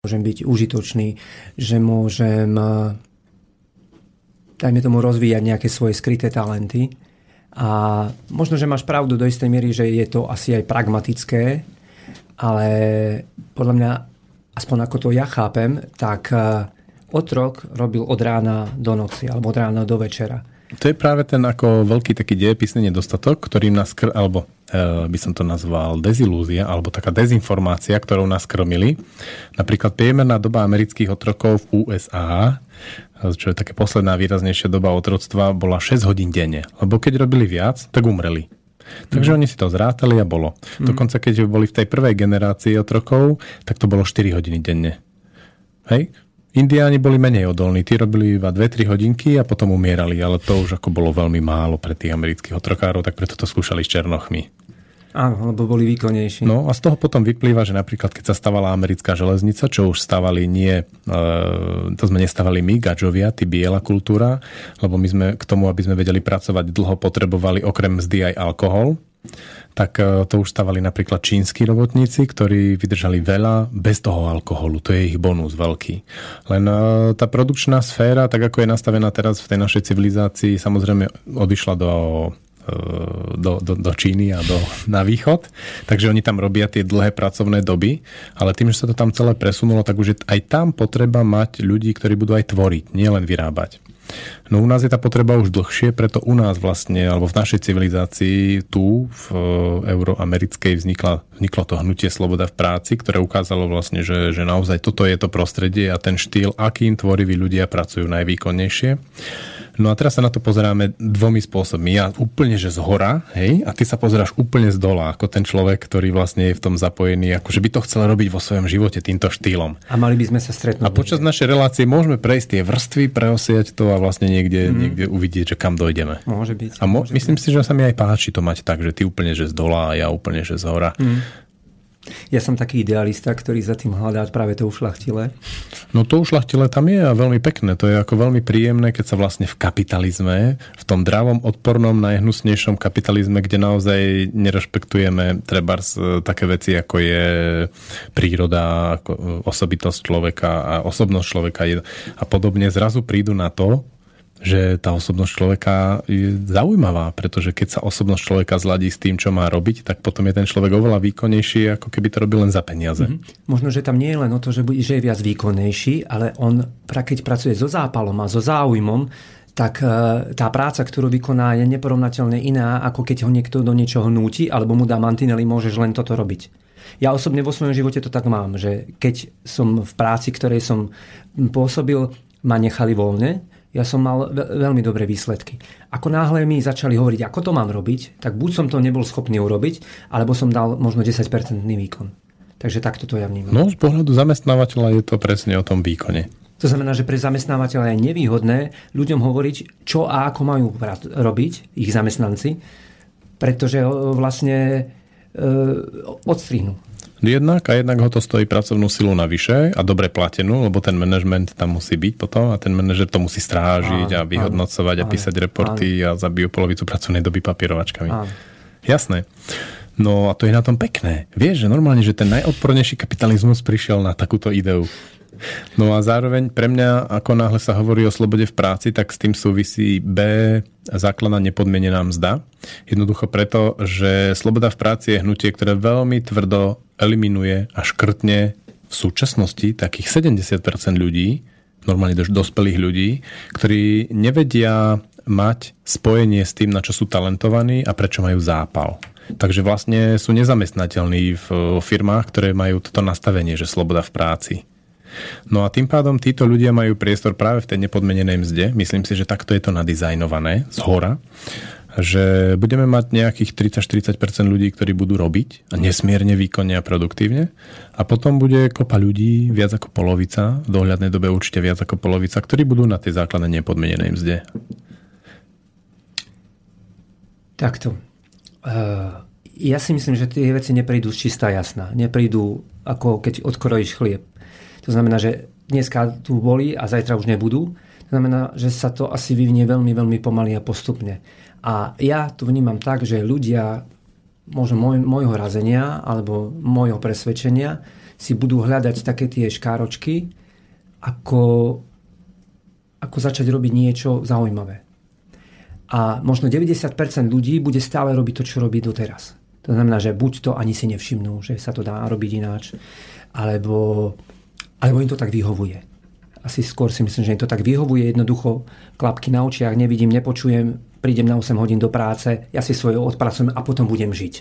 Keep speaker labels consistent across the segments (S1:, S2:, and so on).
S1: môžem byť užitočný, že môžem dajme tomu rozvíjať nejaké svoje skryté talenty. A možno, že máš pravdu do istej miery, že je to asi aj pragmatické, ale podľa mňa, aspoň ako to ja chápem, tak otrok robil od rána do noci alebo od rána do večera.
S2: To je práve ten ako veľký taký dejepisný nedostatok, ktorým nás, kr- alebo e, by som to nazval dezilúzia, alebo taká dezinformácia, ktorou nás krmili. Napríklad priemerná doba amerických otrokov v USA, čo je také posledná výraznejšia doba otroctva, bola 6 hodín denne. Lebo keď robili viac, tak umreli. Takže mm. oni si to zrátali a bolo. Mm. Dokonca keď boli v tej prvej generácii otrokov, tak to bolo 4 hodiny denne. Hej? Indiáni boli menej odolní, tí robili iba 2-3 hodinky a potom umierali, ale to už ako bolo veľmi málo pre tých amerických otrokárov, tak preto to skúšali s černochmi.
S1: Áno, lebo boli výkonnejší.
S2: No a z toho potom vyplýva, že napríklad keď sa stavala americká železnica, čo už stavali nie, e, to sme nestavali my, gačovia, ty biela kultúra, lebo my sme k tomu, aby sme vedeli pracovať dlho, potrebovali okrem mzdy aj alkohol tak e, to už stavali napríklad čínsky robotníci, ktorí vydržali veľa bez toho alkoholu. To je ich bonus veľký. Len e, tá produkčná sféra, tak ako je nastavená teraz v tej našej civilizácii, samozrejme odišla do e, do, do, do Číny a do, na východ. Takže oni tam robia tie dlhé pracovné doby, ale tým, že sa to tam celé presunulo, tak už je aj tam potreba mať ľudí, ktorí budú aj tvoriť, nielen vyrábať. No u nás je tá potreba už dlhšie, preto u nás vlastne, alebo v našej civilizácii tu v e, euroamerickej vznikla, vzniklo to hnutie Sloboda v práci, ktoré ukázalo vlastne, že, že naozaj toto je to prostredie a ten štýl, akým tvoriví ľudia pracujú najvýkonnejšie. No a teraz sa na to pozeráme dvomi spôsobmi. Ja úplne, že z hora, hej, a ty sa pozeráš úplne z dola, ako ten človek, ktorý vlastne je v tom zapojený, ako že by to chcel robiť vo svojom živote týmto štýlom.
S1: A mali by sme sa stretnúť.
S2: A počas našej relácie môžeme prejsť tie vrstvy, preosiať to a vlastne niekde, mm. niekde uvidieť, že kam dojdeme.
S1: Môže byť.
S2: A mo-
S1: môže
S2: myslím byť. si, že sa mi aj páči to mať tak, že ty úplne, že z dola a ja úplne, že z hora. Mm.
S1: Ja som taký idealista, ktorý za tým hľadá práve to ušlachtile.
S2: No to ušlachtile tam je a veľmi pekné. To je ako veľmi príjemné, keď sa vlastne v kapitalizme, v tom dravom, odpornom, najhnusnejšom kapitalizme, kde naozaj nerešpektujeme treba také veci, ako je príroda, ako osobitosť človeka a osobnosť človeka a podobne, zrazu prídu na to, že tá osobnosť človeka je zaujímavá, pretože keď sa osobnosť človeka zladí s tým, čo má robiť, tak potom je ten človek oveľa výkonnejší, ako keby to robil len za peniaze. Mm-hmm.
S1: Možno, že tam nie je len o to, že, je viac výkonnejší, ale on, keď pracuje so zápalom a so záujmom, tak e, tá práca, ktorú vykoná, je neporovnateľne iná, ako keď ho niekto do niečoho núti, alebo mu dá mantinely, môžeš len toto robiť. Ja osobne vo svojom živote to tak mám, že keď som v práci, ktorej som pôsobil, ma nechali voľne, ja som mal veľmi dobré výsledky. Ako náhle mi začali hovoriť, ako to mám robiť, tak buď som to nebol schopný urobiť, alebo som dal možno 10% výkon. Takže takto to ja vnímam.
S2: No, z pohľadu zamestnávateľa je to presne o tom výkone.
S1: To znamená, že pre zamestnávateľa je nevýhodné ľuďom hovoriť, čo a ako majú robiť ich zamestnanci, pretože vlastne e, odstrihnú
S2: Jednak a jednak ho to stojí pracovnú silu navyše a dobre platenú, lebo ten manažment tam musí byť potom a ten manažer to musí strážiť áno, a vyhodnocovať áno, a písať áno, reporty áno. a zabijú polovicu pracovnej doby papierovačkami. Áno. Jasné. No a to je na tom pekné. Vieš, že normálne, že ten najodpornejší kapitalizmus prišiel na takúto ideu. No a zároveň pre mňa, ako náhle sa hovorí o slobode v práci, tak s tým súvisí B, základná nepodmienená mzda. Jednoducho preto, že sloboda v práci je hnutie, ktoré veľmi tvrdo eliminuje a škrtne v súčasnosti takých 70% ľudí, normálne dospelých ľudí, ktorí nevedia mať spojenie s tým, na čo sú talentovaní a prečo majú zápal. Takže vlastne sú nezamestnateľní v firmách, ktoré majú toto nastavenie, že sloboda v práci. No a tým pádom títo ľudia majú priestor práve v tej nepodmenenej mzde. Myslím si, že takto je to nadizajnované z hora že budeme mať nejakých 30-40% ľudí, ktorí budú robiť a nesmierne výkonne a produktívne a potom bude kopa ľudí, viac ako polovica, v dohľadnej dobe určite viac ako polovica, ktorí budú na tej základnej nepodmenenej mzde.
S1: Takto. Uh, ja si myslím, že tie veci neprídu čistá jasná. Neprídu ako keď odkrojíš chlieb. To znamená, že dneska tu boli a zajtra už nebudú. To znamená, že sa to asi vyvinie veľmi, veľmi pomaly a postupne. A ja to vnímam tak, že ľudia možno môj, môjho razenia alebo môjho presvedčenia si budú hľadať také tie škáročky, ako, ako začať robiť niečo zaujímavé. A možno 90% ľudí bude stále robiť to, čo robí doteraz. To znamená, že buď to ani si nevšimnú, že sa to dá robiť ináč, alebo, alebo im to tak vyhovuje. Asi skôr si myslím, že im to tak vyhovuje, jednoducho klapky na očiach, nevidím, nepočujem, prídem na 8 hodín do práce, ja si svoje odpracujem a potom budem žiť.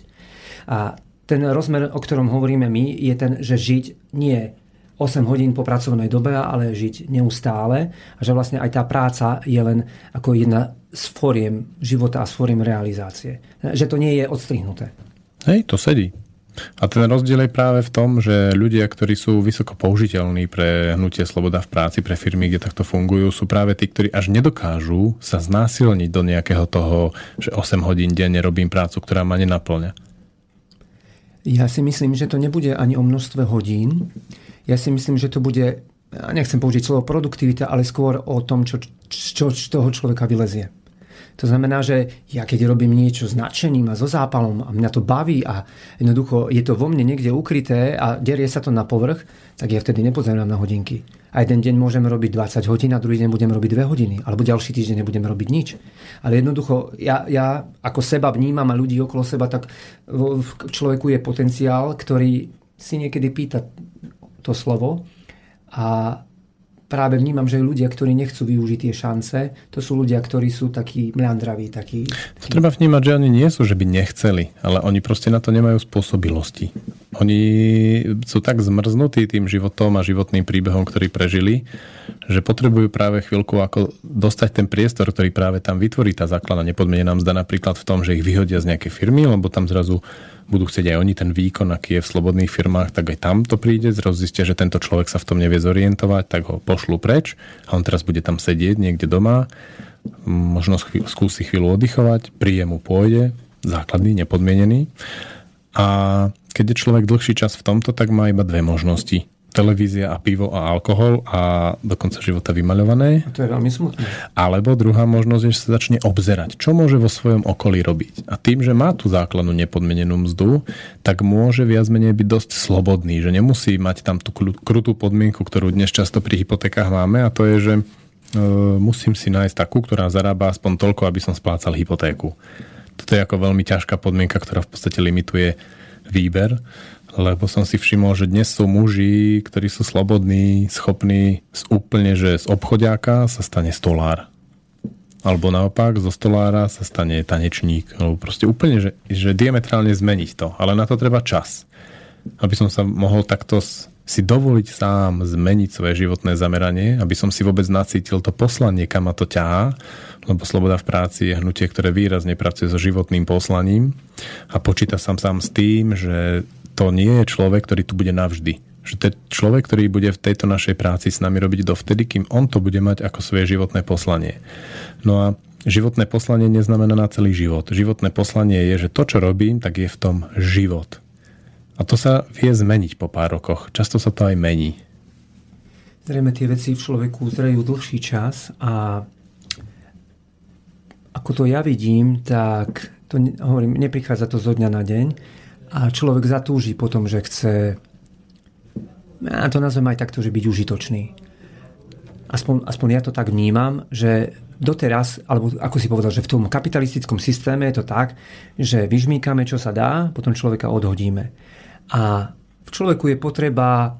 S1: A ten rozmer, o ktorom hovoríme my, je ten, že žiť nie 8 hodín po pracovnej dobe, ale žiť neustále a že vlastne aj tá práca je len ako jedna z foriem života a z foriem realizácie. Že to nie je odstrihnuté.
S2: Hej, to sedí. A ten rozdiel je práve v tom, že ľudia, ktorí sú vysoko použiteľní pre hnutie Sloboda v práci, pre firmy, kde takto fungujú, sú práve tí, ktorí až nedokážu sa znásilniť do nejakého toho, že 8 hodín denne robím prácu, ktorá ma nenaplňa.
S1: Ja si myslím, že to nebude ani o množstve hodín. Ja si myslím, že to bude, nechcem použiť slovo produktivita, ale skôr o tom, čo, čo z toho človeka vylezie. To znamená, že ja keď robím niečo s nadšením a so zápalom a mňa to baví a jednoducho je to vo mne niekde ukryté a derie sa to na povrch, tak ja vtedy nepozerám na hodinky. A jeden deň môžem robiť 20 hodín a druhý deň budem robiť 2 hodiny. Alebo ďalší týždeň nebudem robiť nič. Ale jednoducho, ja, ja ako seba vnímam a ľudí okolo seba, tak v človeku je potenciál, ktorý si niekedy pýta to slovo a práve vnímam, že ľudia, ktorí nechcú využiť tie šance, to sú ľudia, ktorí sú takí mľandraví. Takí,
S2: takí... Treba vnímať, že oni nie sú, že by nechceli, ale oni proste na to nemajú spôsobilosti. Oni sú tak zmrznutí tým životom a životným príbehom, ktorý prežili, že potrebujú práve chvíľku ako dostať ten priestor, ktorý práve tam vytvorí tá základná nepodmenená mzda napríklad v tom, že ich vyhodia z nejakej firmy, lebo tam zrazu budú chcieť aj oni ten výkon, aký je v slobodných firmách, tak aj tam to príde, zrazu zistia, že tento človek sa v tom nevie zorientovať, tak ho pošlu preč a on teraz bude tam sedieť niekde doma, možno skúsi chvíľu oddychovať, príjemu pôjde, základný, nepodmienený. A keď je človek dlhší čas v tomto, tak má iba dve možnosti televízia a pivo a alkohol a do konca života vymaľované.
S1: A to je veľmi smutné.
S2: Alebo druhá možnosť je, že sa začne obzerať, čo môže vo svojom okolí robiť. A tým, že má tú základnú nepodmenenú mzdu, tak môže viac menej byť dosť slobodný, že nemusí mať tam tú krutú podmienku, ktorú dnes často pri hypotékach máme a to je, že e, musím si nájsť takú, ktorá zarába aspoň toľko, aby som splácal hypotéku. Toto je ako veľmi ťažká podmienka, ktorá v podstate limituje výber lebo som si všimol, že dnes sú muži, ktorí sú slobodní, schopní z úplne, že z obchodiáka sa stane stolár. Alebo naopak, zo stolára sa stane tanečník. Alebo proste úplne, že, že diametrálne zmeniť to. Ale na to treba čas. Aby som sa mohol takto si dovoliť sám zmeniť svoje životné zameranie, aby som si vôbec nacítil to poslanie, kam ma to ťahá, lebo sloboda v práci je hnutie, ktoré výrazne pracuje so životným poslaním a počíta sa sám s tým, že to nie je človek, ktorý tu bude navždy. Že to je človek, ktorý bude v tejto našej práci s nami robiť dovtedy, kým on to bude mať ako svoje životné poslanie. No a životné poslanie neznamená na celý život. Životné poslanie je, že to, čo robím, tak je v tom život. A to sa vie zmeniť po pár rokoch. Často sa to aj mení.
S1: Zrejme tie veci v človeku zrejú dlhší čas a ako to ja vidím, tak to hovorím, neprichádza to zo dňa na deň, a človek zatúži potom, že chce ja to nazvem aj takto, že byť užitočný. Aspoň, aspoň ja to tak vnímam, že doteraz, alebo ako si povedal, že v tom kapitalistickom systéme je to tak, že vyžmíkame, čo sa dá, potom človeka odhodíme. A v človeku je potreba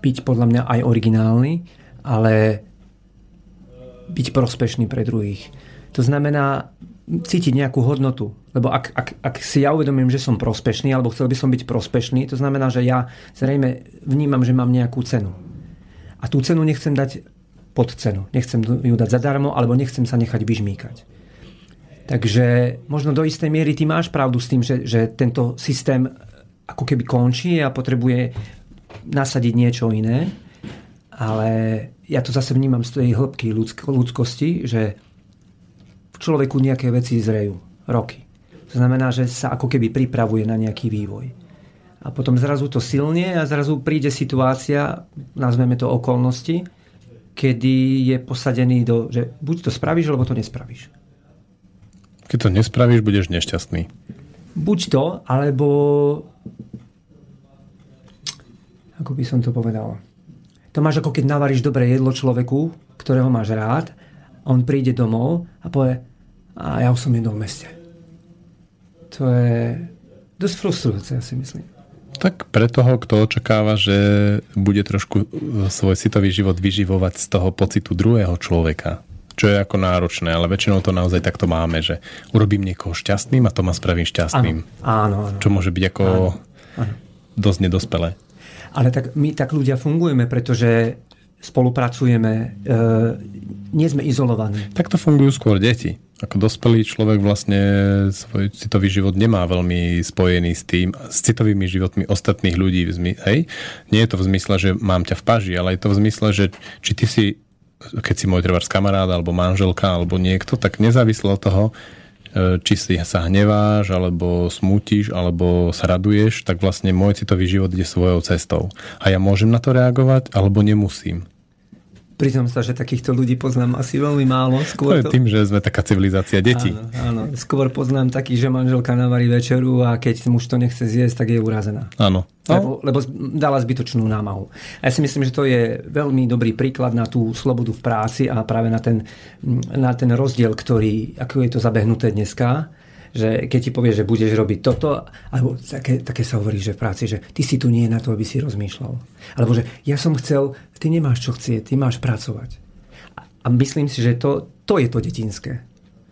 S1: byť podľa mňa aj originálny, ale byť prospešný pre druhých. To znamená cítiť nejakú hodnotu. Lebo ak, ak, ak si ja uvedomím, že som prospešný, alebo chcel by som byť prospešný, to znamená, že ja zrejme vnímam, že mám nejakú cenu. A tú cenu nechcem dať pod cenu. Nechcem ju dať zadarmo, alebo nechcem sa nechať vyžmýkať. Takže možno do istej miery ty máš pravdu s tým, že, že tento systém ako keby končí a potrebuje nasadiť niečo iné. Ale ja to zase vnímam z tej hĺbky ľudskosti, že človeku nejaké veci zrejú. Roky. To znamená, že sa ako keby pripravuje na nejaký vývoj. A potom zrazu to silne a zrazu príde situácia, nazveme to okolnosti, kedy je posadený do, že buď to spravíš, alebo to nespravíš.
S2: Keď to nespravíš, budeš nešťastný.
S1: Buď to, alebo ako by som to povedal. To máš ako keď navaríš dobré jedlo človeku, ktorého máš rád, on príde domov a povie, a ja už som jednou v meste. To je dosť frustrujúce, ja si myslím.
S2: Tak pre toho, kto očakáva, že bude trošku svoj citový život vyživovať z toho pocitu druhého človeka, čo je ako náročné, ale väčšinou to naozaj takto máme, že urobím niekoho šťastným a to ma spravím šťastným.
S1: Áno, áno.
S2: Čo môže byť ako áno, áno. dosť nedospelé.
S1: Ale tak my tak ľudia fungujeme, pretože spolupracujeme, e, nie sme izolovaní.
S2: Takto fungujú skôr deti. Ako dospelý človek vlastne svoj citový život nemá veľmi spojený s tým, s citovými životmi ostatných ľudí. Hej? Nie je to v zmysle, že mám ťa v paži, ale je to v zmysle, že či ty si, keď si môj trvárs kamarád, alebo manželka, alebo niekto, tak nezávislo od toho, e, či si sa hneváš, alebo smutíš, alebo sa raduješ, tak vlastne môj citový život ide svojou cestou. A ja môžem na to reagovať, alebo nemusím.
S1: Priznám sa, že takýchto ľudí poznám asi veľmi málo.
S2: Skôr to je tým, že sme taká civilizácia detí.
S1: Áno, áno. Skôr poznám takých, že manželka navarí večeru a keď muž to nechce zjesť, tak je urazená.
S2: Áno.
S1: No. Lebo, lebo dala zbytočnú námahu. A ja si myslím, že to je veľmi dobrý príklad na tú slobodu v práci a práve na ten, na ten rozdiel, ktorý, ako je to zabehnuté dneska že keď ti povie, že budeš robiť toto, alebo také, také sa hovorí, že v práci, že ty si tu nie na to, aby si rozmýšľal. Alebo že ja som chcel, ty nemáš čo chcieť, ty máš pracovať. A myslím si, že to, to je to detinské.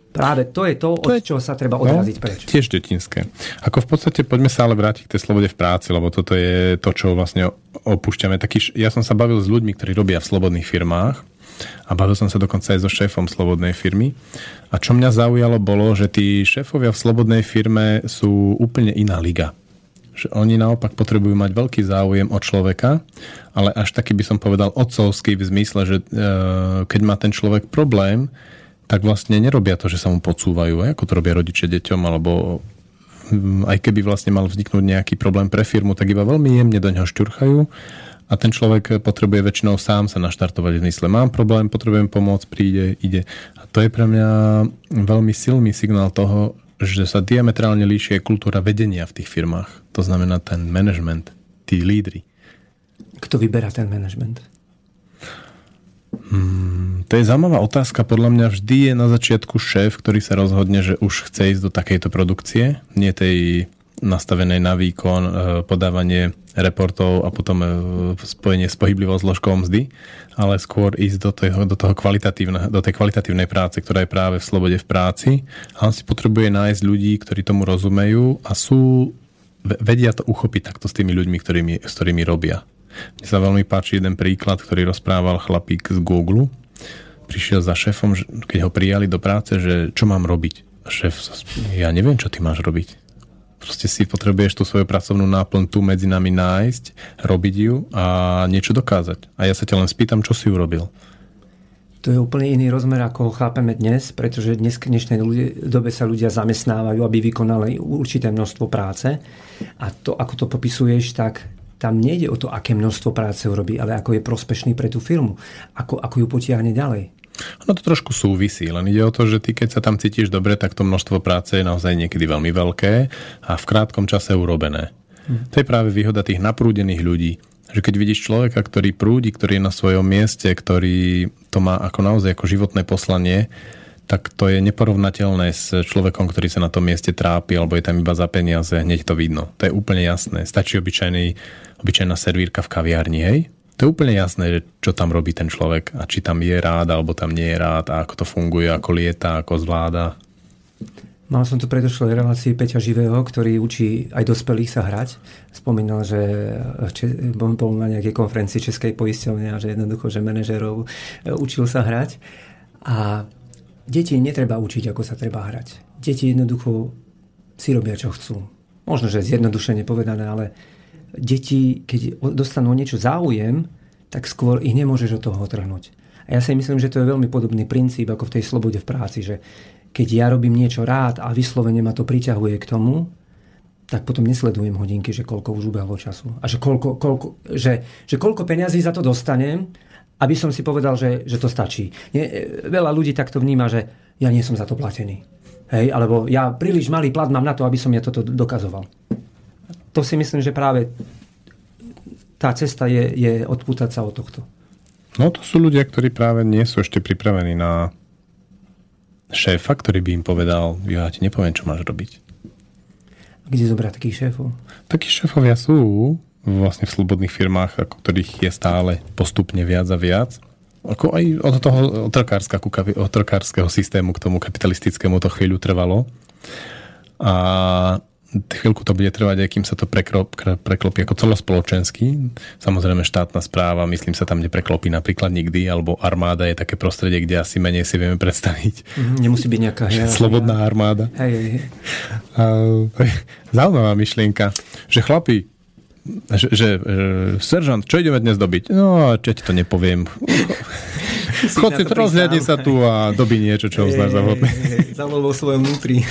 S1: Práve to je to, to od je, čoho sa treba odraziť no, preč.
S2: Tiež detinské. Ako v podstate poďme sa ale vrátiť k tej slobode v práci, lebo toto je to, čo vlastne opúšťame. Taký, ja som sa bavil s ľuďmi, ktorí robia v slobodných firmách a bavil som sa dokonca aj so šéfom slobodnej firmy. A čo mňa zaujalo bolo, že tí šéfovia v slobodnej firme sú úplne iná liga. Že oni naopak potrebujú mať veľký záujem o človeka, ale až taký by som povedal otcovský v zmysle, že e, keď má ten človek problém, tak vlastne nerobia to, že sa mu podsúvajú, ako to robia rodičia deťom, alebo hm, aj keby vlastne mal vzniknúť nejaký problém pre firmu, tak iba veľmi jemne do ňoho šťurchajú a ten človek potrebuje väčšinou sám sa naštartovať v mysle. Mám problém, potrebujem pomôcť, príde, ide. A to je pre mňa veľmi silný signál toho, že sa diametrálne líšie kultúra vedenia v tých firmách. To znamená ten management, tí lídry.
S1: Kto vyberá ten management?
S2: Hmm, to je zaujímavá otázka. Podľa mňa vždy je na začiatku šéf, ktorý sa rozhodne, že už chce ísť do takejto produkcie, nie tej nastavenej na výkon, e, podávanie reportov a potom e, spojenie s pohyblivou zložkou mzdy, ale skôr ísť do, toho, do, toho do tej kvalitatívnej práce, ktorá je práve v slobode v práci. A on si potrebuje nájsť ľudí, ktorí tomu rozumejú a sú, vedia to uchopiť takto s tými ľuďmi, ktorými, s ktorými robia. Mne sa veľmi páči jeden príklad, ktorý rozprával chlapík z Google. Prišiel za šéfom, keď ho prijali do práce, že čo mám robiť. Šéf, ja neviem, čo ty máš robiť proste si potrebuješ tú svoju pracovnú náplň tu medzi nami nájsť, robiť ju a niečo dokázať. A ja sa ťa len spýtam, čo si urobil.
S1: To je úplne iný rozmer, ako ho chápeme dnes, pretože dnes v dnešnej dobe sa ľudia zamestnávajú, aby vykonali určité množstvo práce. A to, ako to popisuješ, tak tam nejde o to, aké množstvo práce urobí, ale ako je prospešný pre tú firmu, ako, ako ju potiahne ďalej.
S2: Ono to trošku súvisí, len ide o to, že ty keď sa tam cítiš dobre, tak to množstvo práce je naozaj niekedy veľmi veľké a v krátkom čase urobené. Hm. To je práve výhoda tých naprúdených ľudí. Že keď vidíš človeka, ktorý prúdi, ktorý je na svojom mieste, ktorý to má ako naozaj ako životné poslanie, tak to je neporovnateľné s človekom, ktorý sa na tom mieste trápi alebo je tam iba za peniaze, hneď to vidno. To je úplne jasné. Stačí obyčajný, obyčajná servírka v kaviarni, hej? To je úplne jasné, že čo tam robí ten človek a či tam je rád alebo tam nie je rád a ako to funguje, ako lieta, ako zvláda.
S1: Mal som tu predošlej relácii Peťa Živého, ktorý učí aj dospelých sa hrať. Spomínal, že bol na nejakej konferencii Českej poisťovne a že jednoducho, že manažerov e, učil sa hrať. A deti netreba učiť, ako sa treba hrať. Deti jednoducho si robia, čo chcú. Možno, že zjednodušene povedané, ale deti, keď dostanú niečo záujem, tak skôr ich nemôžeš od toho otrhnúť. A ja si myslím, že to je veľmi podobný princíp ako v tej slobode v práci, že keď ja robím niečo rád a vyslovene ma to priťahuje k tomu, tak potom nesledujem hodinky, že koľko už ubehlo času. A že koľko, koľko, že, že koľko peňazí za to dostanem, aby som si povedal, že, že to stačí. Nie, veľa ľudí takto vníma, že ja nie som za to platený. Hej, alebo ja príliš malý plat mám na to, aby som ja toto dokazoval to si myslím, že práve tá cesta je, je odpútať sa od tohto.
S2: No to sú ľudia, ktorí práve nie sú ešte pripravení na šéfa, ktorý by im povedal, ja ti nepoviem, čo máš robiť.
S1: Kde zobrať takých šéfov?
S2: Takí šéfovia sú vlastne v slobodných firmách, ako ktorých je stále postupne viac a viac. Ako aj od toho otrokárskeho systému k tomu kapitalistickému to chvíľu trvalo. A chvíľku to bude trvať, aj kým sa to preklop, preklopí ako celospoločenský. Samozrejme štátna správa, myslím sa tam nepreklopí napríklad nikdy, alebo armáda je také prostredie, kde asi menej si vieme predstaviť.
S1: Mm, nemusí byť nejaká hej,
S2: Slobodná armáda.
S1: Hej, hej,
S2: zaujímavá myšlienka, že chlapi, že, že, že seržant, čo ideme dnes dobiť? No, čo ti to nepoviem. Chod si, rozhľadni sa tu a dobi niečo, čo uznáš za vhodné.
S1: Zalo vo svojom vnútri.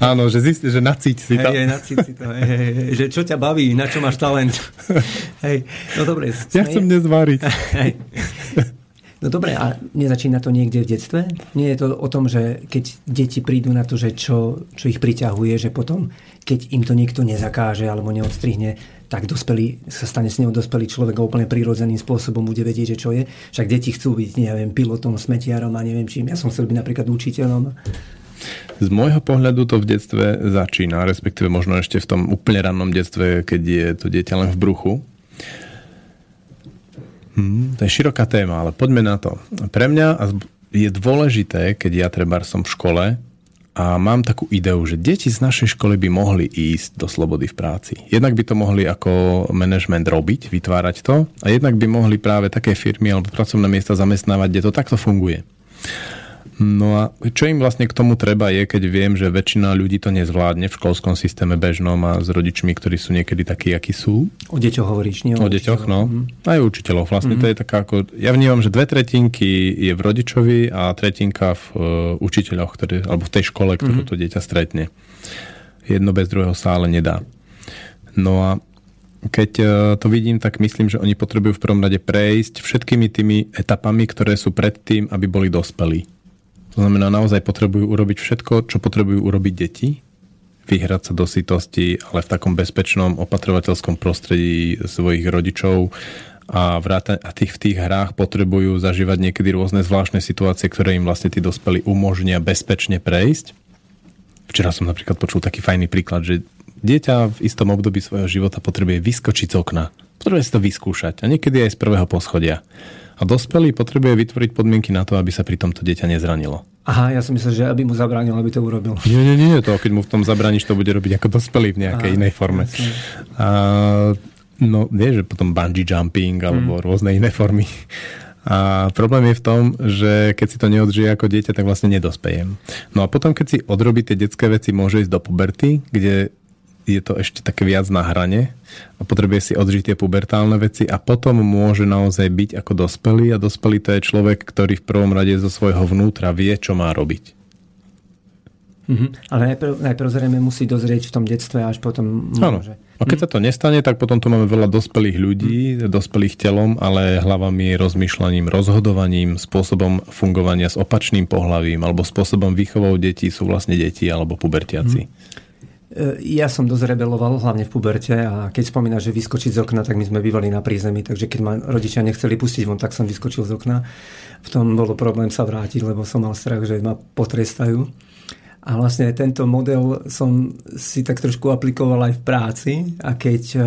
S2: Áno, že zistí, že nacíť si to.
S1: Hej, nacíť si to. Hej, hej, že čo ťa baví, na čo máš talent. Hej, no dobre.
S2: Ja chcem dnes variť. Hej.
S1: No dobre, a nezačína to niekde v detstve? Nie je to o tom, že keď deti prídu na to, že čo, čo ich priťahuje, že potom, keď im to niekto nezakáže alebo neodstrihne, tak dospelý, sa stane s ňou dospelý človek úplne prírodzeným spôsobom bude vedieť, že čo je. Však deti chcú byť, neviem, pilotom, smetiarom a neviem čím. Ja som chcel byť napríklad učiteľom.
S2: Z môjho pohľadu to v detstve začína, respektíve možno ešte v tom úplne rannom detstve, keď je to dieťa len v bruchu. Hmm, to je široká téma, ale poďme na to. Pre mňa je dôležité, keď ja treba som v škole, a mám takú ideu, že deti z našej školy by mohli ísť do slobody v práci. Jednak by to mohli ako manažment robiť, vytvárať to a jednak by mohli práve také firmy alebo pracovné miesta zamestnávať, kde to takto funguje. No a čo im vlastne k tomu treba je, keď viem, že väčšina ľudí to nezvládne v školskom systéme bežnom a s rodičmi, ktorí sú niekedy takí, akí sú.
S1: O deťoch hovoríš, nie?
S2: O, o deťoch, no. Mm. Aj učiteľov. Vlastne mm. to je taká ako... Ja vnímam, že dve tretinky je v rodičovi a tretinka v uh, učiteľoch, ktorý, alebo v tej škole, ktorú mm. to dieťa stretne. Jedno bez druhého sa ale nedá. No a keď e, to vidím, tak myslím, že oni potrebujú v prvom rade prejsť všetkými tými etapami, ktoré sú predtým, aby boli dospelí. To znamená, naozaj potrebujú urobiť všetko, čo potrebujú urobiť deti, vyhrať sa do sitosti, ale v takom bezpečnom opatrovateľskom prostredí svojich rodičov a, vráta- a tých, v tých hrách potrebujú zažívať niekedy rôzne zvláštne situácie, ktoré im vlastne tí dospelí umožnia bezpečne prejsť. Včera som napríklad počul taký fajný príklad, že dieťa v istom období svojho života potrebuje vyskočiť z okna. Potrebuje si to vyskúšať a niekedy aj z prvého poschodia. A dospelý potrebuje vytvoriť podmienky na to, aby sa pri tomto dieťa nezranilo.
S1: Aha, ja som myslel, že aby mu zabránil, aby to urobil.
S2: Nie, nie, nie, to keď mu v tom zabraníš, to bude robiť ako dospelý v nejakej Aha, inej forme. A, no, vieš, že potom bungee jumping alebo mm. rôzne iné formy. A problém je v tom, že keď si to neodžije ako dieťa, tak vlastne nedospejem. No a potom, keď si odrobí tie detské veci, môže ísť do puberty, kde je to ešte také viac na hrane a potrebuje si odžiť tie pubertálne veci a potom môže naozaj byť ako dospelý a dospelý to je človek, ktorý v prvom rade zo svojho vnútra vie, čo má robiť.
S1: Mm-hmm. Ale najprv, najprv zrejme musí dozrieť v tom detstve až potom môže.
S2: A keď mm. sa to nestane, tak potom tu máme veľa dospelých ľudí, mm. dospelých telom, ale hlavami, rozmýšľaním, rozhodovaním, spôsobom fungovania s opačným pohlavím alebo spôsobom výchovou detí sú vlastne deti alebo pubertiaci. Mm.
S1: E, ja som dosť rebeloval, hlavne v puberte a keď spomínaš, že vyskočiť z okna, tak my sme bývali na prízemí, takže keď ma rodičia nechceli pustiť von, tak som vyskočil z okna. V tom bolo problém sa vrátiť, lebo som mal strach, že ma potrestajú. A vlastne tento model som si tak trošku aplikoval aj v práci a keď uh,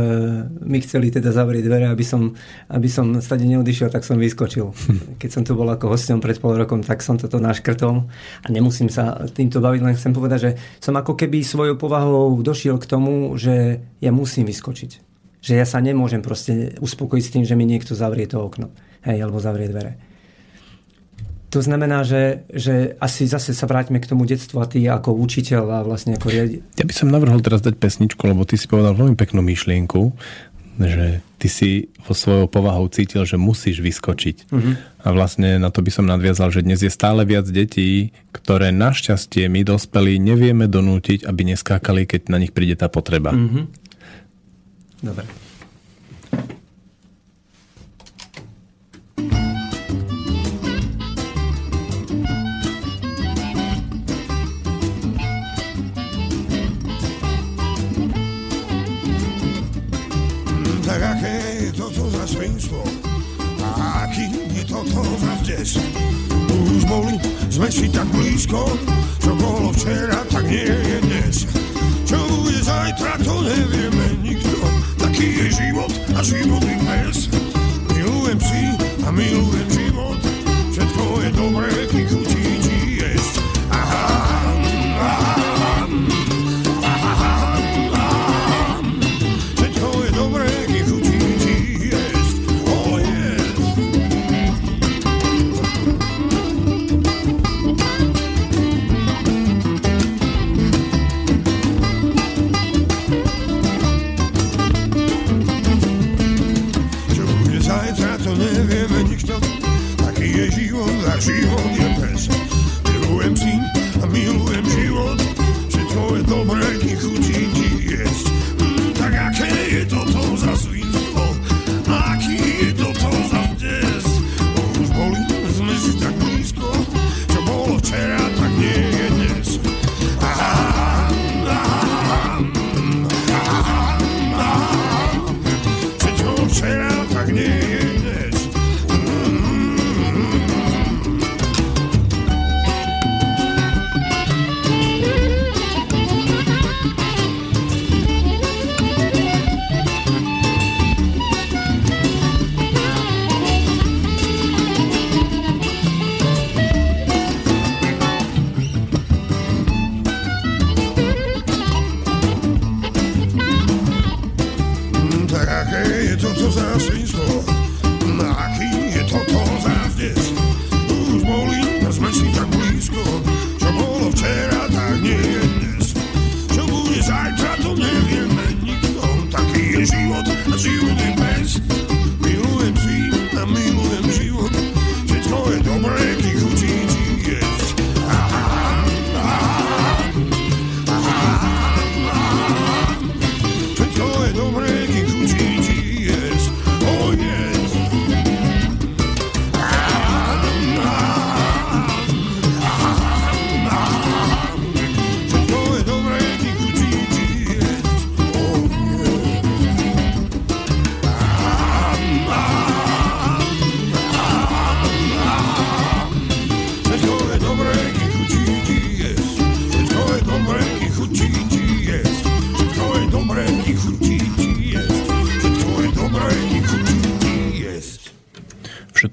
S1: mi chceli teda zavrieť dvere, aby som, aby som stade neodišiel, tak som vyskočil. Keď som tu bol ako hostom pred pol rokom, tak som toto naškrtol a nemusím sa týmto baviť, len chcem povedať, že som ako keby svojou povahou došiel k tomu, že ja musím vyskočiť. Že ja sa nemôžem proste uspokojiť s tým, že mi niekto zavrie to okno. Hej, alebo zavrie dvere. To znamená, že, že asi zase sa vráťme k tomu detstvu a ty ako učiteľ a vlastne ako riadi.
S2: Ja by som navrhol teraz dať pesničku, lebo ty si povedal veľmi peknú myšlienku, že ty si vo svojou povahou cítil, že musíš vyskočiť. Uh-huh. A vlastne na to by som nadviazal, že dnes je stále viac detí, ktoré našťastie my dospelí nevieme donútiť, aby neskákali, keď na nich príde tá potreba. Uh-huh.
S1: Dobre.
S3: Boli, sme si tak blízko, čo bolo včera, tak nie je dnes. Čo bude zajtra, to nevieme nikto, taký je život a život je bez. Milujem si a milujem život, všetko je dobré, kým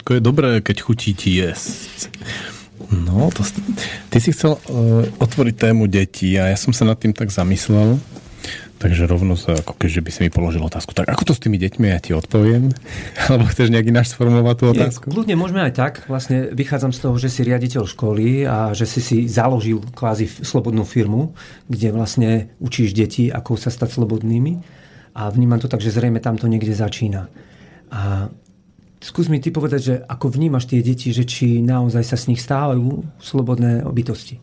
S3: chutí
S2: je dobré, keď chutí ti jesť. No, to, ty si chcel uh, otvoriť tému detí a ja som sa nad tým tak zamyslel, takže rovno sa, ako keďže by si mi položil otázku, tak ako to s tými deťmi, ja ti odpoviem? Alebo chceš nejaký náš sformulovať tú otázku?
S1: Je, kľudne môžeme aj tak. Vlastne vychádzam z toho, že si riaditeľ školy a že si si založil kvázi slobodnú firmu, kde vlastne učíš deti, ako sa stať slobodnými. A vnímam to tak, že zrejme tam to niekde začína. A Skús mi ty povedať, že ako vnímaš tie deti, že či naozaj sa s nich stávajú slobodné bytosti?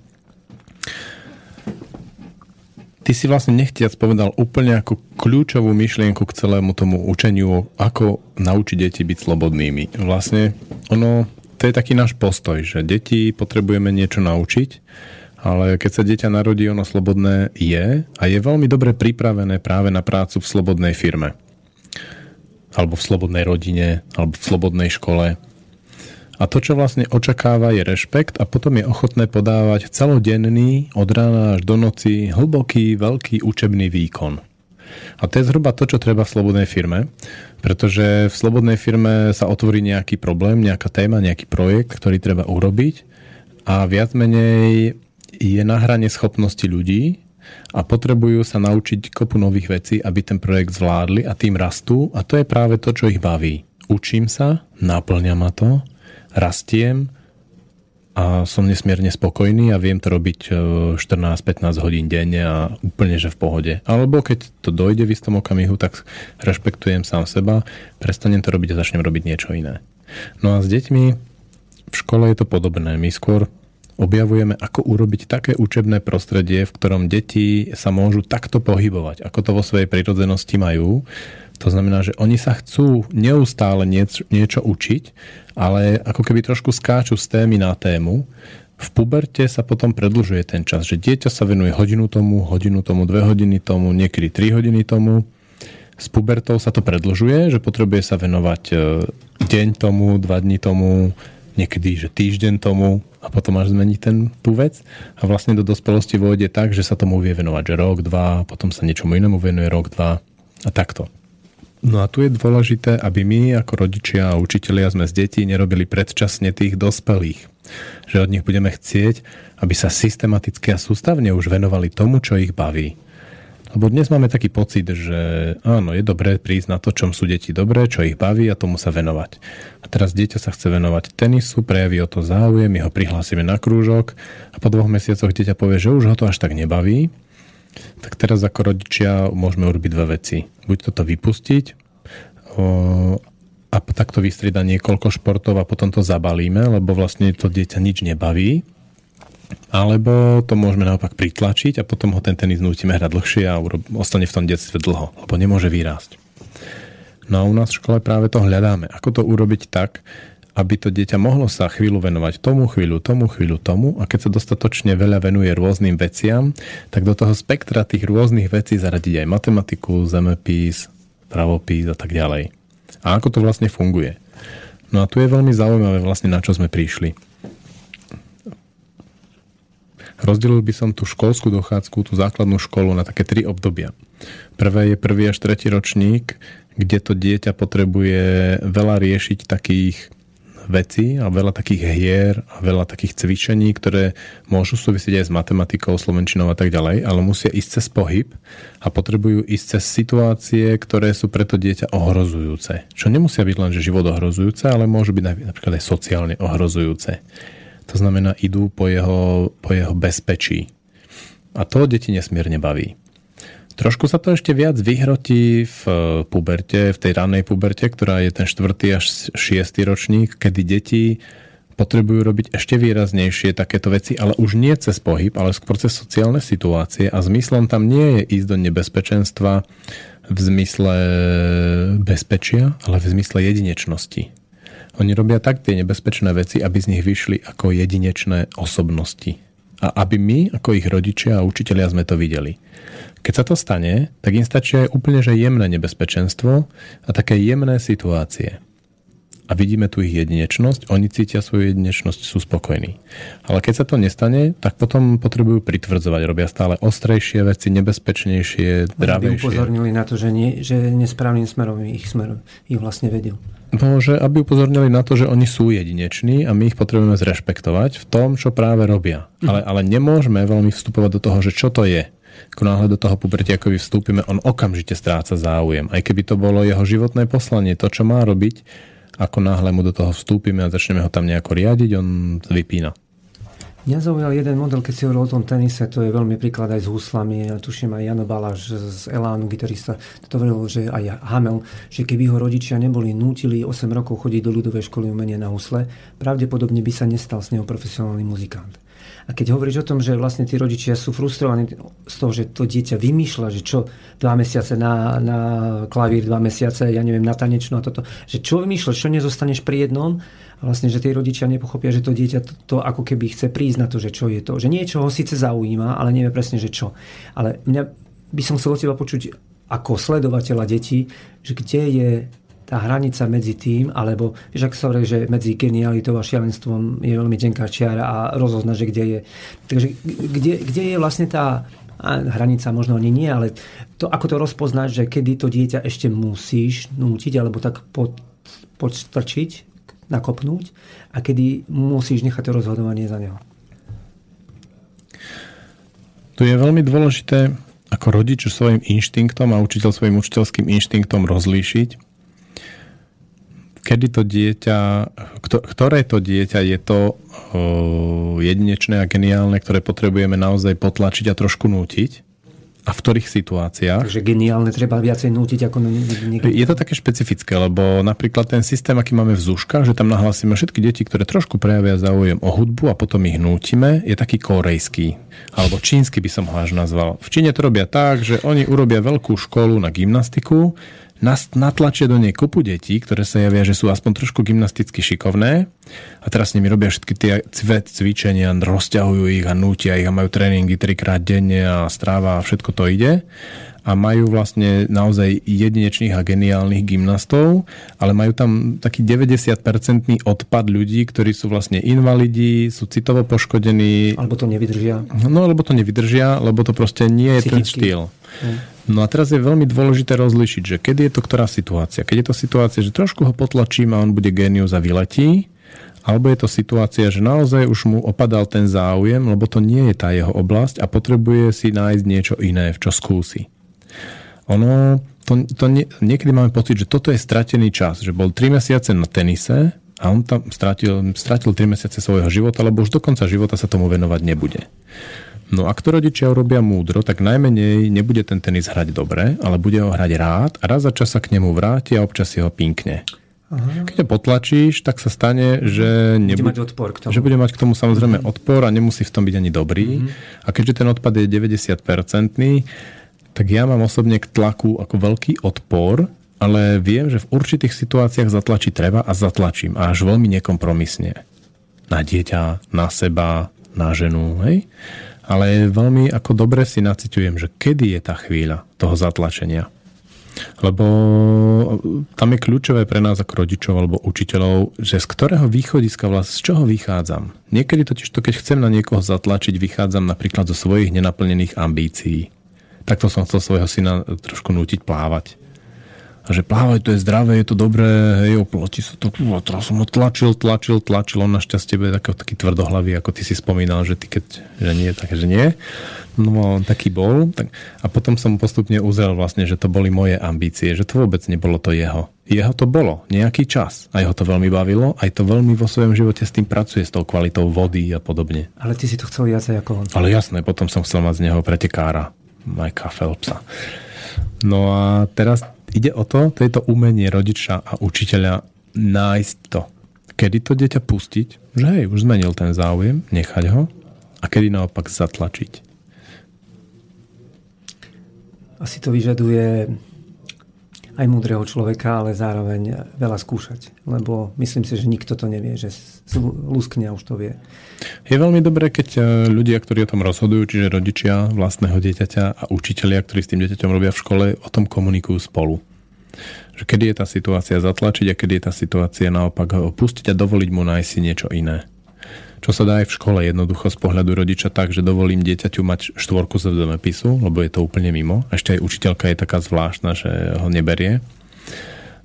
S2: Ty si vlastne nechtiac povedal úplne ako kľúčovú myšlienku k celému tomu učeniu, ako naučiť deti byť slobodnými. Vlastne ono, to je taký náš postoj, že deti potrebujeme niečo naučiť, ale keď sa dieťa narodí, ono slobodné je a je veľmi dobre pripravené práve na prácu v slobodnej firme alebo v slobodnej rodine, alebo v slobodnej škole. A to, čo vlastne očakáva, je rešpekt a potom je ochotné podávať celodenný, od rána až do noci, hlboký, veľký učebný výkon. A to je zhruba to, čo treba v slobodnej firme, pretože v slobodnej firme sa otvorí nejaký problém, nejaká téma, nejaký projekt, ktorý treba urobiť a viac menej je na hrane schopnosti ľudí a potrebujú sa naučiť kopu nových vecí, aby ten projekt zvládli a tým rastú a to je práve to, čo ich baví. Učím sa, náplňa ma to, rastiem a som nesmierne spokojný a viem to robiť 14-15 e, hodín denne a úplne, že v pohode. Alebo keď to dojde v istom okamihu, tak rešpektujem sám seba, prestanem to robiť a začnem robiť niečo iné. No a s deťmi v škole je to podobné. My skôr objavujeme, ako urobiť také učebné prostredie, v ktorom deti sa môžu takto pohybovať, ako to vo svojej prírodzenosti majú. To znamená, že oni sa chcú neustále niečo, niečo učiť, ale ako keby trošku skáču z témy na tému. V puberte sa potom predlžuje ten čas, že dieťa sa venuje hodinu tomu, hodinu tomu, dve hodiny tomu, niekedy tri hodiny tomu. S pubertou sa to predlžuje, že potrebuje sa venovať e, deň tomu, dva dní tomu, niekedy, že týždeň tomu a potom až zmeniť ten, tú vec a vlastne do dospelosti vôjde tak, že sa tomu vie venovať, že rok, dva, potom sa niečomu inému venuje rok, dva a takto. No a tu je dôležité, aby my ako rodičia a učitelia sme z detí nerobili predčasne tých dospelých. Že od nich budeme chcieť, aby sa systematicky a sústavne už venovali tomu, čo ich baví. Lebo dnes máme taký pocit, že áno, je dobré prísť na to, čom sú deti dobré, čo ich baví a tomu sa venovať. A teraz dieťa sa chce venovať tenisu, prejaví o to záujem, my ho prihlásime na krúžok a po dvoch mesiacoch dieťa povie, že už ho to až tak nebaví tak teraz ako rodičia môžeme urobiť dve veci. Buď toto vypustiť a takto vystrieda niekoľko športov a potom to zabalíme, lebo vlastne to dieťa nič nebaví. Alebo to môžeme naopak pritlačiť a potom ho ten tenis nutíme hrať dlhšie a ostane v tom detstve dlho, lebo nemôže vyrásť. No a u nás v škole práve to hľadáme. Ako to urobiť tak, aby to dieťa mohlo sa chvíľu venovať tomu, chvíľu tomu, chvíľu tomu a keď sa dostatočne veľa venuje rôznym veciam, tak do toho spektra tých rôznych vecí zaradiť aj matematiku, zemepis, pravopis a tak ďalej. A ako to vlastne funguje? No a tu je veľmi zaujímavé vlastne na čo sme prišli. Rozdelil by som tú školskú dochádzku, tú základnú školu na také tri obdobia. Prvé je prvý až tretí ročník, kde to dieťa potrebuje veľa riešiť takých veci a veľa takých hier a veľa takých cvičení, ktoré môžu súvisieť aj s matematikou, slovenčinou a tak ďalej, ale musia ísť cez pohyb a potrebujú ísť cez situácie, ktoré sú pre to dieťa ohrozujúce. Čo nemusia byť len, že život ohrozujúce, ale môžu byť napríklad aj sociálne ohrozujúce. To znamená, idú po jeho, po jeho bezpečí. A to deti nesmierne baví. Trošku sa to ešte viac vyhrotí v eh, puberte, v tej ranej puberte, ktorá je ten 4. až 6. ročník, kedy deti potrebujú robiť ešte výraznejšie takéto veci, ale už nie cez pohyb, ale skôr cez sociálne situácie a zmyslom tam nie je ísť do nebezpečenstva v zmysle bezpečia, ale v zmysle jedinečnosti. Oni robia tak tie nebezpečné veci, aby z nich vyšli ako jedinečné osobnosti. A aby my, ako ich rodičia a učitelia, sme to videli. Keď sa to stane, tak im stačí aj úplne že jemné nebezpečenstvo a také jemné situácie. A vidíme tu ich jedinečnosť, oni cítia svoju jedinečnosť, sú spokojní. Ale keď sa to nestane, tak potom potrebujú pritvrdzovať, robia stále ostrejšie veci, nebezpečnejšie, dravejšie.
S1: Aby upozornili na to, že, nie, že nesprávnym smerom ich, smer, ich vlastne vedú.
S2: No, že aby upozornili na to, že oni sú jedineční a my ich potrebujeme zrešpektovať v tom, čo práve robia. Mhm. Ale, ale nemôžeme veľmi vstupovať do toho, že čo to je ako náhle do toho pubertia ako vstúpime, on okamžite stráca záujem. Aj keby to bolo jeho životné poslanie, to, čo má robiť, ako náhle mu do toho vstúpime a začneme ho tam nejako riadiť, on vypína.
S1: Mňa zaujal jeden model, keď si hovoril o tom tenise, to je veľmi príklad aj s húslami. Ja tuším aj Jano Baláš z Elánu, gitarista, to hovoril, že aj Hamel, že keby ho rodičia neboli nútili 8 rokov chodiť do ľudovej školy umenia na husle, pravdepodobne by sa nestal z neho profesionálny muzikant. A keď hovoríš o tom, že vlastne tí rodičia sú frustrovaní z toho, že to dieťa vymýšľa, že čo dva mesiace na, na klavír, dva mesiace, ja neviem, na tanečnú a toto, že čo vymýšľaš, čo nezostaneš pri jednom a vlastne, že tí rodičia nepochopia, že to dieťa to, to ako keby chce prísť na to, že čo je to. Že niečo ho síce zaujíma, ale nevie presne, že čo. Ale mňa by som chcel od teba počuť ako sledovateľa detí, že kde je tá hranica medzi tým, alebo vieš, ak sa že medzi genialitou a šialenstvom je veľmi tenká čiara a rozozna, že kde je. Takže kde, kde je vlastne tá hranica možno ani nie, ale to, ako to rozpoznať, že kedy to dieťa ešte musíš nútiť alebo tak pod, podstrčiť, nakopnúť a kedy musíš nechať to rozhodovanie za neho.
S2: Tu je veľmi dôležité ako rodič svojim inštinktom a učiteľ svojim učiteľským inštinktom rozlíšiť, kedy to dieťa, ktoré to dieťa je to jedinečné a geniálne, ktoré potrebujeme naozaj potlačiť a trošku nútiť a v ktorých situáciách.
S1: Takže geniálne treba viacej nútiť ako
S2: niekto. Je to také špecifické, lebo napríklad ten systém, aký máme v Zuška, že tam nahlásime všetky deti, ktoré trošku prejavia záujem o hudbu a potom ich nútime, je taký korejský. Alebo čínsky by som ho až nazval. V Číne to robia tak, že oni urobia veľkú školu na gymnastiku, natlačia do nej kopu detí, ktoré sa javia, že sú aspoň trošku gymnasticky šikovné a teraz s nimi robia všetky tie cvičenia, rozťahujú ich a nútia ich a majú tréningy trikrát denne a stráva a všetko to ide. a majú vlastne naozaj jedinečných a geniálnych gymnastov, ale majú tam taký 90-percentný odpad ľudí, ktorí sú vlastne invalidi, sú citovo poškodení.
S1: Alebo to nevydržia.
S2: No, alebo to nevydržia, lebo to proste nie je Psychicky. ten štýl. Mm. No a teraz je veľmi dôležité rozlišiť, že kedy je to ktorá situácia. Keď je to situácia, že trošku ho potlačím a on bude genius a vyletí, alebo je to situácia, že naozaj už mu opadal ten záujem, lebo to nie je tá jeho oblasť a potrebuje si nájsť niečo iné, v čo skúsi. Ono, to, to nie, niekedy máme pocit, že toto je stratený čas, že bol 3 mesiace na tenise a on tam stratil, stratil 3 mesiace svojho života, lebo už do konca života sa tomu venovať nebude. No ak to rodičia urobia múdro, tak najmenej nebude ten tenis hrať dobre, ale bude ho hrať rád a raz za čas sa k nemu vráti a občas si ho pinkne. Aha. Keď ho potlačíš, tak sa stane, že,
S1: nebude, bude mať odpor k tomu.
S2: že bude mať k tomu samozrejme mm-hmm. odpor a nemusí v tom byť ani dobrý. Mm-hmm. A keďže ten odpad je 90-percentný, tak ja mám osobne k tlaku ako veľký odpor, ale viem, že v určitých situáciách zatlačiť treba a zatlačím. A až veľmi nekompromisne. Na dieťa, na seba, na ženu. Hej? Ale veľmi ako dobre si naciťujem, že kedy je tá chvíľa toho zatlačenia. Lebo tam je kľúčové pre nás ako rodičov alebo učiteľov, že z ktorého východiska vlastne, z čoho vychádzam. Niekedy totiž to, keď chcem na niekoho zatlačiť, vychádzam napríklad zo svojich nenaplnených ambícií. Takto som chcel svojho syna trošku nútiť plávať že plávať to je zdravé, je to dobré, hej, oplatí sa to, a teraz som ho tlačil, tlačil, tlačil, on našťastie bude taký, taký tvrdohlavý, ako ty si spomínal, že ty keď, že nie, tak že nie. No on taký bol. Tak, a potom som postupne uzrel vlastne, že to boli moje ambície, že to vôbec nebolo to jeho. Jeho to bolo nejaký čas. Aj ho to veľmi bavilo, aj to veľmi vo svojom živote s tým pracuje, s tou kvalitou vody a podobne.
S1: Ale ty si to chcel viacej ako on.
S2: Ale jasné, potom som chcel mať z neho pretekára. Majka Phelpsa. No a teraz ide o to, to je to umenie rodiča a učiteľa nájsť to. Kedy to dieťa pustiť, že hej, už zmenil ten záujem, nechať ho a kedy naopak zatlačiť.
S1: Asi to vyžaduje aj múdreho človeka, ale zároveň veľa skúšať. Lebo myslím si, že nikto to nevie, že luskne už to vie.
S2: Je veľmi dobré, keď e, ľudia, ktorí o tom rozhodujú, čiže rodičia vlastného dieťaťa a učitelia, ktorí s tým dieťaťom robia v škole, o tom komunikujú spolu. Kedy je tá situácia zatlačiť a kedy je tá situácia naopak opustiť a dovoliť mu nájsť si niečo iné. Čo sa dá aj v škole jednoducho z pohľadu rodiča tak, že dovolím dieťaťu mať štvorku z zemepisu, lebo je to úplne mimo. Ešte aj učiteľka je taká zvláštna, že ho neberie.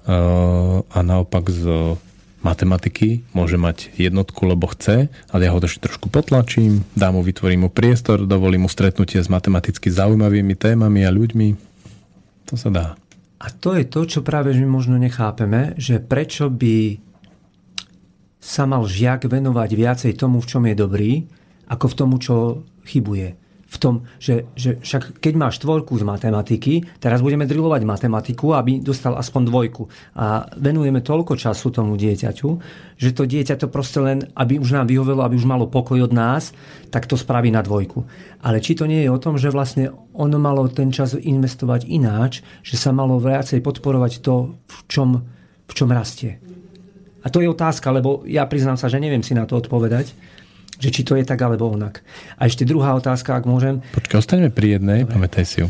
S2: A naopak z matematiky môže mať jednotku, lebo chce, ale ja ho ešte trošku potlačím, dám mu, vytvorím mu priestor, dovolím mu stretnutie s matematicky zaujímavými témami a ľuďmi. To sa dá.
S1: A to je to, čo práve my možno nechápeme, že prečo by sa mal žiak venovať viacej tomu, v čom je dobrý, ako v tomu, čo chybuje. V tom, že, že však keď máš štvorku z matematiky, teraz budeme drilovať matematiku, aby dostal aspoň dvojku. A venujeme toľko času tomu dieťaťu, že to dieťa to proste len, aby už nám vyhovelo, aby už malo pokoj od nás, tak to spraví na dvojku. Ale či to nie je o tom, že vlastne ono malo ten čas investovať ináč, že sa malo viacej podporovať to, v čom, v čom rastie. A to je otázka, lebo ja priznám sa, že neviem si na to odpovedať, že či to je tak alebo onak. A ešte druhá otázka, ak môžem.
S2: Počkaj, ostaňme pri jednej, Dobre. pamätaj si ju.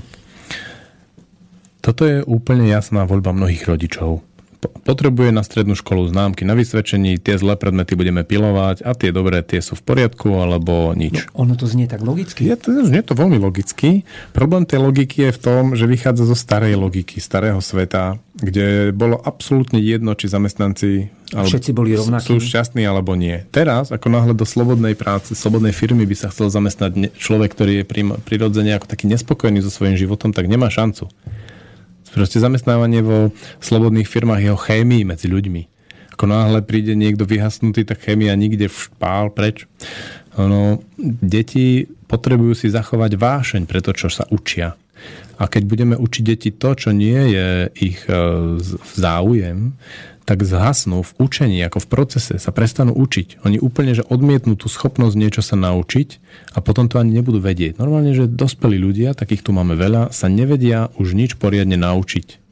S2: Toto je úplne jasná voľba mnohých rodičov potrebuje na strednú školu známky na vysvedčení, tie zlé predmety budeme pilovať a tie dobré, tie sú v poriadku alebo nič.
S1: No, ono to znie tak logicky.
S2: Je to, znie to veľmi logicky. Problém tej logiky je v tom, že vychádza zo starej logiky, starého sveta, kde bolo absolútne jedno, či zamestnanci
S1: alebo Všetci boli rovnakí.
S2: Sú šťastní alebo nie. Teraz, ako náhle do slobodnej práce, slobodnej firmy by sa chcel zamestnať človek, ktorý je prirodzene ako taký nespokojný so svojím životom, tak nemá šancu. Proste zamestnávanie vo slobodných firmách je o chémii medzi ľuďmi. Ako náhle príde niekto vyhasnutý, tak chémia nikde všpál preč. Ono, deti potrebujú si zachovať vášeň pre to, čo sa učia. A keď budeme učiť deti to, čo nie je ich e, záujem, tak zhasnú v učení, ako v procese, sa prestanú učiť. Oni úplne, že odmietnú tú schopnosť niečo sa naučiť a potom to ani nebudú vedieť. Normálne, že dospelí ľudia, takých tu máme veľa, sa nevedia už nič poriadne naučiť.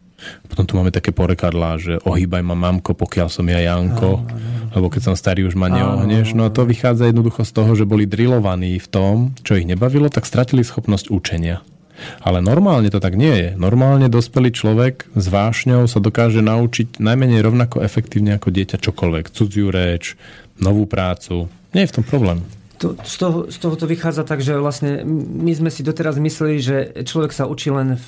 S2: Potom tu máme také porekadlá, že ohýbaj ma mamko, pokiaľ som ja Janko, lebo keď som starý, už ma neohneš. No a to vychádza jednoducho z toho, že boli drillovaní v tom, čo ich nebavilo, tak stratili schopnosť učenia. Ale normálne to tak nie je. Normálne dospelý človek s vášňou sa dokáže naučiť najmenej rovnako efektívne ako dieťa čokoľvek. Cudziu reč, novú prácu. Nie je v tom problém.
S1: To, z, toho, z toho to vychádza tak, že vlastne my sme si doteraz mysleli, že človek sa učí len v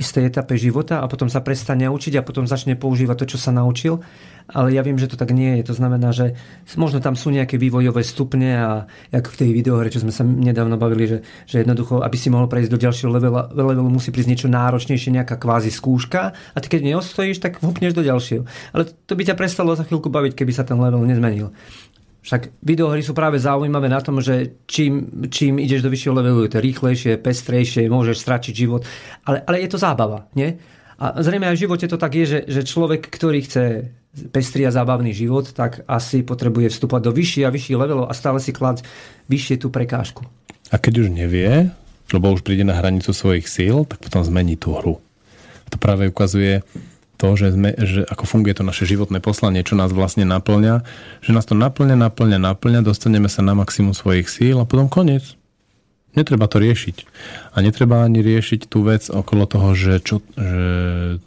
S1: istej etape života a potom sa prestane učiť a potom začne používať to, čo sa naučil. Ale ja viem, že to tak nie je. To znamená, že možno tam sú nejaké vývojové stupne a ako v tej videohre, čo sme sa nedávno bavili, že, že jednoducho, aby si mohol prejsť do ďalšieho levela, levelu, musí prísť niečo náročnejšie, nejaká kvázi skúška a ty keď neostojíš, tak hupneš do ďalšieho. Ale to by ťa prestalo za chvíľku baviť, keby sa ten level nezmenil. Však videohry sú práve zaujímavé na tom, že čím, čím ideš do vyššieho levelu, je to rýchlejšie, pestrejšie, môžeš stratiť život, ale, ale je to zábava, nie? A zrejme aj v živote to tak je, že, že človek, ktorý chce pestrý a zábavný život, tak asi potrebuje vstúpať do vyšších a vyšších levelov a stále si klať vyššie tú prekážku.
S2: A keď už nevie, lebo už príde na hranicu svojich síl, tak potom zmení tú hru. To práve ukazuje to, že, sme, že ako funguje to naše životné poslanie, čo nás vlastne naplňa, že nás to naplňa, naplňa, naplňa, dostaneme sa na maximum svojich síl a potom koniec. Netreba to riešiť. A netreba ani riešiť tú vec okolo toho, že, čo, že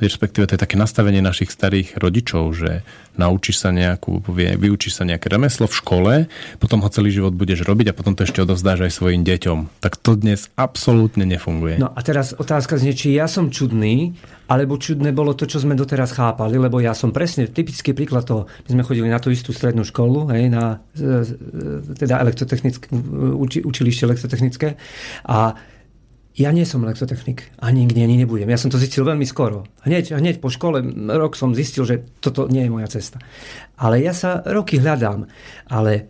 S2: respektíve to je také nastavenie našich starých rodičov, že naučíš sa nejakú, vyučíš sa nejaké remeslo v škole, potom ho celý život budeš robiť a potom to ešte odovzdáš aj svojim deťom. Tak to dnes absolútne nefunguje.
S1: No a teraz otázka znie, či ja som čudný, alebo čudné bolo to, čo sme doteraz chápali, lebo ja som presne typický príklad toho. My sme chodili na tú istú strednú školu, hej, na teda elektrotechnické, uči, učilište elektrotechnické a ja nie som elektrotechnik. Ani nikdy ani nebudem. Ja som to zistil veľmi skoro. Hneď, hneď po škole rok som zistil, že toto nie je moja cesta. Ale ja sa roky hľadám. Ale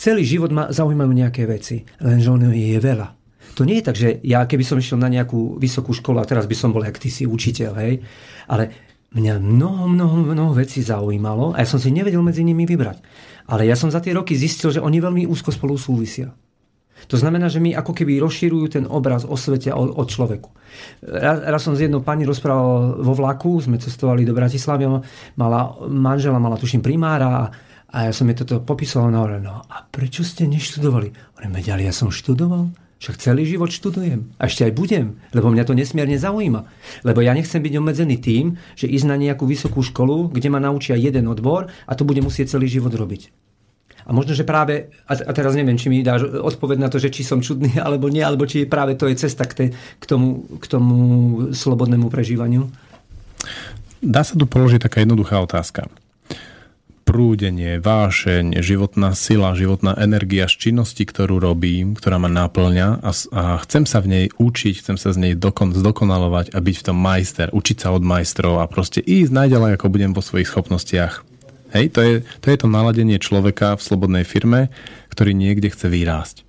S1: celý život ma zaujímajú nejaké veci. Lenže on je veľa. To nie je tak, že ja keby som išiel na nejakú vysokú školu a teraz by som bol, jak ty si učiteľ, hej. Ale mňa mnoho, mnoho, mnoho vecí zaujímalo a ja som si nevedel medzi nimi vybrať. Ale ja som za tie roky zistil, že oni veľmi úzko spolu súvisia. To znamená, že mi ako keby rozširujú ten obraz o svete o, o človeku. Raz, raz som s jednou pani rozprával vo vlaku, sme cestovali do Bratislavy, mala manžela, mala tuším primára a, a ja som jej toto popisoval na no a prečo ste neštudovali? Hovorím, ale ja som študoval. Však celý život študujem. A ešte aj budem, lebo mňa to nesmierne zaujíma. Lebo ja nechcem byť obmedzený tým, že ísť na nejakú vysokú školu, kde ma naučia jeden odbor a to bude musieť celý život robiť. A možno, že práve, a teraz neviem, či mi dáš odpoveď na to, že či som čudný alebo nie, alebo či práve to je cesta k, te, k, tomu, k tomu slobodnému prežívaniu.
S2: Dá sa tu položiť taká jednoduchá otázka. Prúdenie, vášeň, životná sila, životná energia z činnosti, ktorú robím, ktorá ma náplňa a, a chcem sa v nej učiť, chcem sa z nej dokon, zdokonalovať a byť v tom majster, učiť sa od majstrov a proste ísť najďalej, ako budem vo svojich schopnostiach Hej, to je, to je to naladenie človeka v slobodnej firme, ktorý niekde chce vyrásť.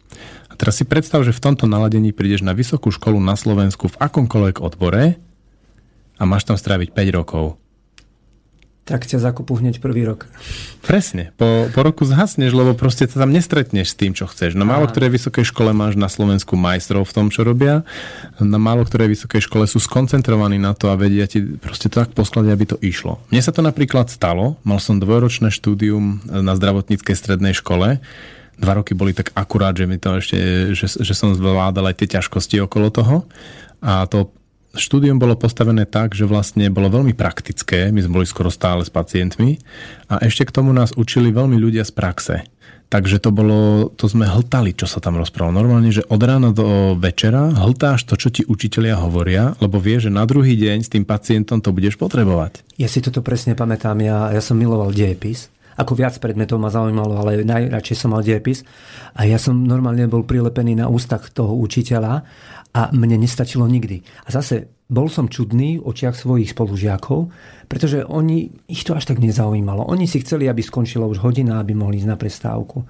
S2: A teraz si predstav, že v tomto naladení prídeš na vysokú školu na Slovensku v akomkoľvek odbore a máš tam stráviť 5 rokov
S1: tak ťa zakupú hneď prvý rok.
S2: Presne. Po, po roku zhasneš, lebo proste sa tam nestretneš s tým, čo chceš. Na málo ktorej vysokej škole máš na Slovensku majstrov v tom, čo robia. Na málo ktorej vysokej škole sú skoncentrovaní na to a vedia ti proste to tak poskladiť, aby to išlo. Mne sa to napríklad stalo. Mal som dvojročné štúdium na zdravotníckej strednej škole. Dva roky boli tak akurát, že mi to ešte, že, že som zvládal aj tie ťažkosti okolo toho. A to štúdium bolo postavené tak, že vlastne bolo veľmi praktické, my sme boli skoro stále s pacientmi a ešte k tomu nás učili veľmi ľudia z praxe. Takže to bolo, to sme hltali, čo sa tam rozprávalo. Normálne, že od rána do večera hltáš to, čo ti učitelia hovoria, lebo vie, že na druhý deň s tým pacientom to budeš potrebovať.
S1: Ja si toto presne pamätám. Ja, ja som miloval dejepis. Ako viac predmetov ma zaujímalo, ale najradšej som mal dejepis. A ja som normálne bol prilepený na ústach toho učiteľa a mne nestačilo nikdy. A zase bol som čudný v očiach svojich spolužiakov, pretože oni, ich to až tak nezaujímalo. Oni si chceli, aby skončila už hodina, aby mohli ísť na prestávku.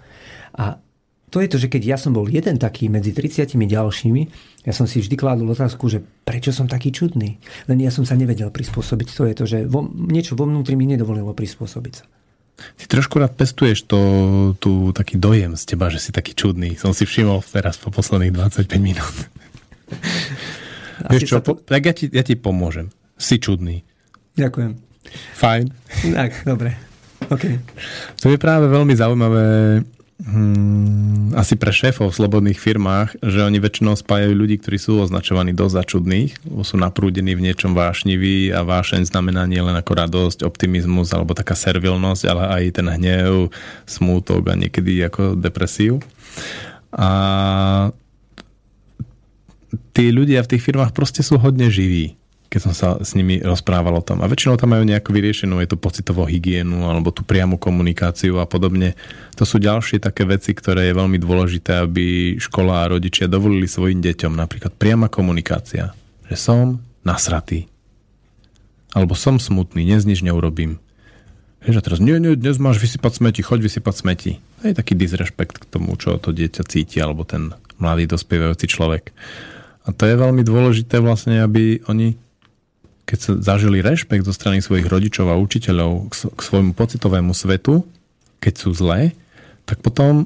S1: A to je to, že keď ja som bol jeden taký medzi 30 ďalšími, ja som si vždy kládol otázku, že prečo som taký čudný. Len ja som sa nevedel prispôsobiť. To je to, že vo, niečo vo vnútri mi nedovolilo prispôsobiť sa.
S2: Ty trošku rád pestuješ to, tu taký dojem z teba, že si taký čudný. Som si všimol teraz po posledných 25 minút. Vieš čo, to... tak ja ti, ja ti pomôžem. Si čudný.
S1: Ďakujem.
S2: Fajn.
S1: Tak, dobre. Okay.
S2: To je práve veľmi zaujímavé Hmm, asi pre šéfov v slobodných firmách, že oni väčšinou spájajú ľudí, ktorí sú označovaní dosť za čudných, sú naprúdení v niečom vášniví a vášeň znamená nie len ako radosť, optimizmus alebo taká servilnosť, ale aj ten hnev, smútok a niekedy ako depresiu. A tí ľudia v tých firmách proste sú hodne živí keď som sa s nimi rozprával o tom. A väčšinou tam majú nejako vyriešenú, je to pocitovú hygienu alebo tú priamu komunikáciu a podobne. To sú ďalšie také veci, ktoré je veľmi dôležité, aby škola a rodičia dovolili svojim deťom. Napríklad priama komunikácia. Že som nasratý. Alebo som smutný, dnes nič neurobím. Vieš, a teraz, nie, nie, dnes máš vysypať smeti, choď vysypať smeti. To je taký disrespekt k tomu, čo to dieťa cíti, alebo ten mladý dospievajúci človek. A to je veľmi dôležité vlastne, aby oni keď sa zažili rešpekt zo strany svojich rodičov a učiteľov k svojmu pocitovému svetu, keď sú zlé, tak potom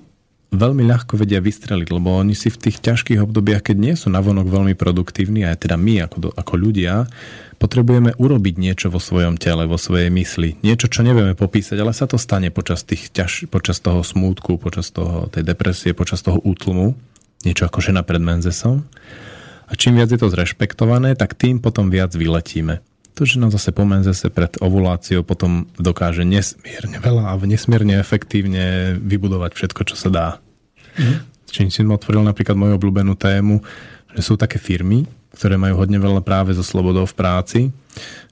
S2: veľmi ľahko vedia vystreliť, lebo oni si v tých ťažkých obdobiach, keď nie sú navonok veľmi produktívni, aj teda my ako, ako ľudia, potrebujeme urobiť niečo vo svojom tele, vo svojej mysli. Niečo, čo nevieme popísať, ale sa to stane počas, tých ťaž, počas toho smútku, počas toho, tej depresie, počas toho útlmu. Niečo ako žena pred menzesom. A čím viac je to zrešpektované, tak tým potom viac vyletíme. To, že nám zase pomenze sa pred ovuláciou potom dokáže nesmierne veľa a nesmierne efektívne vybudovať všetko, čo sa dá. Mm. Čím si otvoril napríklad moju obľúbenú tému, že sú také firmy, ktoré majú hodne veľa práve so slobodou v práci,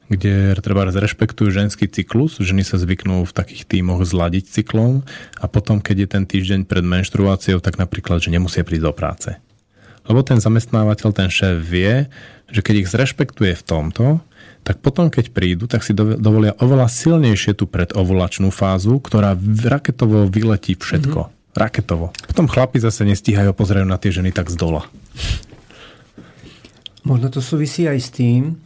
S2: kde treba zrešpektujú ženský cyklus, ženy sa zvyknú v takých tímoch zladiť cyklom a potom, keď je ten týždeň pred menštruáciou, tak napríklad, že nemusia prísť do práce. Lebo ten zamestnávateľ, ten šéf vie, že keď ich zrešpektuje v tomto, tak potom, keď prídu, tak si dovolia oveľa silnejšie tú predovulačnú fázu, ktorá raketovo vyletí všetko. Mm-hmm. Raketovo. Potom chlapi zase nestíhajú pozerajú na tie ženy tak z dola.
S1: Možno to súvisí aj s tým,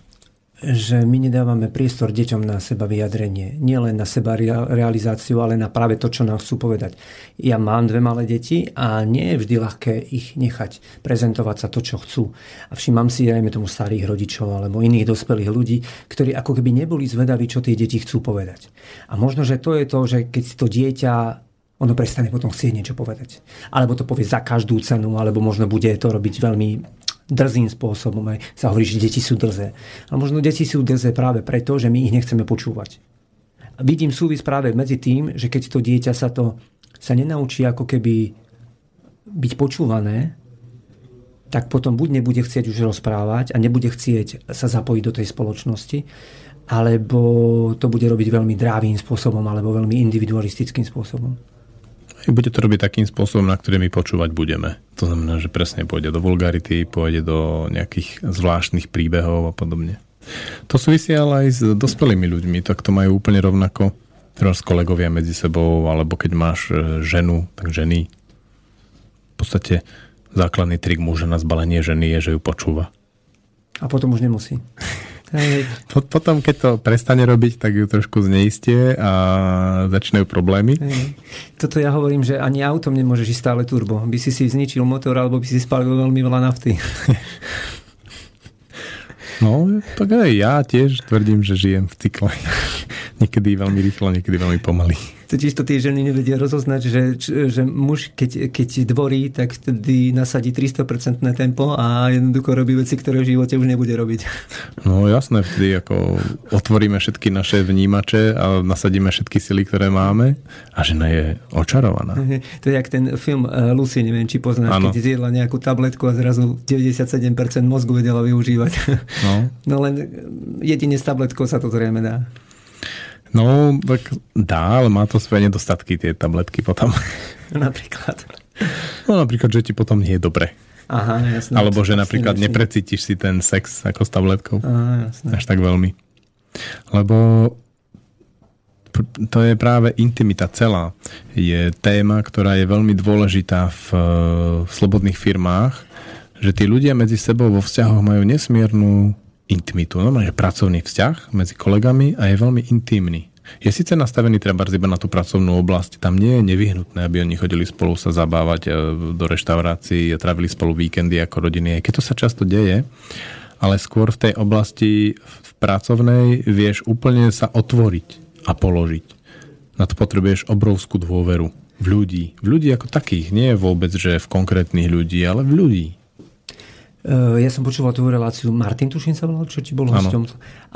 S1: že my nedávame priestor deťom na seba vyjadrenie. Nie len na seba realizáciu, ale na práve to, čo nám chcú povedať. Ja mám dve malé deti a nie je vždy ľahké ich nechať prezentovať sa to, čo chcú. A všímam si, dajme tomu starých rodičov alebo iných dospelých ľudí, ktorí ako keby neboli zvedaví, čo tie deti chcú povedať. A možno, že to je to, že keď to dieťa ono prestane potom chcieť niečo povedať. Alebo to povie za každú cenu, alebo možno bude to robiť veľmi drzým spôsobom. Aj sa hovorí, že deti sú drzé. A možno deti sú drzé práve preto, že my ich nechceme počúvať. A vidím súvis práve medzi tým, že keď to dieťa sa to sa nenaučí ako keby byť počúvané, tak potom buď nebude chcieť už rozprávať a nebude chcieť sa zapojiť do tej spoločnosti, alebo to bude robiť veľmi drávým spôsobom alebo veľmi individualistickým spôsobom.
S2: Bude to robiť takým spôsobom, na ktorý my počúvať budeme. To znamená, že presne pôjde do vulgarity, pôjde do nejakých zvláštnych príbehov a podobne. To súvisí ale aj s dospelými ľuďmi, tak to majú úplne rovnako. Teraz kolegovia medzi sebou, alebo keď máš e, ženu, tak ženy. V podstate základný trik muža na zbalenie ženy je, že ju počúva.
S1: A potom už nemusí.
S2: Potom, keď to prestane robiť, tak ju trošku zneistie a začínajú problémy.
S1: Toto ja hovorím, že ani autom nemôžeš ísť stále turbo. By si si zničil motor, alebo by si spalil veľmi veľa nafty.
S2: No, tak aj ja tiež tvrdím, že žijem v cykle. niekedy veľmi rýchlo, niekedy veľmi pomaly.
S1: Totiž to tie ženy nevedia rozoznať, že, že muž, keď, keď dvorí, tak vtedy nasadí 300% tempo a jednoducho robí veci, ktoré v živote už nebude robiť.
S2: No jasné, vtedy ako otvoríme všetky naše vnímače a nasadíme všetky sily, ktoré máme a žena je očarovaná.
S1: To je jak ten film eh, Lucy, neviem, či poznáš, ano. keď zjedla nejakú tabletku a zrazu 97% mozgu vedela využívať. No. no len jedine s tabletkou sa to zrejme dá.
S2: No, tak dá, ale má to svoje nedostatky, tie tabletky potom.
S1: Napríklad.
S2: No napríklad, že ti potom nie je dobre.
S1: Aha, jasné.
S2: Alebo že napríklad neprecítiš si ten sex ako s tabletkou.
S1: Aha, jasné.
S2: Až tak veľmi. Lebo to je práve intimita celá. Je téma, ktorá je veľmi dôležitá v, v slobodných firmách, že tí ľudia medzi sebou vo vzťahoch majú nesmiernu intimitu. Normálne, že pracovný vzťah medzi kolegami a je veľmi intimný. Je síce nastavený treba iba na tú pracovnú oblasť, tam nie je nevyhnutné, aby oni chodili spolu sa zabávať e, do reštaurácií trávili spolu víkendy ako rodiny, aj keď to sa často deje, ale skôr v tej oblasti v pracovnej vieš úplne sa otvoriť a položiť. Na to potrebuješ obrovskú dôveru v ľudí. V ľudí ako takých. Nie je vôbec, že v konkrétnych ľudí, ale v ľudí.
S1: Ja som počúval tú reláciu, Martin tuším sa volal, čo ti bol hosťom.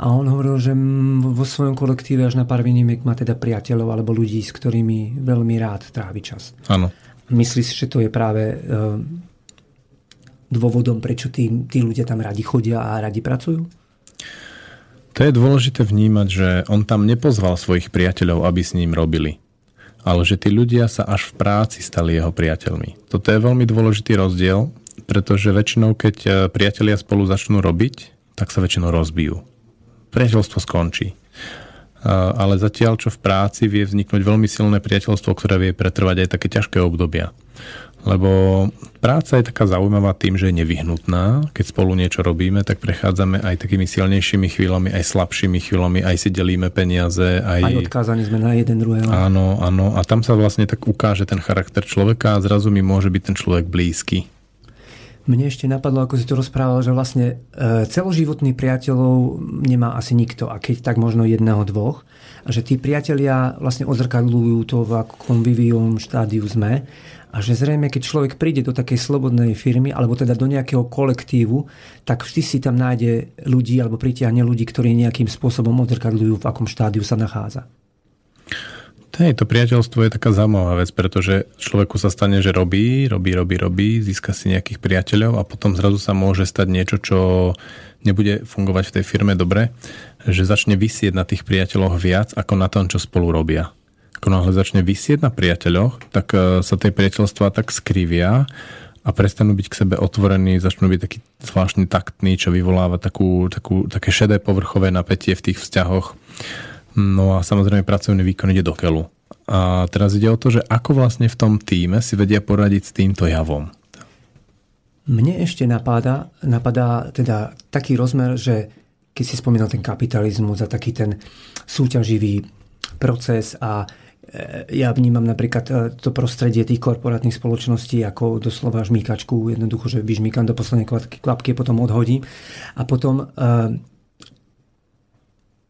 S1: A on hovoril, že vo svojom kolektíve až na pár výnimiek má teda priateľov alebo ľudí, s ktorými veľmi rád trávi čas.
S2: Áno.
S1: Myslíš, že to je práve dôvodom, prečo tí, tí ľudia tam radi chodia a radi pracujú?
S2: To je dôležité vnímať, že on tam nepozval svojich priateľov, aby s ním robili ale že tí ľudia sa až v práci stali jeho priateľmi. Toto je veľmi dôležitý rozdiel, pretože väčšinou, keď e, priatelia spolu začnú robiť, tak sa väčšinou rozbijú. Priateľstvo skončí. E, ale zatiaľ, čo v práci vie vzniknúť veľmi silné priateľstvo, ktoré vie pretrvať aj také ťažké obdobia. Lebo práca je taká zaujímavá tým, že je nevyhnutná. Keď spolu niečo robíme, tak prechádzame aj takými silnejšími chvíľami, aj slabšími chvíľami, aj si delíme peniaze. Aj,
S1: aj odkázaní sme na jeden druhého.
S2: Áno, áno. A tam sa vlastne tak ukáže ten charakter človeka a zrazu mi môže byť ten človek blízky.
S1: Mne ešte napadlo, ako si to rozprával, že vlastne e, celoživotný priateľov nemá asi nikto a keď tak možno jedného, dvoch. A že tí priatelia vlastne odzrkadľujú to, v akom vyvíjom štádiu sme a že zrejme, keď človek príde do takej slobodnej firmy alebo teda do nejakého kolektívu, tak vždy si tam nájde ľudí alebo pritiahne ľudí, ktorí nejakým spôsobom odzrkadľujú, v akom štádiu sa nachádza.
S2: Hej, to priateľstvo je taká zaujímavá vec, pretože človeku sa stane, že robí, robí, robí, robí, získa si nejakých priateľov a potom zrazu sa môže stať niečo, čo nebude fungovať v tej firme dobre, že začne vysieť na tých priateľoch viac ako na tom, čo spolu robia ako náhle začne vysieť na priateľoch, tak e, sa tie priateľstvá tak skrivia a prestanú byť k sebe otvorení, začnú byť taký zvláštne taktný, čo vyvoláva takú, takú, také šedé povrchové napätie v tých vzťahoch. No a samozrejme pracovný výkon ide do keľu. A teraz ide o to, že ako vlastne v tom týme si vedia poradiť s týmto javom.
S1: Mne ešte napadá, napadá teda taký rozmer, že keď si spomínal ten kapitalizmus a taký ten súťaživý proces a E, ja vnímam napríklad e, to prostredie tých korporátnych spoločností ako doslova žmýkačku, jednoducho, že vyžmýkam do poslednej kvapky, potom odhodím. A potom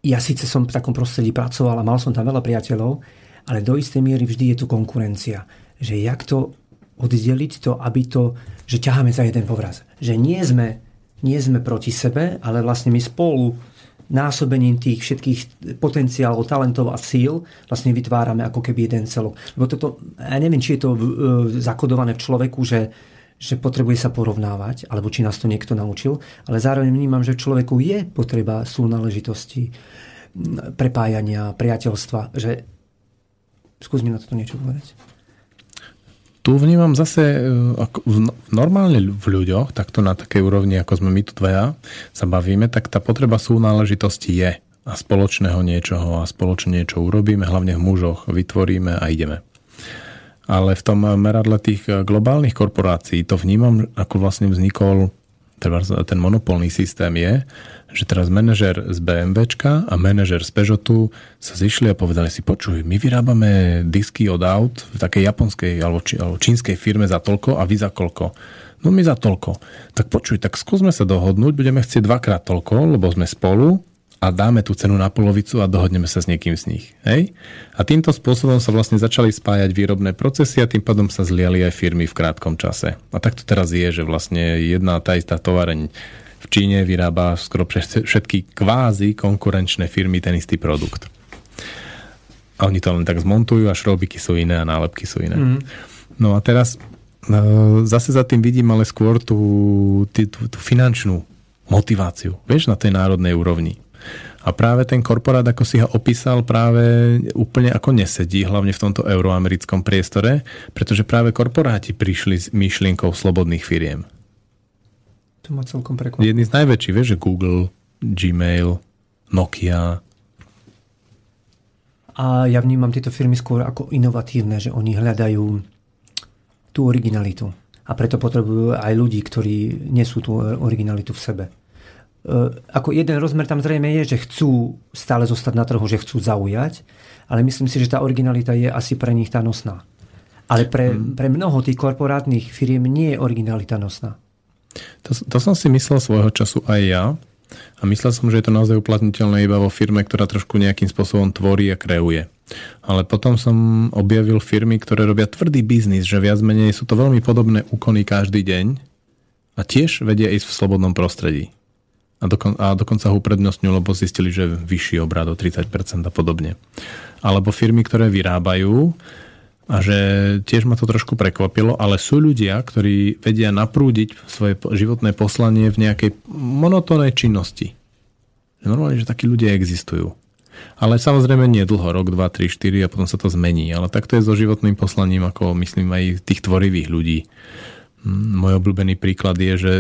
S1: ja síce som v takom prostredí pracoval a mal som tam veľa priateľov, ale do istej miery vždy je tu konkurencia. Že jak to oddeliť to, aby to, že ťaháme za jeden povraz. Že nie sme, nie sme proti sebe, ale vlastne my spolu násobením tých všetkých potenciálov, talentov a síl vlastne vytvárame ako keby jeden celok. Lebo toto, ja neviem, či je to zakodované v človeku, že, že potrebuje sa porovnávať, alebo či nás to niekto naučil, ale zároveň vnímam, že v človeku je potreba súnáležitosti, prepájania, priateľstva, že skús mi na toto niečo povedať
S2: tu vnímam zase e, ako v, normálne v ľuďoch, takto na takej úrovni, ako sme my tu dvaja sa bavíme, tak tá potreba súnáležitosti je a spoločného niečoho a spoločne niečo urobíme, hlavne v mužoch, vytvoríme a ideme. Ale v tom meradle tých e, globálnych korporácií to vnímam, ako vlastne vznikol ten monopolný systém je, že teraz manažer z BMWčka a manažer z Peugeotu sa zišli a povedali si, počuj, my vyrábame disky od aut v takej japonskej alebo, či, alebo čínskej firme za toľko a vy za koľko. No my za toľko. Tak počuj, tak skúsme sa dohodnúť, budeme chcieť dvakrát toľko, lebo sme spolu a dáme tú cenu na polovicu a dohodneme sa s niekým z nich. Hej? A týmto spôsobom sa vlastne začali spájať výrobné procesy a tým pádom sa zliali aj firmy v krátkom čase. A tak to teraz je, že vlastne jedna tá istá tovareň v Číne vyrába skoro všetky kvázi konkurenčné firmy ten istý produkt. A oni to len tak zmontujú a šrobiky sú iné a nálepky sú iné. Mm. No a teraz e, zase za tým vidím ale skôr tú, tú, tú finančnú motiváciu, vieš, na tej národnej úrovni. A práve ten korporát, ako si ho opísal, práve úplne ako nesedí, hlavne v tomto euroamerickom priestore, pretože práve korporáti prišli s myšlienkou slobodných firiem.
S1: To ma celkom prekvapilo.
S2: Jedný z najväčších, vieš, že Google, Gmail, Nokia.
S1: A ja vnímam tieto firmy skôr ako inovatívne, že oni hľadajú tú originalitu. A preto potrebujú aj ľudí, ktorí nesú tú originalitu v sebe. E, ako jeden rozmer tam zrejme je, že chcú stále zostať na trhu, že chcú zaujať, ale myslím si, že tá originalita je asi pre nich tá nosná. Ale pre, hmm. pre mnoho tých korporátnych firiem nie je originalita nosná.
S2: To, to som si myslel svojho času aj ja, A myslel som, že je to naozaj uplatniteľné iba vo firme, ktorá trošku nejakým spôsobom tvorí a kreuje. Ale potom som objavil firmy, ktoré robia tvrdý biznis, že viac menej sú to veľmi podobné úkony každý deň a tiež vedia ísť v slobodnom prostredí. A, dokon, a dokonca ho uprednostňujú, lebo zistili, že vyšší obrad o 30% a podobne. Alebo firmy, ktoré vyrábajú a že tiež ma to trošku prekvapilo, ale sú ľudia, ktorí vedia naprúdiť svoje životné poslanie v nejakej monotónnej činnosti. Normálne, že takí ľudia existujú. Ale samozrejme nie dlho, rok, dva, tri, štyri a potom sa to zmení. Ale tak to je so životným poslaním, ako myslím aj tých tvorivých ľudí. Hm, môj obľúbený príklad je, že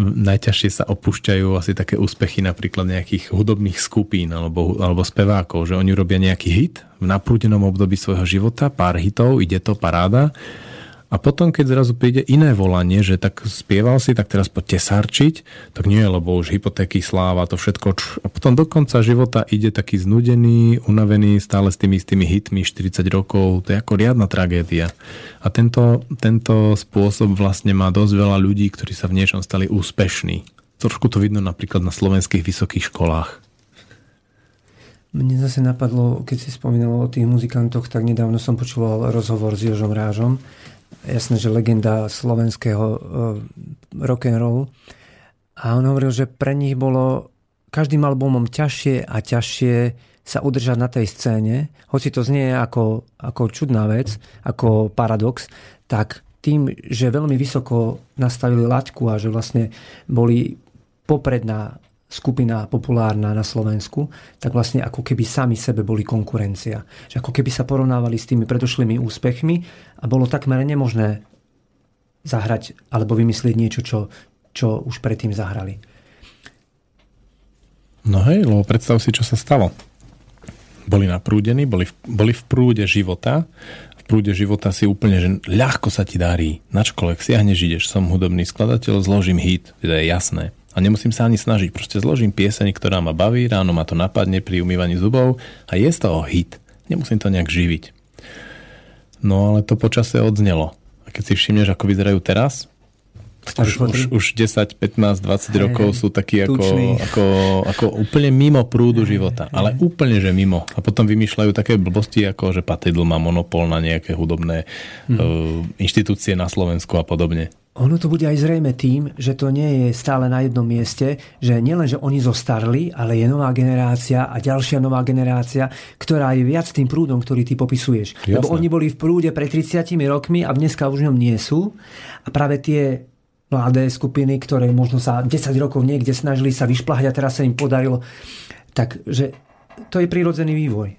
S2: najťažšie sa opúšťajú asi také úspechy napríklad nejakých hudobných skupín alebo, alebo spevákov, že oni robia nejaký hit v naprúdenom období svojho života, pár hitov, ide to paráda a potom, keď zrazu príde iné volanie, že tak spieval si, tak teraz poď tesárčiť, tak nie, lebo už hypotéky, sláva, to všetko. A potom do konca života ide taký znudený, unavený, stále s tými istými hitmi, 40 rokov. To je ako riadna tragédia. A tento, tento spôsob vlastne má dosť veľa ľudí, ktorí sa v niečom stali úspešní. Trošku to vidno napríklad na slovenských vysokých školách.
S1: Mne zase napadlo, keď si spomínal o tých muzikantoch, tak nedávno som počúval rozhovor s Jožom Rážom, jasné, že legenda slovenského uh, rock and roll. A on hovoril, že pre nich bolo každým albumom ťažšie a ťažšie sa udržať na tej scéne, hoci to znie ako, ako čudná vec, ako paradox, tak tým, že veľmi vysoko nastavili laťku a že vlastne boli popredná skupina populárna na Slovensku, tak vlastne ako keby sami sebe boli konkurencia. Že ako keby sa porovnávali s tými predošlými úspechmi a bolo takmer nemožné zahrať alebo vymyslieť niečo, čo, čo už predtým zahrali.
S2: No hej, lebo predstav si, čo sa stalo. Boli naprúdení, boli v, boli v prúde života. V prúde života si úplne, že ľahko sa ti darí. Na čokoľvek siahneš, ideš, som hudobný skladateľ, zložím hit, teda je jasné. A nemusím sa ani snažiť, proste zložím pieseň, ktorá ma baví, ráno ma to napadne pri umývaní zubov a je z toho hit. Nemusím to nejak živiť. No ale to počasie odznelo. A keď si všimneš, ako vyzerajú teraz, už, už, už 10, 15, 20 rokov sú takí ako, ako, ako úplne mimo prúdu života. Ale úplne, že mimo. A potom vymýšľajú také blbosti, ako že Patidl má monopol na nejaké hudobné hmm. uh, inštitúcie na Slovensku a podobne.
S1: Ono to bude aj zrejme tým, že to nie je stále na jednom mieste, že nielen, že oni zostarli, ale je nová generácia a ďalšia nová generácia, ktorá je viac tým prúdom, ktorý ty popisuješ. Jasne. Lebo oni boli v prúde pred 30 rokmi a dneska už v ňom nie sú. A práve tie mladé skupiny, ktoré možno sa 10 rokov niekde snažili sa vyšplahať a teraz sa im podarilo. Takže to je prirodzený vývoj.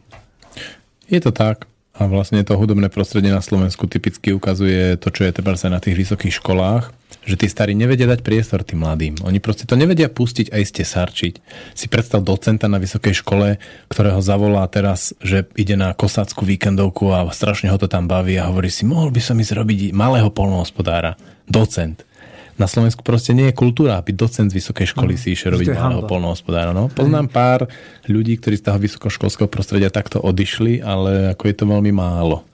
S2: Je to tak. A vlastne to hudobné prostredie na Slovensku typicky ukazuje to, čo je treba sa na tých vysokých školách, že tí starí nevedia dať priestor tým mladým. Oni proste to nevedia pustiť a ísť sarčiť. Si predstav docenta na vysokej škole, ktorého zavolá teraz, že ide na kosácku víkendovku a strašne ho to tam baví a hovorí si, mohol by som ísť robiť malého polnohospodára. Docent na Slovensku proste nie je kultúra, aby docent z vysokej školy mm, si išiel robiť malého polnohospodára. No? Poznám pár ľudí, ktorí z toho vysokoškolského prostredia takto odišli, ale ako je to veľmi málo.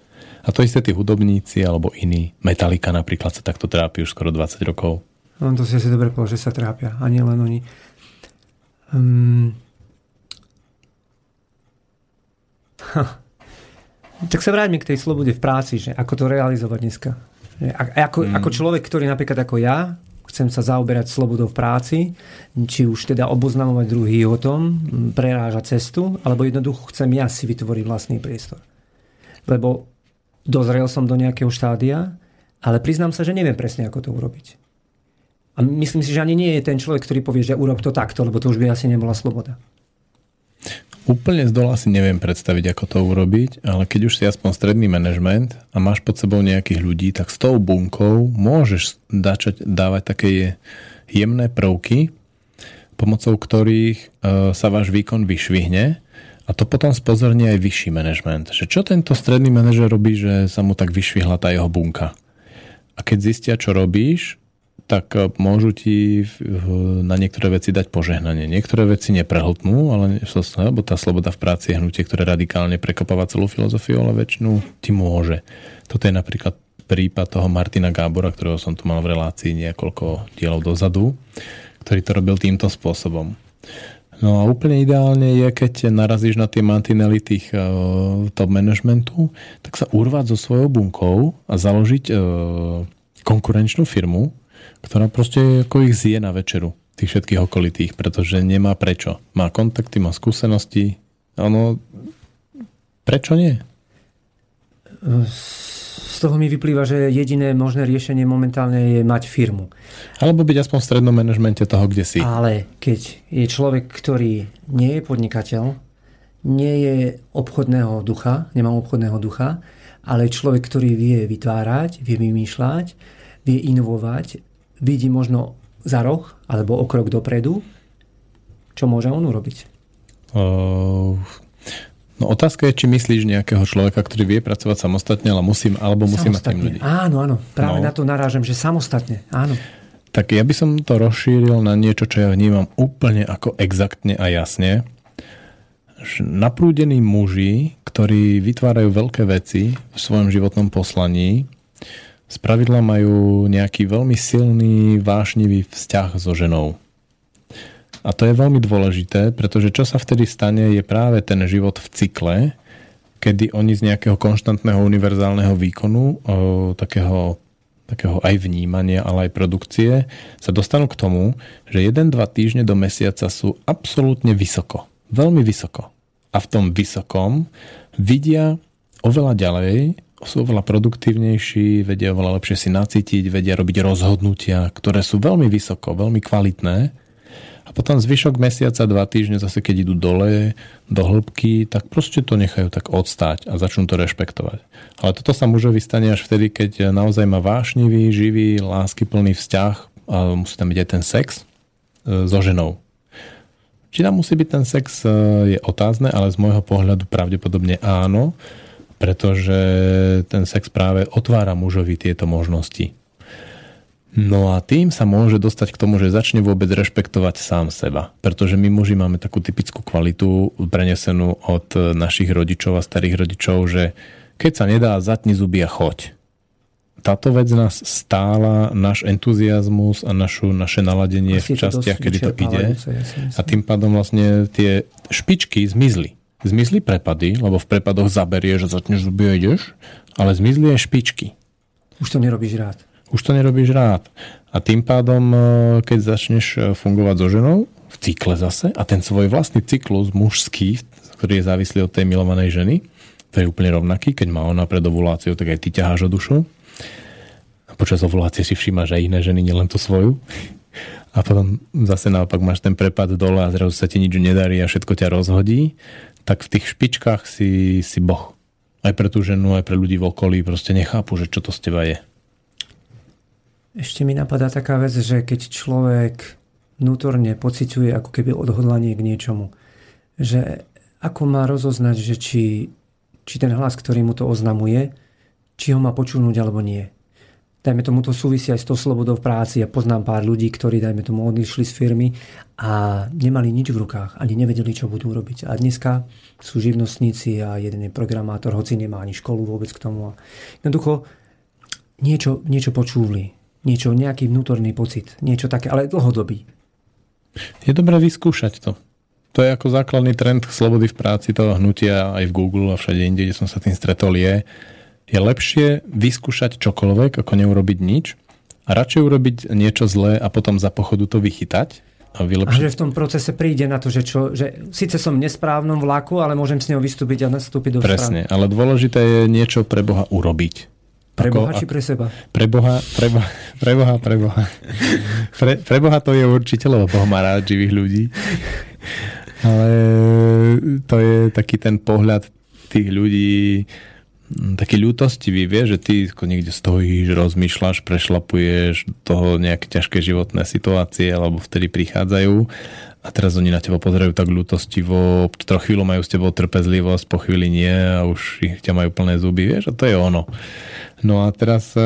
S2: A to isté tí hudobníci alebo iní. Metalika napríklad sa takto trápi už skoro 20 rokov.
S1: No to si asi dobre povedal, že sa trápia. A nie len oni. Um... Tak sa vráťme k tej slobode v práci, že ako to realizovať dneska. A, ako, mm. ako človek, ktorý napríklad ako ja, chcem sa zaoberať slobodou v práci, či už teda oboznamovať druhý o tom, prerážať cestu, alebo jednoducho chcem ja si vytvoriť vlastný priestor. Lebo dozrel som do nejakého štádia, ale priznám sa, že neviem presne, ako to urobiť. A myslím si, že ani nie je ten človek, ktorý povie, že urob to takto, lebo to už by asi nebola sloboda.
S2: Úplne z dola si neviem predstaviť, ako to urobiť, ale keď už si aspoň stredný manažment a máš pod sebou nejakých ľudí, tak s tou bunkou môžeš začať dávať také jemné prvky, pomocou ktorých e, sa váš výkon vyšvihne a to potom spozorní aj vyšší manažment. Že čo tento stredný manažer robí, že sa mu tak vyšvihla tá jeho bunka. A keď zistia, čo robíš, tak e, môžu ti na niektoré veci dať požehnanie. Niektoré veci neprehltnú, ale lebo tá sloboda v práci je hnutie, ktoré radikálne prekopáva celú filozofiu, ale väčšinu ti môže. Toto je napríklad prípad toho Martina Gábora, ktorého som tu mal v relácii niekoľko dielov dozadu, ktorý to robil týmto spôsobom. No a úplne ideálne je, keď narazíš na tie mantinely tých uh, top managementu, tak sa urvať so svojou bunkou a založiť uh, konkurenčnú firmu, ktorá proste ako ich zje na večeru tých všetkých okolitých, pretože nemá prečo. Má kontakty, má skúsenosti. Ono, prečo nie?
S1: Z toho mi vyplýva, že jediné možné riešenie momentálne je mať firmu.
S2: Alebo byť aspoň v strednom manažmente toho, kde si.
S1: Ale keď je človek, ktorý nie je podnikateľ, nie je obchodného ducha, nemá obchodného ducha, ale človek, ktorý vie vytvárať, vie vymýšľať, vie inovovať, vidí možno za roh alebo o krok dopredu, čo môže on urobiť? Uh,
S2: no otázka je, či myslíš nejakého človeka, ktorý vie pracovať samostatne, ale musím, alebo musí mať tým ľudí.
S1: Áno, áno. Práve no. na to narážam, že samostatne. Áno.
S2: Tak ja by som to rozšíril na niečo, čo ja vnímam úplne ako exaktne a jasne. Naprúdení muži, ktorí vytvárajú veľké veci v svojom životnom poslaní, spravidla majú nejaký veľmi silný, vášnivý vzťah so ženou. A to je veľmi dôležité, pretože čo sa vtedy stane, je práve ten život v cykle, kedy oni z nejakého konštantného univerzálneho výkonu, takého, takého aj vnímania, ale aj produkcie, sa dostanú k tomu, že 1-2 týždne do mesiaca sú absolútne vysoko. Veľmi vysoko. A v tom vysokom vidia oveľa ďalej sú oveľa produktívnejší, vedia oveľa lepšie si nacítiť, vedia robiť rozhodnutia, ktoré sú veľmi vysoko, veľmi kvalitné. A potom zvyšok mesiaca, dva týždne, zase keď idú dole, do hĺbky, tak proste to nechajú tak odstáť a začnú to rešpektovať. Ale toto sa mužovi stane až vtedy, keď naozaj má vášnivý, živý, láskyplný vzťah a musí tam byť aj ten sex e, so ženou. Či tam musí byť ten sex, e, je otázne, ale z môjho pohľadu pravdepodobne áno, pretože ten sex práve otvára mužovi tieto možnosti. No a tým sa môže dostať k tomu, že začne vôbec rešpektovať sám seba. Pretože my muži máme takú typickú kvalitu prenesenú od našich rodičov a starých rodičov, že keď sa nedá, zatni zuby a choď. Táto vec nás stála náš entuziasmus a našu, naše naladenie Asi v častiach, kedy to ide. A tým pádom vlastne tie špičky zmizli zmizli prepady, lebo v prepadoch zaberieš a začneš zuby a ideš, ale zmizli aj špičky.
S1: Už to nerobíš rád.
S2: Už to nerobíš rád. A tým pádom, e, keď začneš e, fungovať so ženou, v cykle zase, a ten svoj vlastný cyklus mužský, ktorý je závislý od tej milovanej ženy, to je úplne rovnaký, keď má ona pred ovuláciou, tak aj ty ťaháš o dušu. A počas ovulácie si všímaš aj iné ženy, nielen tú svoju. A potom zase naopak máš ten prepad dole a zrazu sa ti nič nedarí a všetko ťa rozhodí tak v tých špičkách si, si boh. Aj pre tú ženu, aj pre ľudí v okolí proste nechápu, že čo to z teba je.
S1: Ešte mi napadá taká vec, že keď človek vnútorne pociťuje ako keby odhodlanie k niečomu, že ako má rozoznať, že či, či ten hlas, ktorý mu to oznamuje, či ho má počúnuť alebo nie dajme tomu to súvisí aj s tou slobodou v práci. Ja poznám pár ľudí, ktorí, dajme tomu, odišli z firmy a nemali nič v rukách, ani nevedeli, čo budú robiť. A dneska sú živnostníci a jeden je programátor, hoci nemá ani školu vôbec k tomu. Jednoducho niečo, niečo počúvli, niečo, nejaký vnútorný pocit, niečo také, ale dlhodobý.
S2: Je dobré vyskúšať to. To je ako základný trend slobody v práci toho hnutia aj v Google a všade inde, kde som sa tým stretol, je, je lepšie vyskúšať čokoľvek, ako neurobiť nič a radšej urobiť niečo zlé a potom za pochodu to vychytať.
S1: A, vylepšiť. a že v tom procese príde na to, že, čo, že síce som v nesprávnom vlaku, ale môžem s neho vystúpiť a nastúpiť do
S2: Presne, správne. ale dôležité je niečo pre Boha urobiť.
S1: Pre Boha či pre seba?
S2: Pre Boha, pre Boha, pre Boha, pre Boha. Pre, pre Boha to je určite, lebo Boh má rád živých ľudí. Ale to je taký ten pohľad tých ľudí, taký ľútostivý, vie, že ty niekde stojíš, rozmýšľaš, prešlapuješ toho nejaké ťažké životné situácie, alebo vtedy prichádzajú a teraz oni na teba pozerajú tak ľútostivo, troch chvíľu majú s tebou trpezlivosť, po chvíli nie a už ich ťa majú plné zuby, vieš, a to je ono. No a teraz e,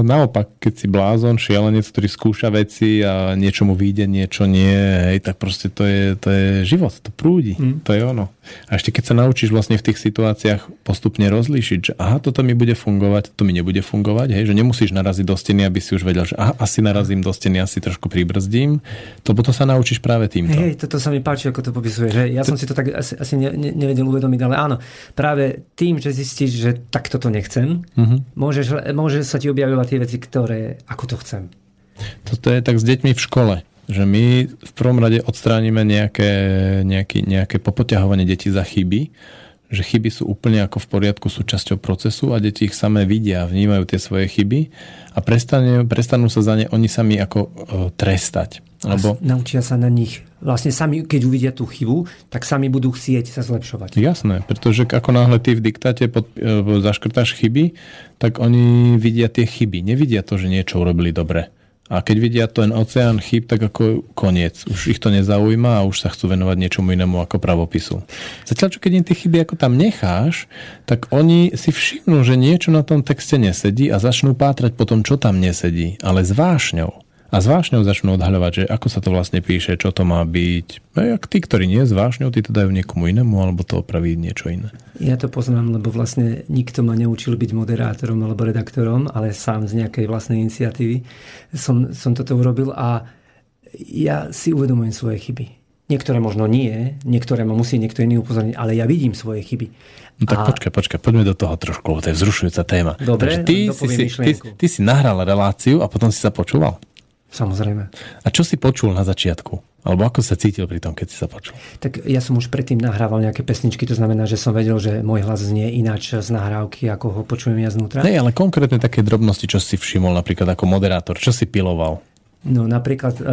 S2: naopak, keď si blázon, šialenec, ktorý skúša veci a niečo mu vyjde, niečo nie, hej, tak proste to je, to je život, to prúdi, mm. to je ono. A ešte keď sa naučíš vlastne v tých situáciách postupne rozlíšiť, že aha, toto mi bude fungovať, to mi nebude fungovať, hej, že nemusíš naraziť do steny, aby si už vedel, že aha, asi narazím do steny, asi trošku pribrzdím, to potom sa naučíš práve týmto.
S1: Hej, toto sa mi páči, ako to popisuje, že ja to... som si to tak asi, asi ne, ne, nevedel uvedomiť, ale áno, práve tým, že zistíš, že takto to nechcem, mm-hmm môžeš, môže sa ti objavovať tie veci, ktoré, ako to chcem.
S2: Toto je tak s deťmi v škole, že my v prvom rade odstránime nejaké, nejaký, nejaké popoťahovanie detí za chyby, že chyby sú úplne ako v poriadku súčasťou procesu a deti ich samé vidia, vnímajú tie svoje chyby a prestanú, prestanú sa za ne oni sami ako e, trestať.
S1: Lebo... A naučia sa na nich. Vlastne sami, keď uvidia tú chybu, tak sami budú chcieť sa zlepšovať.
S2: Jasné, pretože ako náhle ty v diktáte pod, e, zaškrtáš chyby, tak oni vidia tie chyby. Nevidia to, že niečo urobili dobre. A keď vidia ten oceán chyb, tak ako koniec. Už ich to nezaujíma a už sa chcú venovať niečomu inému ako pravopisu. Zatiaľ, čo keď im tie chyby ako tam necháš, tak oni si všimnú, že niečo na tom texte nesedí a začnú pátrať po tom, čo tam nesedí, ale s vášňou a s vášňou začnú odhaľovať, že ako sa to vlastne píše, čo to má byť. A jak tí, ktorí nie s vášňou, tí to dajú niekomu inému, alebo to opraví niečo iné.
S1: Ja to poznám, lebo vlastne nikto ma neučil byť moderátorom alebo redaktorom, ale sám z nejakej vlastnej iniciatívy som, som toto urobil a ja si uvedomujem svoje chyby. Niektoré možno nie, niektoré ma musí niekto iný upozorniť, ale ja vidím svoje chyby.
S2: No tak a... počkaj, počkaj, poďme do toho trošku, lebo to je vzrušujúca téma.
S1: Dobre,
S2: ty, si, ty, ty si nahral reláciu a potom si sa počúval?
S1: Samozrejme.
S2: A čo si počul na začiatku? Alebo ako sa cítil pri tom, keď si sa počul?
S1: Tak ja som už predtým nahrával nejaké pesničky, to znamená, že som vedel, že môj hlas znie ináč z nahrávky, ako ho počujem ja znútra.
S2: Ne, ale konkrétne také drobnosti, čo si všimol napríklad ako moderátor, čo si piloval?
S1: No napríklad uh,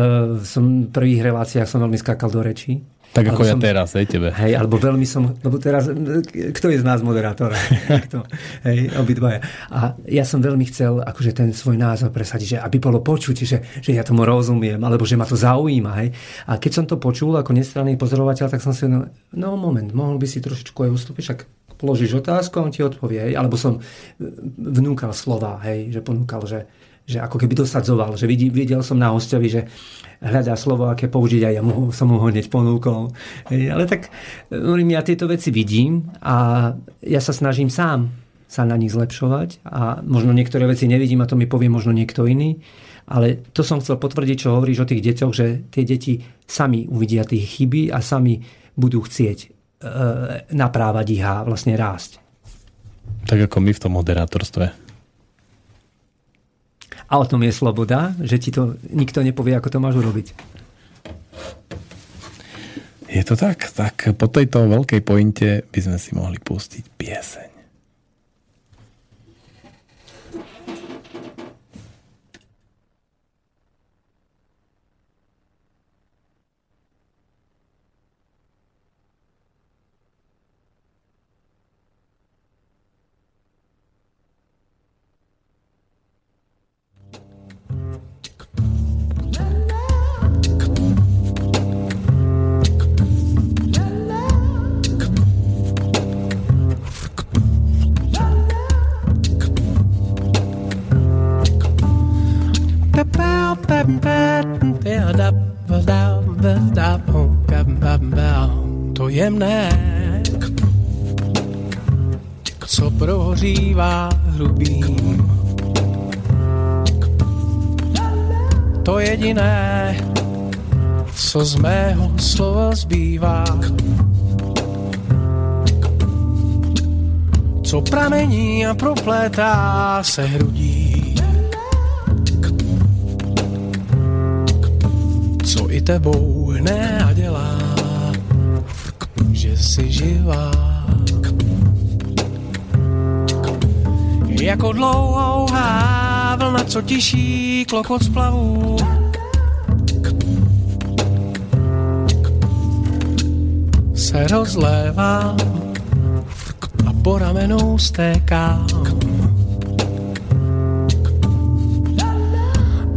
S1: som v prvých reláciách som veľmi skákal do rečí.
S2: Tak ako ja som, teraz, hej, tebe.
S1: Hej, alebo veľmi som, lebo teraz, kto je z nás moderátor? kto? Hej, obidvaja. A ja som veľmi chcel akože ten svoj názor presadiť, že aby bolo počuť, že, že ja tomu rozumiem, alebo že ma to zaujíma. Hej. A keď som to počul ako nestranný pozorovateľ, tak som si no, no moment, mohol by si trošičku aj ustúpiť, však položíš otázku a on ti odpovie. Hej. Alebo som vnúkal slova, hej, že ponúkal, že, že ako keby dosadzoval, že videl, videl som na hostovi, že hľadá slovo, aké použiť a ja mu, som mu ho hneď ponúkol. Ale tak hovorím, ja tieto veci vidím a ja sa snažím sám sa na nich zlepšovať a možno niektoré veci nevidím a to mi povie možno niekto iný. Ale to som chcel potvrdiť, čo hovoríš o tých deťoch, že tie deti sami uvidia tie chyby a sami budú chcieť e, naprávať ich a vlastne rásť.
S2: Tak ako my v tom moderátorstve.
S1: A o tom je sloboda, že ti to nikto nepovie, ako to máš urobiť.
S2: Je to tak? Tak po tejto veľkej pointe by sme si mohli pustiť pieseň. To jemné, co prohřívá hrubým. To jediné, co z mého slova zbývá. Co pramení a proplétá se hrudí i tebou hne a dělá, že jsi živá. Jako dlouhá vlna, co tiší klokot splavů. Se rozlévá a po ramenou stékám.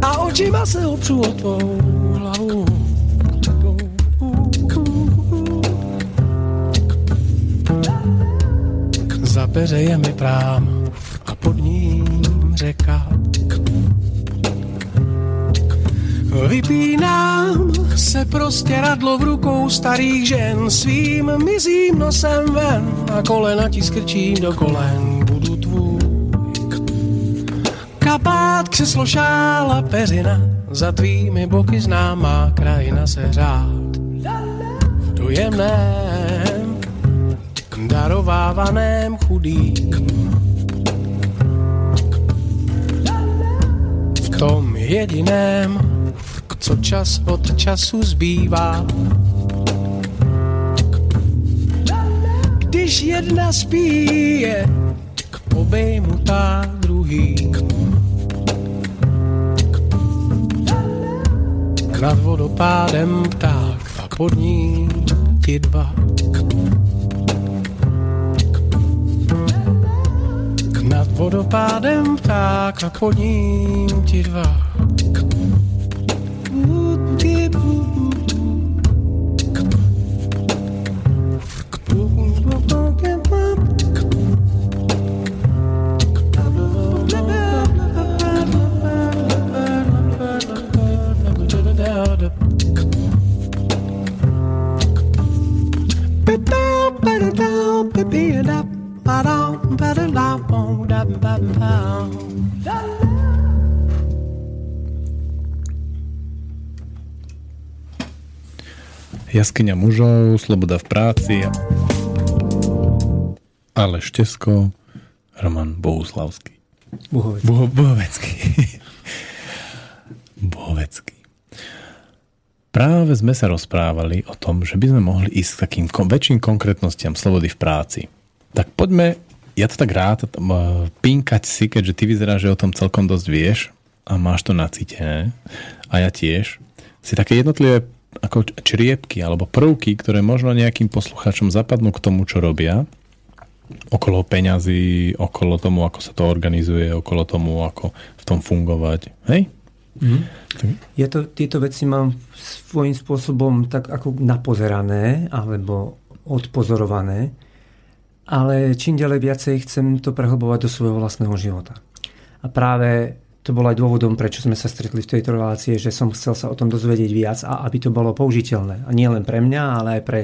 S2: A očima se opřu o tvou
S4: peře je mi prám a pod ním řeka. Vypínám se prostě radlo v rukou starých žen svým mizím nosem ven a kolena ti skrčím do kolen, budu tvůj. Kapát, křeslo, šála, peřina, za tvými boky známá krajina se řád. V dojemném, darovávaném chudým. V tom jediném, co čas od času zbývá. Když jedna spí, je obejmutá druhý. Nad vodopádem pták pod ním ti dva. Vodopádem pták a pod ním ti dva.
S2: Jaskyňa mužov, Sloboda v práci, ale Štesko, Roman Bohuslavský.
S1: Buhovecký.
S2: Buho, Buhovecký. Buhovecký. Práve sme sa rozprávali o tom, že by sme mohli ísť k takým väčším konkrétnostiam slobody v práci. Tak poďme, ja to tak rád, pinkať si, keďže ty vyzeráš, že o tom celkom dosť vieš a máš to nacítené a ja tiež, si také jednotlivé ako čriepky alebo prvky, ktoré možno nejakým poslucháčom zapadnú k tomu, čo robia, okolo peňazí, okolo tomu, ako sa to organizuje, okolo tomu, ako v tom fungovať. Hej?
S1: Mm. Ja to, tieto veci mám svojím spôsobom tak ako napozerané alebo odpozorované, ale čím ďalej viacej chcem to prehlbovať do svojho vlastného života. A práve to bolo aj dôvodom, prečo sme sa stretli v tejto relácie, že som chcel sa o tom dozvedieť viac a aby to bolo použiteľné. A nie len pre mňa, ale aj pre,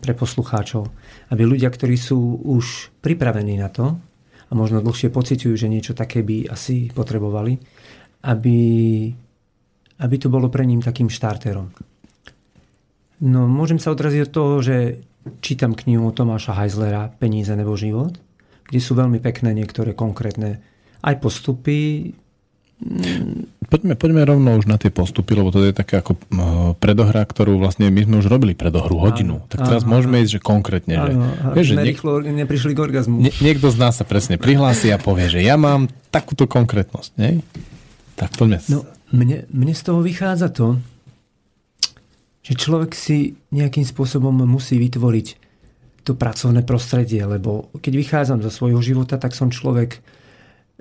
S1: pre poslucháčov. Aby ľudia, ktorí sú už pripravení na to a možno dlhšie pociťujú, že niečo také by asi potrebovali, aby, aby to bolo pre ním takým štarterom. No, môžem sa odraziť od toho, že čítam knihu Tomáša Heislera Peníze nebo život, kde sú veľmi pekné niektoré konkrétne aj postupy,
S2: Poďme, poďme rovno už na tie postupy, lebo to je taká ako predohra, ktorú vlastne my sme už robili predohru hodinu. Áno, tak teraz áno, môžeme ísť, že konkrétne. Áno,
S1: že, vieš, že niek- neprišli k orgazmu.
S2: Nie, niekto z nás sa presne prihlási a povie, že ja mám takúto konkrétnosť. Nie? Tak poďme.
S1: No, mne, mne z toho vychádza to, že človek si nejakým spôsobom musí vytvoriť to pracovné prostredie, lebo keď vychádzam zo svojho života, tak som človek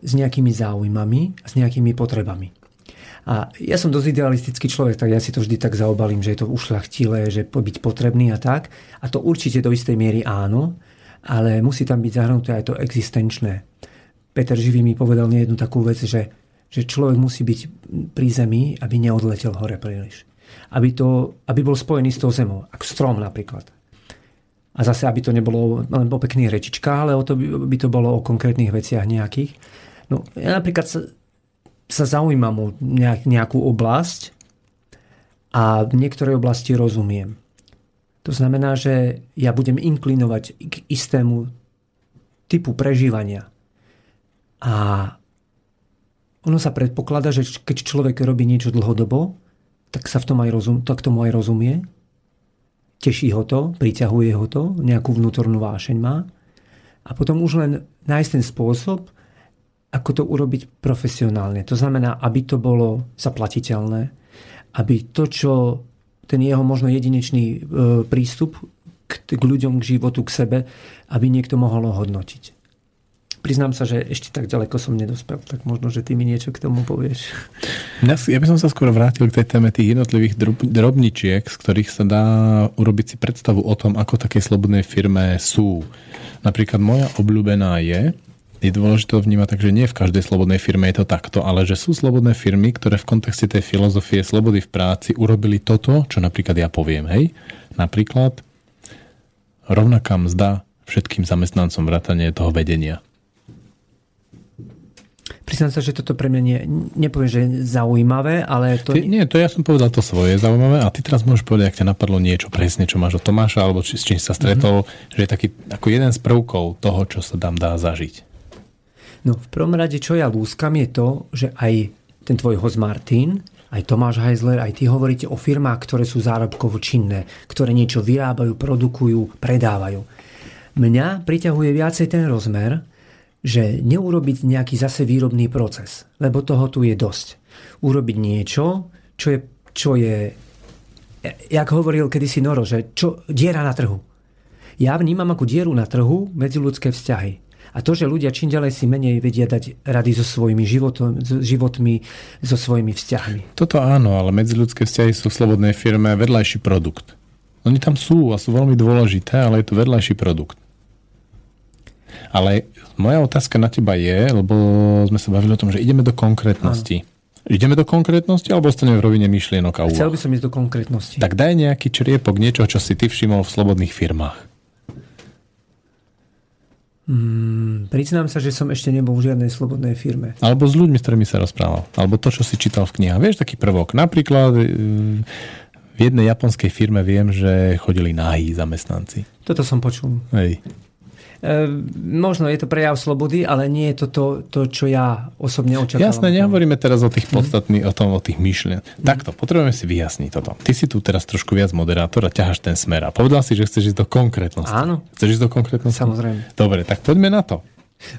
S1: s nejakými záujmami a s nejakými potrebami. A ja som dosť idealistický človek, tak ja si to vždy tak zaobalím, že je to ušľachtilé, že byť potrebný a tak. A to určite do istej miery áno, ale musí tam byť zahrnuté aj to existenčné. Peter Živý mi povedal jednu takú vec, že, že človek musí byť pri zemi, aby neodletel hore príliš. Aby, to, aby bol spojený s tou zemou, ako strom napríklad. A zase, aby to nebolo len o pekných rečičkách, ale o to by, by to bolo o konkrétnych veciach nejakých. No, ja napríklad sa, sa zaujímam o nejak, nejakú oblasť a v niektorej oblasti rozumiem. To znamená, že ja budem inklinovať k istému typu prežívania. A ono sa predpokladá, že keď človek robí niečo dlhodobo, tak sa v tom aj rozum, tak tomu aj rozumie. Teší ho to, priťahuje ho to, nejakú vnútornú vášeň má. A potom už len nájsť ten spôsob, ako to urobiť profesionálne. To znamená, aby to bolo zaplatiteľné, aby to, čo ten jeho možno jedinečný e, prístup k, k ľuďom, k životu, k sebe, aby niekto mohol hodnotiť. Priznám sa, že ešte tak ďaleko som nedospel, tak možno, že ty mi niečo k tomu povieš.
S2: Ja by som sa skôr vrátil k tej téme tých jednotlivých drobničiek, z ktorých sa dá urobiť si predstavu o tom, ako také slobodnej firme sú Napríklad moja obľúbená je, je dôležité vnímať tak, že nie v každej slobodnej firme je to takto, ale že sú slobodné firmy, ktoré v kontexte tej filozofie slobody v práci urobili toto, čo napríklad ja poviem. Hej? Napríklad rovnaká mzda všetkým zamestnancom vrátane toho vedenia.
S1: Priznám sa, že toto pre mňa nie, nepoviem, že je zaujímavé, ale to...
S2: Ty, nie, to ja som povedal to svoje zaujímavé a ty teraz môžeš povedať, ak ťa napadlo niečo presne, čo máš od Tomáša alebo či, s čím sa stretol, mm-hmm. že je taký ako jeden z prvkov toho, čo sa tam dá zažiť.
S1: No v prvom rade, čo ja lúskam, je to, že aj ten tvoj host Martin, aj Tomáš Heisler, aj ty hovoríte o firmách, ktoré sú zárobkovo činné, ktoré niečo vyrábajú, produkujú, predávajú. Mňa priťahuje viacej ten rozmer, že neurobiť nejaký zase výrobný proces, lebo toho tu je dosť. Urobiť niečo, čo je, čo je jak hovoril kedysi Noro, že čo, diera na trhu. Ja vnímam ako dieru na trhu medziludské vzťahy. A to, že ľudia čím ďalej si menej vedia dať rady so svojimi životom, životmi, so svojimi vzťahmi.
S2: Toto áno, ale medziludské vzťahy sú v slobodnej firme vedľajší produkt. Oni tam sú a sú veľmi dôležité, ale je to vedľajší produkt. Ale moja otázka na teba je, lebo sme sa bavili o tom, že ideme do konkrétnosti. Áno. Ideme do konkrétnosti alebo ostaneme v rovine myšlienok a úvah?
S1: Chcel by som ísť do konkrétnosti.
S2: Tak daj nejaký čriepok niečo, čo si ty všimol v slobodných firmách.
S1: Mm, priznám sa, že som ešte nebol v žiadnej slobodnej firme.
S2: Alebo s ľuďmi, s ktorými sa rozprával. Alebo to, čo si čítal v knihách. Vieš, taký prvok. Napríklad e, v jednej japonskej firme viem, že chodili nahí zamestnanci.
S1: Toto som počul.
S2: Hej.
S1: Ehm, možno je to prejav slobody, ale nie je to to, to čo ja osobne očakávam.
S2: Jasné, nehovoríme teraz o tých podstatných, hmm. o tom, o tých myšlien. Hmm. Takto, potrebujeme si vyjasniť toto. Ty si tu teraz trošku viac moderátor a ťaháš ten smer. A povedal si, že chceš ísť do konkrétnosti.
S1: Áno.
S2: Chceš ísť do konkrétnosti?
S1: Samozrejme.
S2: Dobre, tak poďme na to.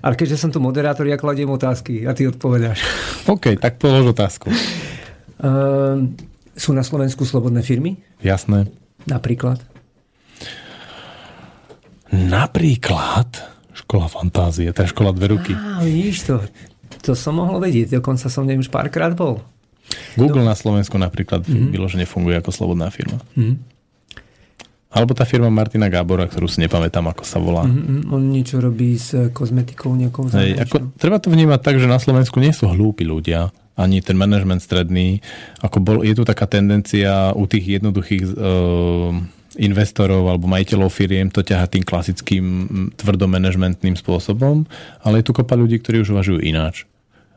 S1: Ale keďže som tu moderátor, ja kladiem otázky a ty odpovedáš.
S2: OK, tak polož otázku.
S1: Uh, sú na Slovensku slobodné firmy?
S2: Jasné.
S1: Napríklad?
S2: Napríklad škola fantázie, tá škola dve ruky.
S1: Á, vidíš to. To som mohol vedieť, dokonca som nem už párkrát bol.
S2: Google Do... na Slovensku napríklad mm-hmm. vyložene funguje ako slobodná firma. Mm-hmm. Alebo tá firma Martina Gábora, ktorú si nepamätám, ako sa volá.
S1: Mm-hmm. On niečo robí s kozmetikou nejakou
S2: Hej, ako, Treba to vnímať tak, že na Slovensku nie sú hlúpi ľudia, ani ten manažment stredný. Ako bol, je tu taká tendencia u tých jednoduchých uh, investorov alebo majiteľov firiem to ťaha tým klasickým tvrdomanagementným spôsobom, ale je tu kopa ľudí, ktorí už uvažujú ináč.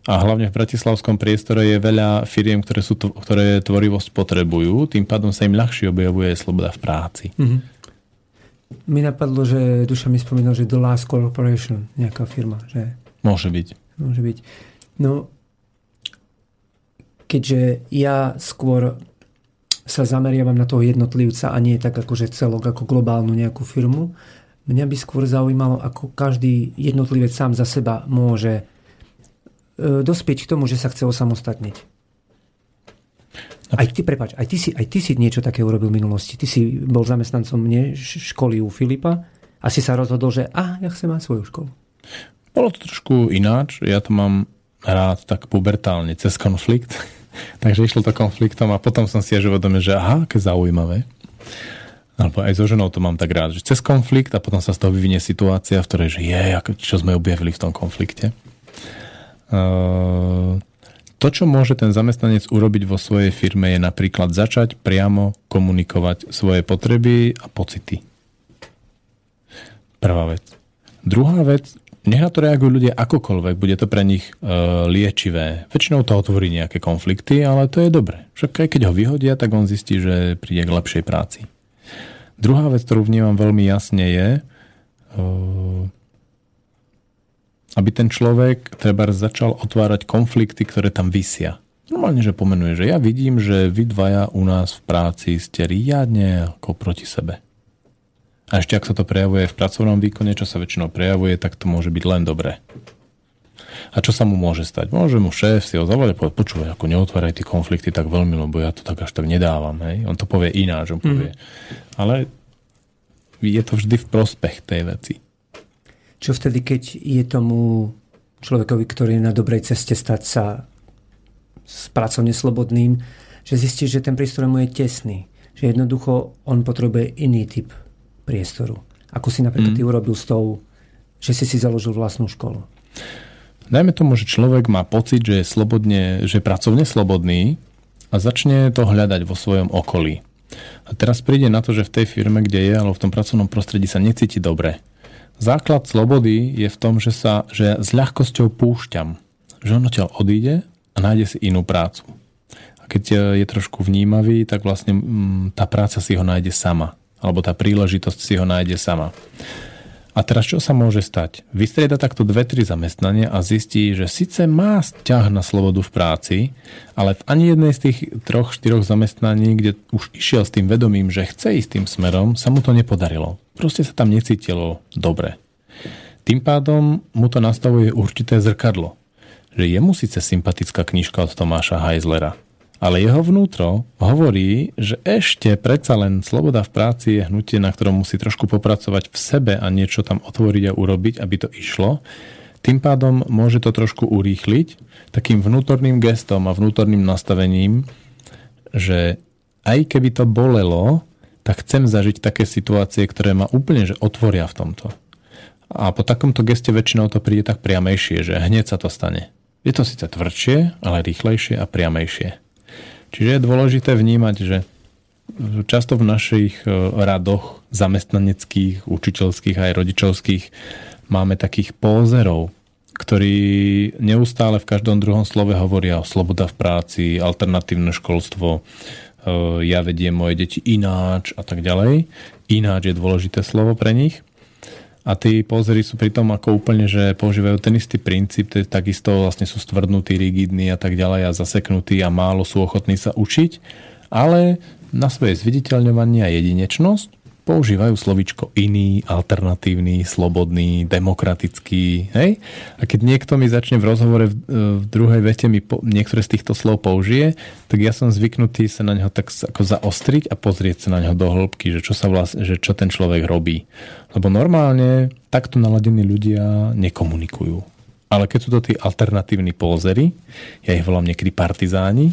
S2: A hlavne v bratislavskom priestore je veľa firiem, ktoré, sú, ktoré tvorivosť potrebujú, tým pádom sa im ľahšie objavuje sloboda v práci. Mm-hmm.
S1: Mi napadlo, že Duša mi spomínal, že The Last Corporation, nejaká firma. Že...
S2: Môže byť.
S1: Môže byť. No, keďže ja skôr sa zameriavam na toho jednotlivca a nie tak akože celok, ako globálnu nejakú firmu. Mňa by skôr zaujímalo, ako každý jednotlivec sám za seba môže e, dospieť k tomu, že sa chce osamostatniť. Aj ty, prepáč, aj ty, si, aj ty si niečo také urobil v minulosti. Ty si bol zamestnancom mne školy u Filipa a si sa rozhodol, že a, ja chcem mať svoju školu.
S2: Bolo to trošku ináč. Ja to mám rád tak pubertálne, cez konflikt Takže išlo to konfliktom a potom som si až uvedomil, že aha, aké zaujímavé. Alebo aj so ženou to mám tak rád, že cez konflikt a potom sa z toho vyvinie situácia, v ktorej, že je, čo sme objavili v tom konflikte. Uh, to, čo môže ten zamestnanec urobiť vo svojej firme, je napríklad začať priamo komunikovať svoje potreby a pocity. Prvá vec. Druhá vec, nech na to reagujú ľudia akokoľvek, bude to pre nich e, liečivé. Väčšinou to otvorí nejaké konflikty, ale to je dobre. Však aj keď ho vyhodia, tak on zistí, že príde k lepšej práci. Druhá vec, ktorú vnímam veľmi jasne je, e, aby ten človek treba začal otvárať konflikty, ktoré tam vysia. Normálne, že pomenuje, že ja vidím, že vy dvaja u nás v práci ste riadne ako proti sebe. A ešte ak sa to prejavuje v pracovnom výkone, čo sa väčšinou prejavuje, tak to môže byť len dobré. A čo sa mu môže stať? Môže mu šéf si ho zavolať a počúvaj, ako neotváraj tie konflikty tak veľmi, lebo ja to tak až tak nedávam. Hej? On to povie ináč, on povie. Mm. Ale je to vždy v prospech tej veci.
S1: Čo vtedy, keď je tomu človekovi, ktorý je na dobrej ceste stať sa s pracovne slobodným, že zistí, že ten prístroj mu je tesný. Že jednoducho on potrebuje iný typ priestoru. Ako si napríklad mm. ty urobil s tou že si si založil vlastnú školu?
S2: Dajme tomu, že človek má pocit, že je slobodne, že je pracovne slobodný a začne to hľadať vo svojom okolí. A teraz príde na to, že v tej firme, kde je, alebo v tom pracovnom prostredí sa necíti dobre. Základ slobody je v tom, že sa že s ľahkosťou púšťam. Že on odtiaľ odíde a nájde si inú prácu. A keď je trošku vnímavý, tak vlastne mm, tá práca si ho nájde sama. Alebo tá príležitosť si ho nájde sama. A teraz čo sa môže stať? Vystrieda takto dve, tri zamestnania a zistí, že síce má ťah na slobodu v práci, ale v ani jednej z tých troch, štyroch zamestnaní, kde už išiel s tým vedomím, že chce ísť tým smerom, sa mu to nepodarilo. Proste sa tam necítilo dobre. Tým pádom mu to nastavuje určité zrkadlo. Že jemu síce sympatická knižka od Tomáša Heislera, ale jeho vnútro hovorí, že ešte predsa len sloboda v práci je hnutie, na ktorom musí trošku popracovať v sebe a niečo tam otvoriť a urobiť, aby to išlo. Tým pádom môže to trošku urýchliť takým vnútorným gestom a vnútorným nastavením, že aj keby to bolelo, tak chcem zažiť také situácie, ktoré ma úplne že otvoria v tomto. A po takomto geste väčšinou to príde tak priamejšie, že hneď sa to stane. Je to síce tvrdšie, ale rýchlejšie a priamejšie. Čiže je dôležité vnímať, že často v našich e, radoch zamestnaneckých, učiteľských aj rodičovských máme takých pózerov, ktorí neustále v každom druhom slove hovoria o sloboda v práci, alternatívne školstvo, e, ja vediem moje deti ináč a tak ďalej. Ináč je dôležité slovo pre nich. A tí pozery sú pri tom ako úplne, že používajú ten istý princíp, takisto vlastne sú stvrdnutí, rigidní a tak ďalej a zaseknutí a málo sú ochotní sa učiť, ale na svoje zviditeľňovanie a jedinečnosť používajú slovičko iný, alternatívny, slobodný, demokratický. Hej? A keď niekto mi začne v rozhovore v, v druhej vete mi po, niektoré z týchto slov použije, tak ja som zvyknutý sa na neho tak ako zaostriť a pozrieť sa na neho do hĺbky, že čo, sa vlastne, že čo ten človek robí. Lebo normálne takto naladení ľudia nekomunikujú. Ale keď sú to tí alternatívni pózery, ja ich volám niekedy partizáni,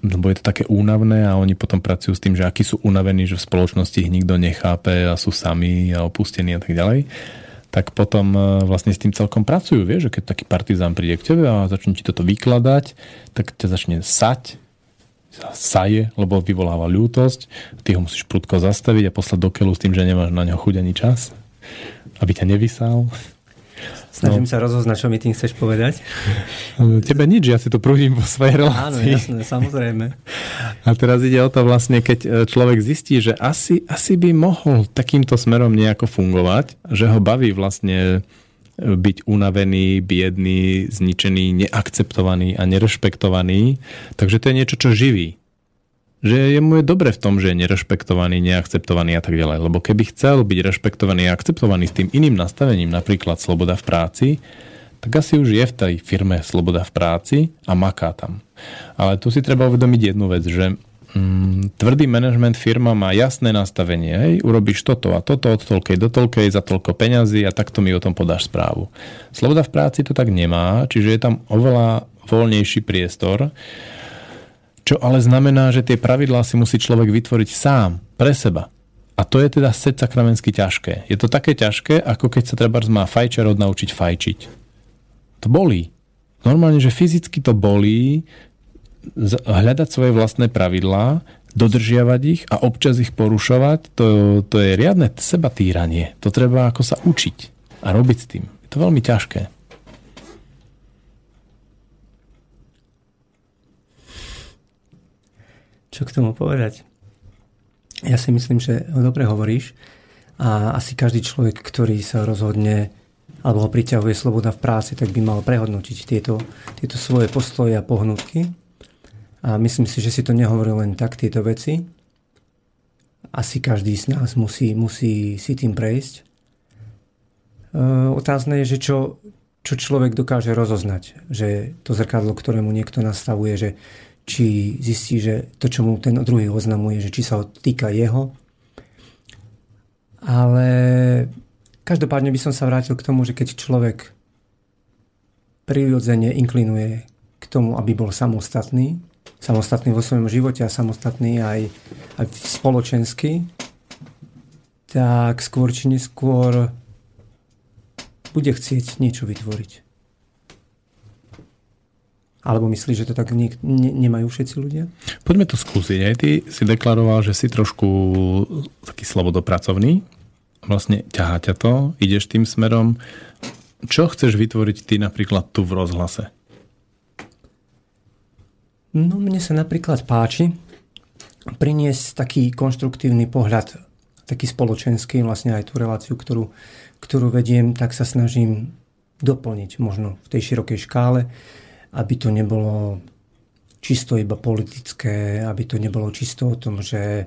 S2: lebo je to také únavné a oni potom pracujú s tým, že akí sú unavení, že v spoločnosti ich nikto nechápe a sú sami a opustení a tak ďalej tak potom e, vlastne s tým celkom pracujú, vieš, že keď taký partizán príde k tebe a začne ti toto vykladať, tak ťa začne sať, saje, lebo vyvoláva ľútosť, ty ho musíš prudko zastaviť a poslať do keľu s tým, že nemáš na ňo chuť ani čas, aby ťa nevysál.
S1: Snažím no. sa rozoznať, čo mi tým chceš povedať.
S2: Tebe nič, ja si to prúdim vo svojej relácii.
S1: Áno, jasné, samozrejme.
S2: A teraz ide o to vlastne, keď e, človek zistí, že asi, asi by mohol takýmto smerom nejako fungovať, že ho baví vlastne e, byť unavený, biedný, zničený, neakceptovaný a nerešpektovaný. Takže to je niečo, čo živí že jemu je dobre v tom, že je nerešpektovaný, neakceptovaný a tak ďalej. Lebo keby chcel byť rešpektovaný a akceptovaný s tým iným nastavením, napríklad sloboda v práci, tak asi už je v tej firme sloboda v práci a maká tam. Ale tu si treba uvedomiť jednu vec, že mm, tvrdý manažment firma má jasné nastavenie. Hej, urobíš toto a toto od toľkej do toľkej za toľko peňazí a takto mi o tom podáš správu. Sloboda v práci to tak nemá, čiže je tam oveľa voľnejší priestor čo ale znamená, že tie pravidlá si musí človek vytvoriť sám, pre seba. A to je teda seď sakramensky ťažké. Je to také ťažké, ako keď sa treba má fajčer odnaučiť fajčiť. To bolí. Normálne, že fyzicky to bolí hľadať svoje vlastné pravidlá, dodržiavať ich a občas ich porušovať, to, to je riadne seba týranie. To treba ako sa učiť a robiť s tým. Je to veľmi ťažké.
S1: Čo k tomu povedať? Ja si myslím, že dobre hovoríš a asi každý človek, ktorý sa rozhodne alebo ho priťahuje sloboda v práci, tak by mal prehodnotiť tieto, tieto svoje postoje a pohnutky. A myslím si, že si to nehovorí len tak, tieto veci. Asi každý z nás musí, musí si tým prejsť. E, otázne je, že čo, čo človek dokáže rozoznať. Že to zrkadlo, ktorému niekto nastavuje, že či zistí, že to, čo mu ten druhý oznamuje, že či sa ho týka jeho. Ale každopádne by som sa vrátil k tomu, že keď človek prirodzene inklinuje k tomu, aby bol samostatný, samostatný vo svojom živote a samostatný aj, aj spoločensky, tak skôr či neskôr bude chcieť niečo vytvoriť. Alebo myslíš, že to tak niek- ne- nemajú všetci ľudia?
S2: Poďme to skúsiť. Aj ty si deklaroval, že si trošku taký slobodopracovný. Vlastne ťahá ťa to, ideš tým smerom. Čo chceš vytvoriť ty napríklad tu v rozhlase?
S1: No mne sa napríklad páči priniesť taký konštruktívny pohľad, taký spoločenský, vlastne aj tú reláciu, ktorú, ktorú vediem, tak sa snažím doplniť možno v tej širokej škále aby to nebolo čisto iba politické, aby to nebolo čisto o tom, že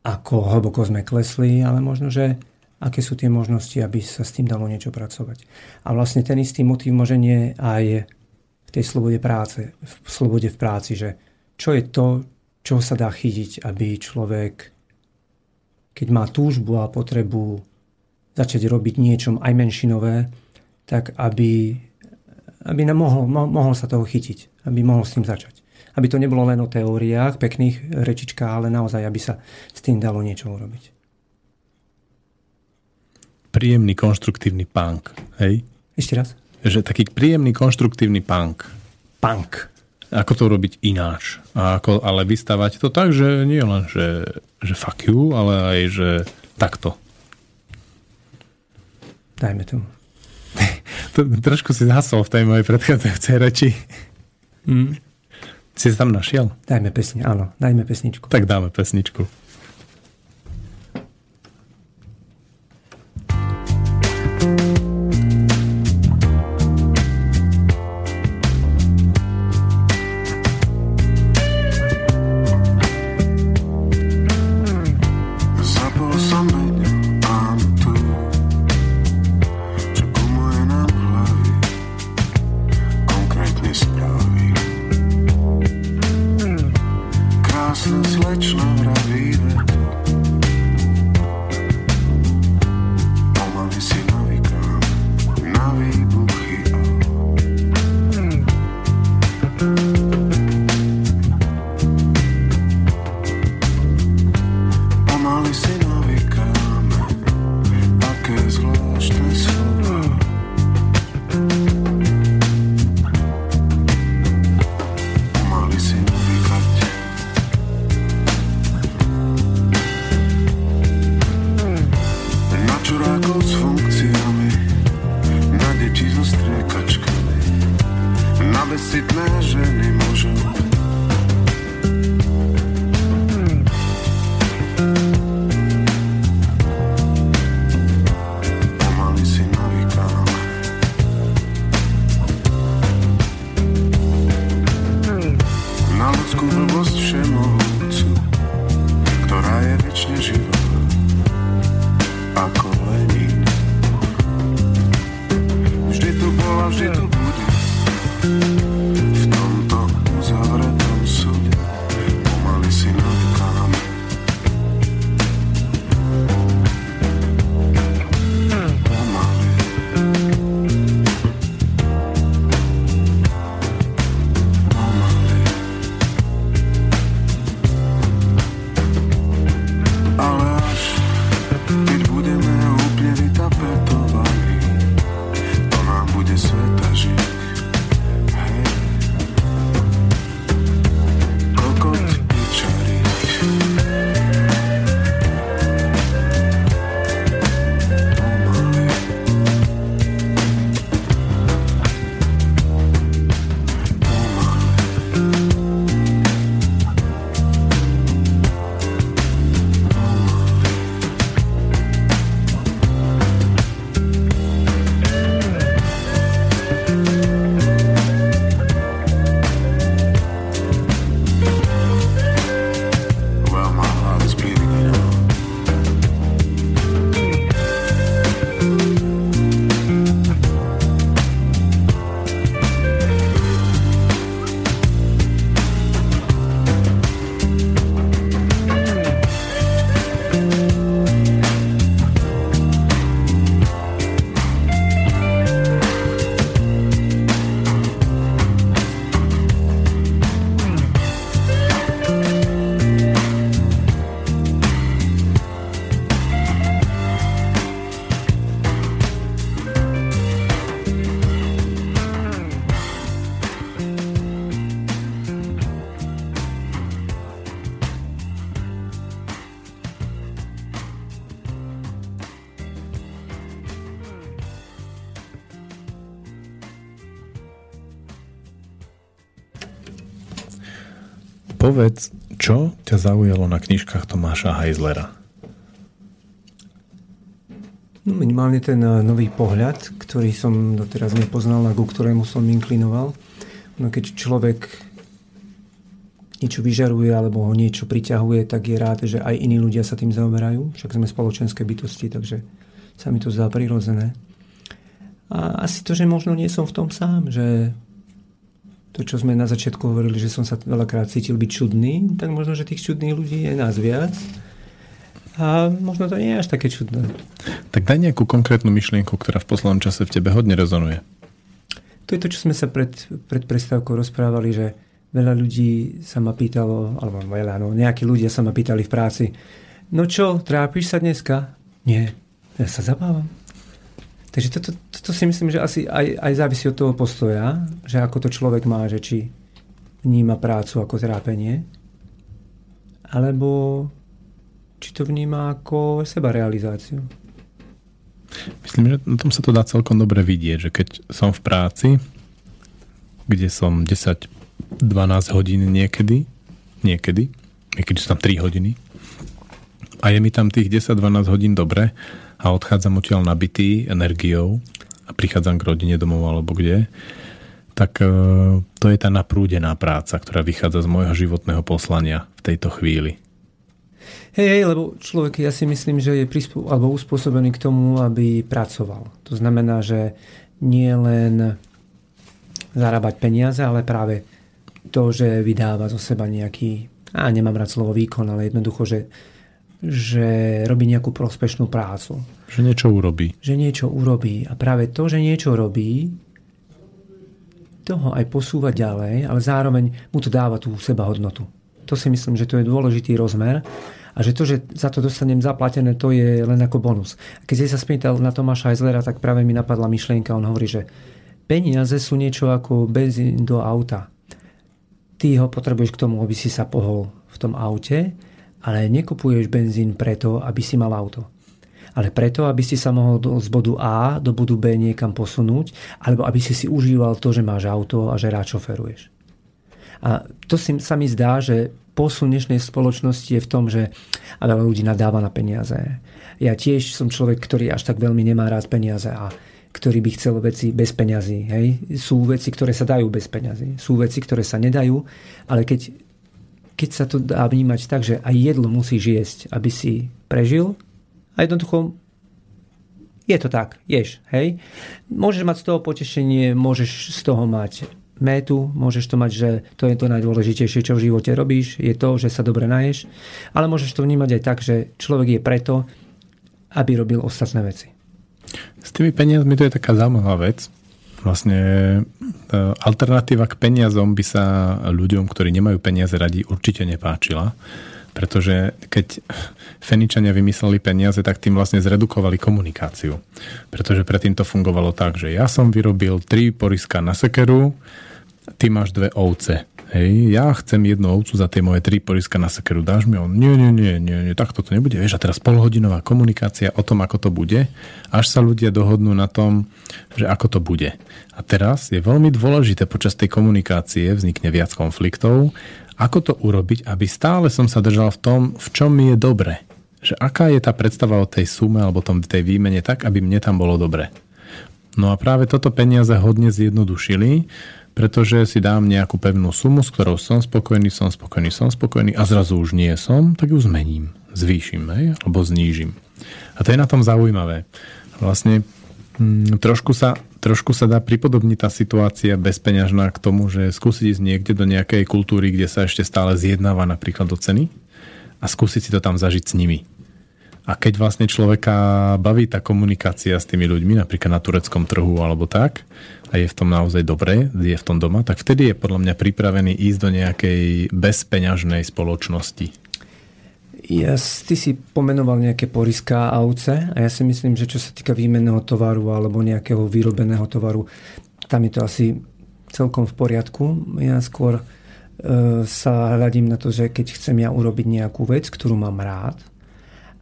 S1: ako hlboko sme klesli, ale možno, že aké sú tie možnosti, aby sa s tým dalo niečo pracovať. A vlastne ten istý motív môže nie aj v tej slobode práce, v slobode v práci, že čo je to, čo sa dá chytiť, aby človek, keď má túžbu a potrebu začať robiť niečom aj menšinové, tak aby aby nám mohol, mohol sa toho chytiť, aby mohol s tým začať. Aby to nebolo len o teóriách, pekných rečičkách, ale naozaj, aby sa s tým dalo niečo urobiť.
S2: Príjemný, konštruktívny punk, hej?
S1: Ešte raz?
S2: Že taký príjemný, konštruktívny punk.
S1: Punk.
S2: Ako to robiť ináč. A ako, ale vystavať to tak, že nie len, že, že fuck you, ale aj, že takto.
S1: Dajme tomu
S2: to, trošku si zhasol v tej mojej predchádzajúcej reči. Mm. Si sa tam našiel?
S1: Dajme pesni, áno, dajme pesničku.
S2: Tak dáme pesničku. Povedz, čo ťa zaujalo na knižkách Tomáša Heislera?
S1: No, minimálne ten eh, nový pohľad, ktorý som doteraz nepoznal a ku ktorému som inklinoval. No, keď človek niečo vyžaruje alebo ho niečo priťahuje, tak je rád, že aj iní ľudia sa tým zaoberajú. Však sme spoločenské bytosti, takže sa mi to zdá prirodzené. A asi to, že možno nie som v tom sám, že to, čo sme na začiatku hovorili, že som sa veľakrát cítil byť čudný, tak možno, že tých čudných ľudí je nás viac. A možno to nie je až také čudné.
S2: Tak daj nejakú konkrétnu myšlienku, ktorá v poslednom čase v tebe hodne rezonuje.
S1: To je to, čo sme sa pred, pred prestávkou rozprávali, že veľa ľudí sa ma pýtalo, alebo veľa, no nejakí ľudia sa ma pýtali v práci, no čo, trápiš sa dneska? Nie, ja sa zabávam. Takže toto, toto si myslím, že asi aj, aj závisí od toho postoja, že ako to človek má, že či vníma prácu ako trápenie, alebo či to vníma ako seba realizáciu.
S2: Myslím, že na tom sa to dá celkom dobre vidieť, že keď som v práci, kde som 10-12 hodín niekedy, niekedy, niekedy sú tam 3 hodiny, a je mi tam tých 10-12 hodín dobre, a odchádzam odtiaľ nabitý energiou a prichádzam k rodine domov alebo kde, tak e, to je tá naprúdená práca, ktorá vychádza z môjho životného poslania v tejto chvíli.
S1: Hej, hej, lebo človek, ja si myslím, že je prispô- alebo uspôsobený k tomu, aby pracoval. To znamená, že nie len zarábať peniaze, ale práve to, že vydáva zo seba nejaký, a nemám rád slovo výkon, ale jednoducho, že že robí nejakú prospešnú prácu.
S2: Že niečo urobí.
S1: Že niečo urobí. A práve to, že niečo robí, toho aj posúva ďalej, ale zároveň mu to dáva tú seba hodnotu. To si myslím, že to je dôležitý rozmer a že to, že za to dostanem zaplatené, to je len ako bonus. A keď si sa spýtal na Tomáša Heislera, tak práve mi napadla myšlienka, on hovorí, že peniaze sú niečo ako benzín do auta. Ty ho potrebuješ k tomu, aby si sa pohol v tom aute, ale nekupuješ benzín preto, aby si mal auto. Ale preto, aby si sa mohol z bodu A do bodu B niekam posunúť, alebo aby si si užíval to, že máš auto a že rád šoferuješ. A to si, sa mi zdá, že posun dnešnej spoločnosti je v tom, že a veľa ľudí nadáva na peniaze. Ja tiež som človek, ktorý až tak veľmi nemá rád peniaze a ktorý by chcel veci bez peňazí. Hej? Sú veci, ktoré sa dajú bez peňazí. Sú veci, ktoré sa nedajú, ale keď keď sa to dá vnímať tak, že aj jedlo musíš jesť, aby si prežil, a jednoducho je to tak, ješ, hej. Môžeš mať z toho potešenie, môžeš z toho mať métu, môžeš to mať, že to je to najdôležitejšie, čo v živote robíš, je to, že sa dobre naješ, ale môžeš to vnímať aj tak, že človek je preto, aby robil ostatné veci.
S2: S tými peniazmi to je taká zaujímavá vec, Vlastne e, alternatíva k peniazom by sa ľuďom, ktorí nemajú peniaze radi, určite nepáčila. Pretože keď Feničania vymysleli peniaze, tak tým vlastne zredukovali komunikáciu. Pretože predtým to fungovalo tak, že ja som vyrobil tri poriska na sekeru, ty máš dve ovce hej, ja chcem jednu ovcu za tie moje tri poriska na sekeru, dáš mi on, nie, nie, nie, nie, nie, takto to nebude, vieš, a teraz polhodinová komunikácia o tom, ako to bude, až sa ľudia dohodnú na tom, že ako to bude. A teraz je veľmi dôležité počas tej komunikácie vznikne viac konfliktov, ako to urobiť, aby stále som sa držal v tom, v čom mi je dobre. Že aká je tá predstava o tej sume alebo tom, tej výmene tak, aby mne tam bolo dobre. No a práve toto peniaze hodne zjednodušili, pretože si dám nejakú pevnú sumu, s ktorou som spokojný, som spokojný, som spokojný a zrazu už nie som, tak ju zmením, zvýšim, hej, alebo znížim. A to je na tom zaujímavé. Vlastne hm, trošku, sa, trošku sa dá pripodobniť tá situácia bezpeňažná k tomu, že skúsiť ísť niekde do nejakej kultúry, kde sa ešte stále zjednáva napríklad do ceny a skúsiť si to tam zažiť s nimi. A keď vlastne človeka baví tá komunikácia s tými ľuďmi, napríklad na tureckom trhu alebo tak, a je v tom naozaj dobre, je v tom doma, tak vtedy je podľa mňa pripravený ísť do nejakej bezpeňažnej spoločnosti.
S1: Ja, ty si pomenoval nejaké poriská a a ja si myslím, že čo sa týka výmenného tovaru alebo nejakého vyrobeného tovaru, tam je to asi celkom v poriadku. Ja skôr e, sa hľadím na to, že keď chcem ja urobiť nejakú vec, ktorú mám rád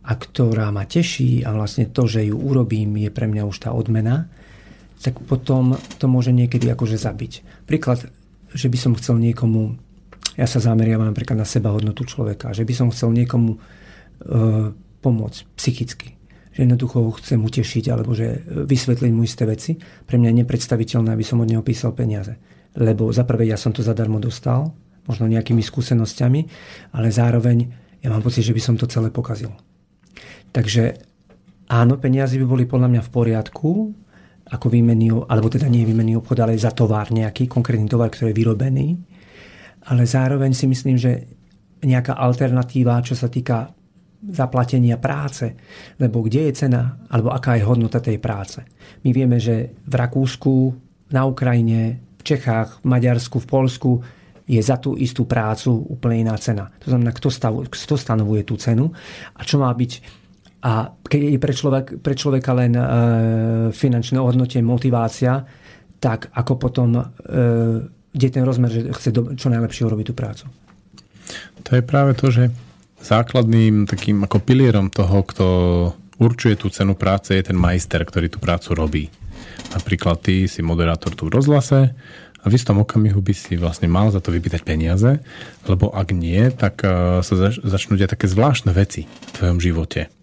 S1: a ktorá ma teší a vlastne to, že ju urobím, je pre mňa už tá odmena, tak potom to môže niekedy akože zabiť. Príklad, že by som chcel niekomu Ja sa zameriavam napríklad na seba hodnotu človeka, že by som chcel niekomu e, pomôcť psychicky. Že jednoducho ho chcem utešiť alebo že vysvetliť mu isté veci. Pre mňa je nepredstaviteľné, aby som od neho písal peniaze. Lebo za prvé ja som to zadarmo dostal, možno nejakými skúsenosťami, ale zároveň ja mám pocit, že by som to celé pokazil. Takže áno, peniaze by boli podľa mňa v poriadku, ako výmenný, alebo teda nie výmenný obchod, ale za tovar nejaký, konkrétny tovar, ktorý je vyrobený. Ale zároveň si myslím, že nejaká alternatíva, čo sa týka zaplatenia práce, lebo kde je cena, alebo aká je hodnota tej práce. My vieme, že v Rakúsku, na Ukrajine, v Čechách, v Maďarsku, v Polsku je za tú istú prácu úplne iná cena. To znamená, kto, stav, kto stanovuje tú cenu a čo má byť a keď je pre, človek, pre človeka len e, finančné hodnotie, motivácia, tak ako potom e, je ten rozmer, že chce do, čo najlepšie urobiť tú prácu.
S2: To je práve to, že základným takým ako pilierom toho, kto určuje tú cenu práce, je ten majster, ktorý tú prácu robí. Napríklad ty si moderátor tu v rozhlase a v istom okamihu by si vlastne mal za to vypýtať peniaze, lebo ak nie, tak e, sa zač- začnú diať také zvláštne veci v tvojom živote.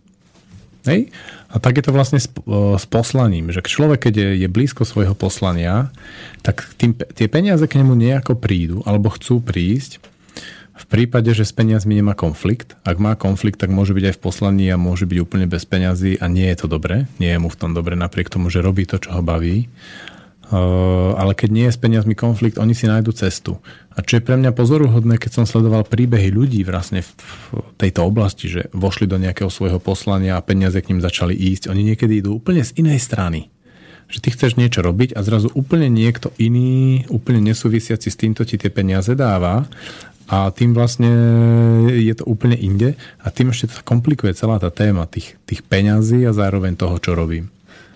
S2: Hej? A tak je to vlastne s, s poslaním, že človek, keď je, je blízko svojho poslania, tak tým, tie peniaze k nemu nejako prídu, alebo chcú prísť, v prípade, že s peniazmi nemá konflikt, ak má konflikt, tak môže byť aj v poslaní a môže byť úplne bez peňazí a nie je to dobre, nie je mu v tom dobre, napriek tomu, že robí to, čo ho baví. Uh, ale keď nie je s peniazmi konflikt, oni si nájdu cestu. A čo je pre mňa pozoruhodné, keď som sledoval príbehy ľudí vlastne v, tejto oblasti, že vošli do nejakého svojho poslania a peniaze k ním začali ísť, oni niekedy idú úplne z inej strany. Že ty chceš niečo robiť a zrazu úplne niekto iný, úplne nesúvisiaci s týmto ti tie peniaze dáva a tým vlastne je to úplne inde a tým ešte to komplikuje celá tá téma tých, tých peňazí a zároveň toho, čo robím.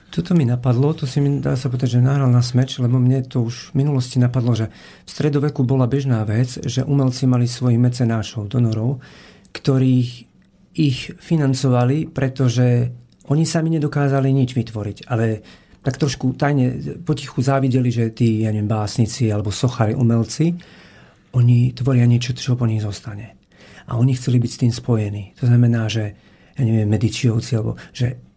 S1: Toto mi napadlo, to si mi dá sa povedať, že nahral na smeč, lebo mne to už v minulosti napadlo, že v stredoveku bola bežná vec, že umelci mali svojich mecenášov, donorov, ktorých ich financovali, pretože oni sami nedokázali nič vytvoriť, ale tak trošku tajne potichu závideli, že tí, ja neviem, básnici alebo sochari, umelci, oni tvoria niečo, čo po nich zostane. A oni chceli byť s tým spojení. To znamená, že ja neviem, Medičiovci, alebo že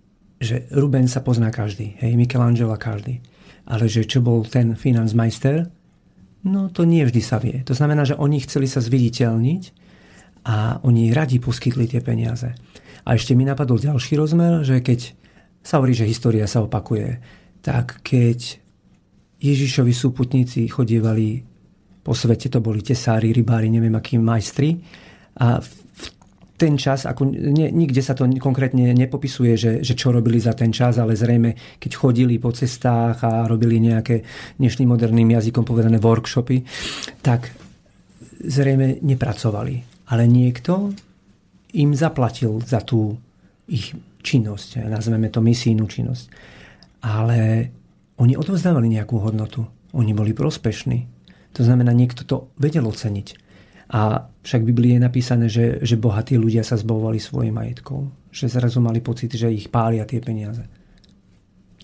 S1: že Ruben sa pozná každý, hej, Michelangelo každý. Ale že čo bol ten financmeister, no to nie vždy sa vie. To znamená, že oni chceli sa zviditeľniť a oni radi poskytli tie peniaze. A ešte mi napadol ďalší rozmer, že keď sa hovorí, že história sa opakuje, tak keď Ježišovi súputníci chodievali po svete, to boli tesári, rybári, neviem akí majstri, a ten čas, ako nie, nikde sa to konkrétne nepopisuje, že, že čo robili za ten čas, ale zrejme, keď chodili po cestách a robili nejaké dnešným moderným jazykom povedané workshopy, tak zrejme nepracovali. Ale niekto im zaplatil za tú ich činnosť, nazveme to misijnú činnosť. Ale oni odovzdávali nejakú hodnotu. Oni boli prospešní. To znamená, niekto to vedel oceniť. A však v Biblii je napísané, že, že bohatí ľudia sa zbavovali svojim majetkom. Že zrazu mali pocit, že ich pália tie peniaze.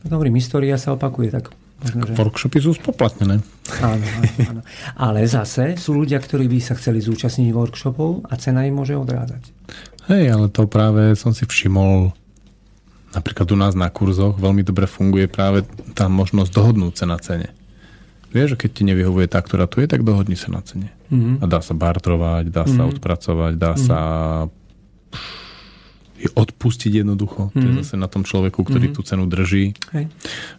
S1: Tak hovorím, história sa opakuje, tak
S2: Možno, že... Workshopy sú spoplatnené.
S1: Áno, áno, áno. Ale zase sú ľudia, ktorí by sa chceli zúčastniť workshopov a cena im môže odrádzať.
S2: Hej, ale to práve som si všimol napríklad u nás na kurzoch veľmi dobre funguje práve tá možnosť dohodnúť sa na cene. Vieš, že keď ti nevyhovuje tá, ktorá tu je, tak dohodni sa na cene. Mm-hmm. A dá sa bartrovať, dá mm-hmm. sa mhm. odpracovať, dá mm-hmm. sa odpustiť jednoducho. Mm-hmm. To je mhm. zase na tom človeku, ktorý mm-hmm. tú cenu drží. Hej.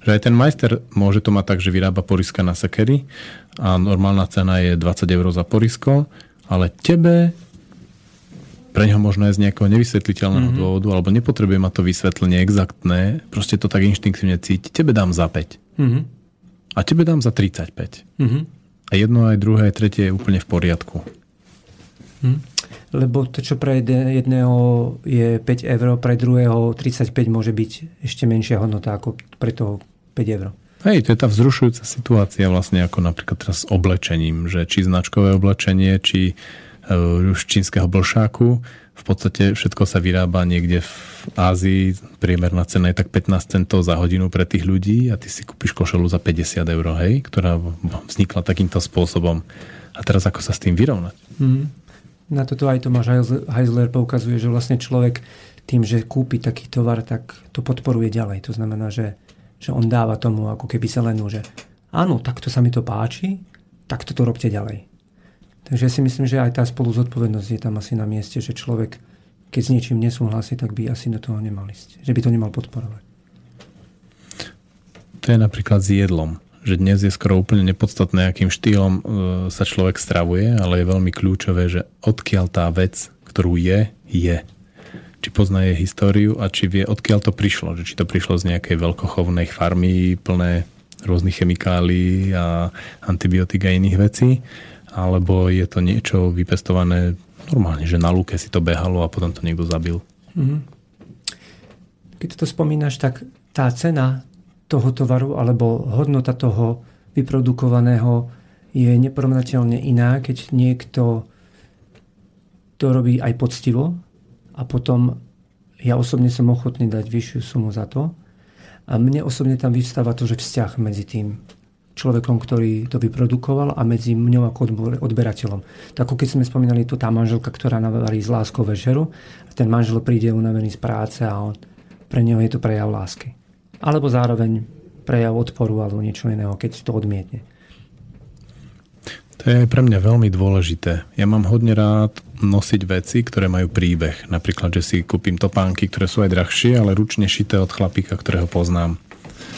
S2: Že aj ten majster môže to mať tak, že vyrába poriska na sekery a normálna cena je 20 eur za porisko, ale tebe pre neho možno je z nejakého nevysvetliteľného mm-hmm. dôvodu, alebo nepotrebuje mať to vysvetlenie exaktné, proste to tak inštinktívne cíti, tebe dám za 5. Mm-hmm a tebe dám za 35. Mm-hmm. A jedno aj druhé aj tretie je úplne v poriadku.
S1: Mm. Lebo to, čo pre jedného je 5 eur, pre druhého 35 môže byť ešte menšia hodnota ako pre toho 5 eur.
S2: Hej, to je tá vzrušujúca situácia vlastne ako napríklad teraz s oblečením, že či značkové oblečenie, či uh, už čínskeho blšáku, v podstate všetko sa vyrába niekde v Ázii, priemerná cena je tak 15 centov za hodinu pre tých ľudí a ty si kúpiš košelu za 50 eur, hej, ktorá vznikla takýmto spôsobom. A teraz ako sa s tým vyrovnať? Mm.
S1: Na toto aj Tomáš Heisler poukazuje, že vlastne človek tým, že kúpi taký tovar, tak to podporuje ďalej. To znamená, že, že on dáva tomu ako keby zelenú, že áno, takto sa mi to páči, tak to robte ďalej. Takže si myslím, že aj tá spolu zodpovednosť je tam asi na mieste, že človek, keď s niečím nesúhlasí, tak by asi do toho nemal ísť. Že by to nemal podporovať.
S2: To je napríklad s jedlom. Že dnes je skoro úplne nepodstatné, akým štýlom e, sa človek stravuje, ale je veľmi kľúčové, že odkiaľ tá vec, ktorú je, je. Či pozná jej históriu a či vie, odkiaľ to prišlo. Že či to prišlo z nejakej veľkochovnej farmy plné rôznych chemikálií a antibiotik a iných vecí alebo je to niečo vypestované normálne, že na lúke si to behalo a potom to niekto zabil. Mm-hmm.
S1: Keď to spomínaš, tak tá cena toho tovaru alebo hodnota toho vyprodukovaného je neporovnateľne iná, keď niekto to robí aj poctivo a potom ja osobne som ochotný dať vyššiu sumu za to. A mne osobne tam vystáva to, že vzťah medzi tým človekom, ktorý to vyprodukoval a medzi mňou ako odberateľom. Tak ako keď sme spomínali, to tá manželka, ktorá navarí z láskou večeru a ten manžel príde unavený z práce a on, pre neho je to prejav lásky. Alebo zároveň prejav odporu alebo niečo iného, keď to odmietne.
S2: To je pre mňa veľmi dôležité. Ja mám hodne rád nosiť veci, ktoré majú príbeh. Napríklad, že si kúpim topánky, ktoré sú aj drahšie, ale ručne šité od chlapíka, ktorého poznám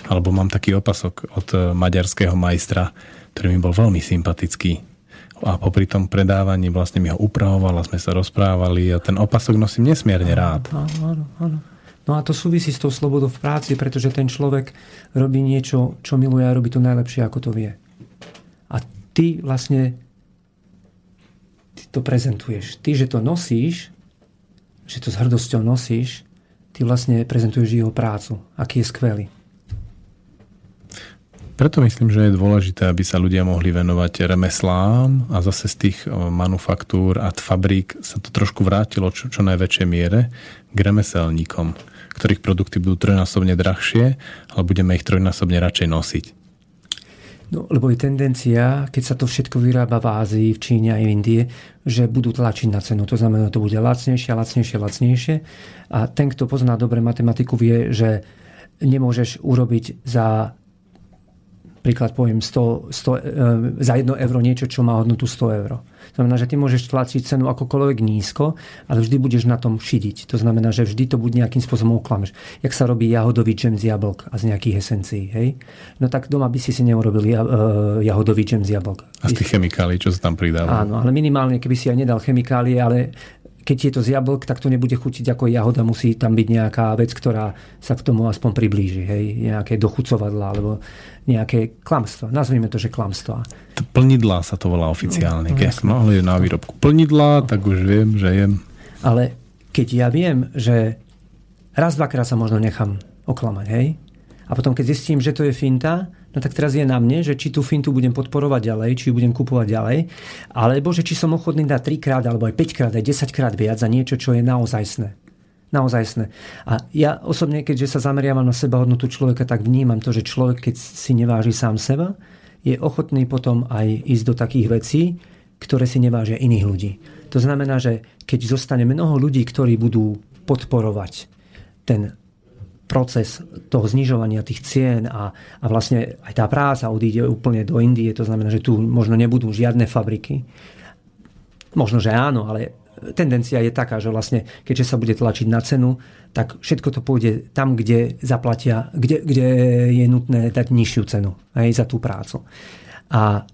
S2: alebo mám taký opasok od e, maďarského majstra, ktorý mi bol veľmi sympatický. A popri tom predávaní vlastne mi ho upravoval a sme sa rozprávali a ten opasok nosím nesmierne rád. Áno,
S1: áno. No a to súvisí s tou slobodou v práci, pretože ten človek robí niečo, čo miluje a robí to najlepšie, ako to vie. A ty vlastne ty to prezentuješ. Ty, že to nosíš, že to s hrdosťou nosíš, ty vlastne prezentuješ jeho prácu, aký je skvelý.
S2: Preto myslím, že je dôležité, aby sa ľudia mohli venovať remeslám a zase z tých manufaktúr a fabrík sa to trošku vrátilo čo, čo najväčšej miere k remeselníkom, ktorých produkty budú trojnásobne drahšie, ale budeme ich trojnásobne radšej nosiť.
S1: No, lebo je tendencia, keď sa to všetko vyrába v Ázii, v Číne a v Indie, že budú tlačiť na cenu. To znamená, to bude lacnejšie, lacnejšie, lacnejšie. A ten, kto pozná dobre matematiku, vie, že nemôžeš urobiť za príklad poviem 100, 100, e, za 1 euro niečo, čo má hodnotu 100 euro. Znamená, že ty môžeš tlačiť cenu akokoľvek nízko, ale vždy budeš na tom šidiť. To znamená, že vždy to bude nejakým spôsobom uklameš. Jak sa robí jahodový džem z jablk a z nejakých esencií. Hej? No tak doma by si si neurobil uh, jahodový džem z jablk.
S2: A z tých chemikálií, čo sa tam pridáva.
S1: Áno, ale minimálne, keby si aj nedal chemikálie, ale keď je to z jablk, tak to nebude chutiť ako jahoda, musí tam byť nejaká vec, ktorá sa k tomu aspoň priblíži. Hej? Nejaké dochucovadla alebo nejaké klamstva. Nazvime to, že klamstva.
S2: Plnidlá sa to volá oficiálne. No, keď no, je na výrobku plnidlá, no. tak už viem, že jem.
S1: Ale keď ja viem, že raz, dvakrát sa možno nechám oklamať, hej? A potom, keď zistím, že to je finta, no tak teraz je na mne, že či tú fintu budem podporovať ďalej, či ju budem kupovať ďalej, alebo že či som ochotný dať 3 krát, alebo aj 5 krát, aj 10 krát viac za niečo, čo je naozajstné. Naozajstné. A ja osobne, keďže sa zameriavam na seba hodnotu človeka, tak vnímam to, že človek, keď si neváži sám seba, je ochotný potom aj ísť do takých vecí, ktoré si nevážia iných ľudí. To znamená, že keď zostane mnoho ľudí, ktorí budú podporovať ten proces toho znižovania tých cien a, a vlastne aj tá práca odíde úplne do Indie, to znamená, že tu možno nebudú žiadne fabriky. Možno, že áno, ale tendencia je taká, že vlastne keďže sa bude tlačiť na cenu, tak všetko to pôjde tam, kde zaplatia, kde, kde je nutné dať nižšiu cenu aj za tú prácu. A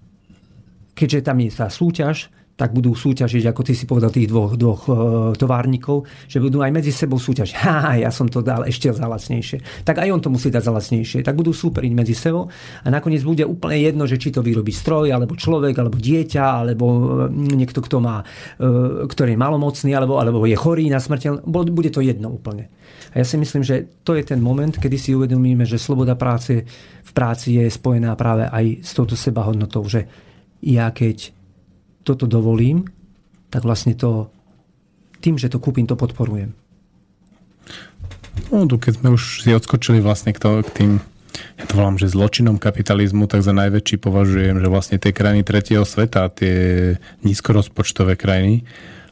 S1: keďže tam je tá súťaž, tak budú súťažiť, ako ty si povedal, tých dvoch, dvoch uh, továrnikov, že budú aj medzi sebou súťažiť. Ha, ja som to dal ešte za lacnejšie. Tak aj on to musí dať za lacnejšie. Tak budú súperiť medzi sebou a nakoniec bude úplne jedno, že či to vyrobí stroj, alebo človek, alebo dieťa, alebo e, niekto, kto má, uh, ktorý je malomocný, alebo, alebo je chorý na smrteľ. Bude to jedno úplne. A ja si myslím, že to je ten moment, kedy si uvedomíme, že sloboda práce v práci je spojená práve aj s touto sebahodnotou, že ja keď toto dovolím, tak vlastne to tým, že to kúpim, to podporujem.
S2: No, keď sme už si odskočili vlastne k, to, k tým ja to volám, že zločinom kapitalizmu, tak za najväčší považujem, že vlastne tie krajiny tretieho sveta, tie nízkorozpočtové krajiny,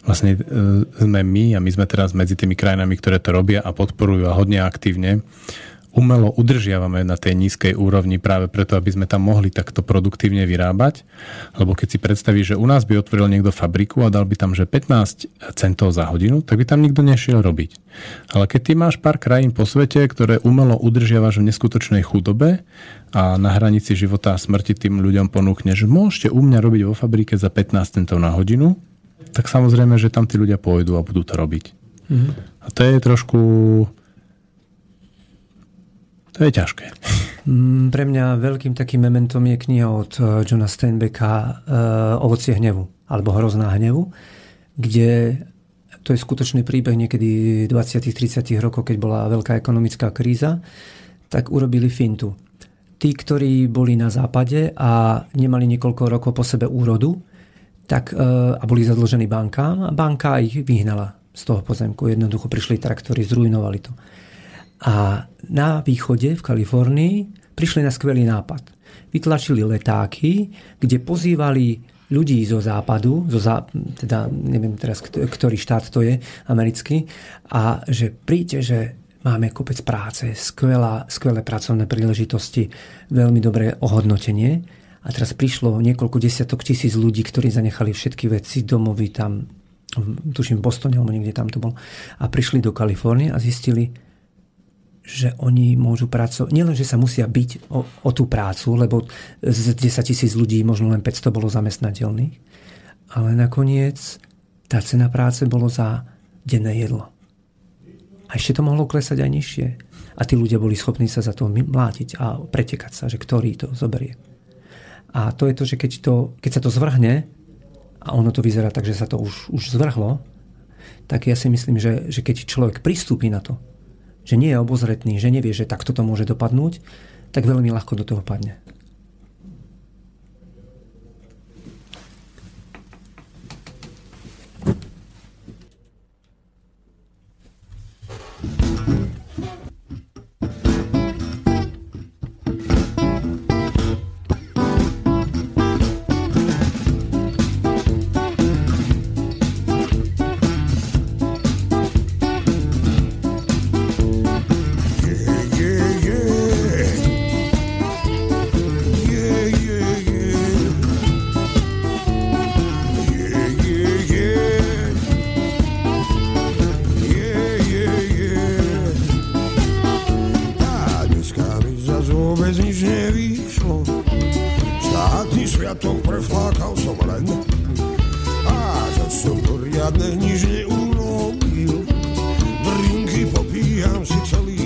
S2: vlastne e, sme my a my sme teraz medzi tými krajinami, ktoré to robia a podporujú a hodne aktívne umelo udržiavame na tej nízkej úrovni práve preto, aby sme tam mohli takto produktívne vyrábať. Lebo keď si predstavíš, že u nás by otvoril niekto fabriku a dal by tam že 15 centov za hodinu, tak by tam nikto nešiel robiť. Ale keď ty máš pár krajín po svete, ktoré umelo udržiavaš v neskutočnej chudobe a na hranici života a smrti tým ľuďom ponúkneš, že môžete u mňa robiť vo fabrike za 15 centov na hodinu, tak samozrejme, že tam tí ľudia pôjdu a budú to robiť. Mm-hmm. A to je trošku to je ťažké.
S1: Mm, pre mňa veľkým takým mementom je kniha od eh, Johna Steinbecka uh, Ovocie hnevu, alebo Hrozná hnevu, kde to je skutočný príbeh niekedy 20-30 rokov, keď bola veľká ekonomická kríza, tak urobili fintu. Tí, ktorí boli na západe a nemali niekoľko rokov po sebe úrodu, tak, uh, a boli zadlžení bankám, a banka ich vyhnala z toho pozemku. Jednoducho prišli traktory, zrujnovali to. A na východe v Kalifornii prišli na skvelý nápad. Vytlačili letáky, kde pozývali ľudí zo západu, zo zá, teda neviem teraz, ktorý štát to je, americký, a že príďte, že máme kopec práce, skvelá, skvelé pracovné príležitosti, veľmi dobré ohodnotenie. A teraz prišlo niekoľko desiatok tisíc ľudí, ktorí zanechali všetky veci, domovy tam, tuším v Bostone, alebo niekde tam to bol, a prišli do Kalifornie a zistili, že oni môžu pracovať, nielen, že sa musia byť o, o tú prácu, lebo z 10 tisíc ľudí možno len 500 bolo zamestnateľných, ale nakoniec tá cena práce bolo za denné jedlo. A ešte to mohlo klesať aj nižšie. A tí ľudia boli schopní sa za to mlátiť a pretekať sa, že ktorý to zoberie. A to je to, že keď, to, keď sa to zvrhne, a ono to vyzerá tak, že sa to už, už zvrhlo, tak ja si myslím, že, že keď človek pristúpi na to, že nie je obozretný, že nevie, že takto to môže dopadnúť, tak veľmi ľahko do toho padne.
S2: światło wbrew
S3: chaosom lęku. A za cukr jadny niż nie urobił, drinki popijam sycolinie.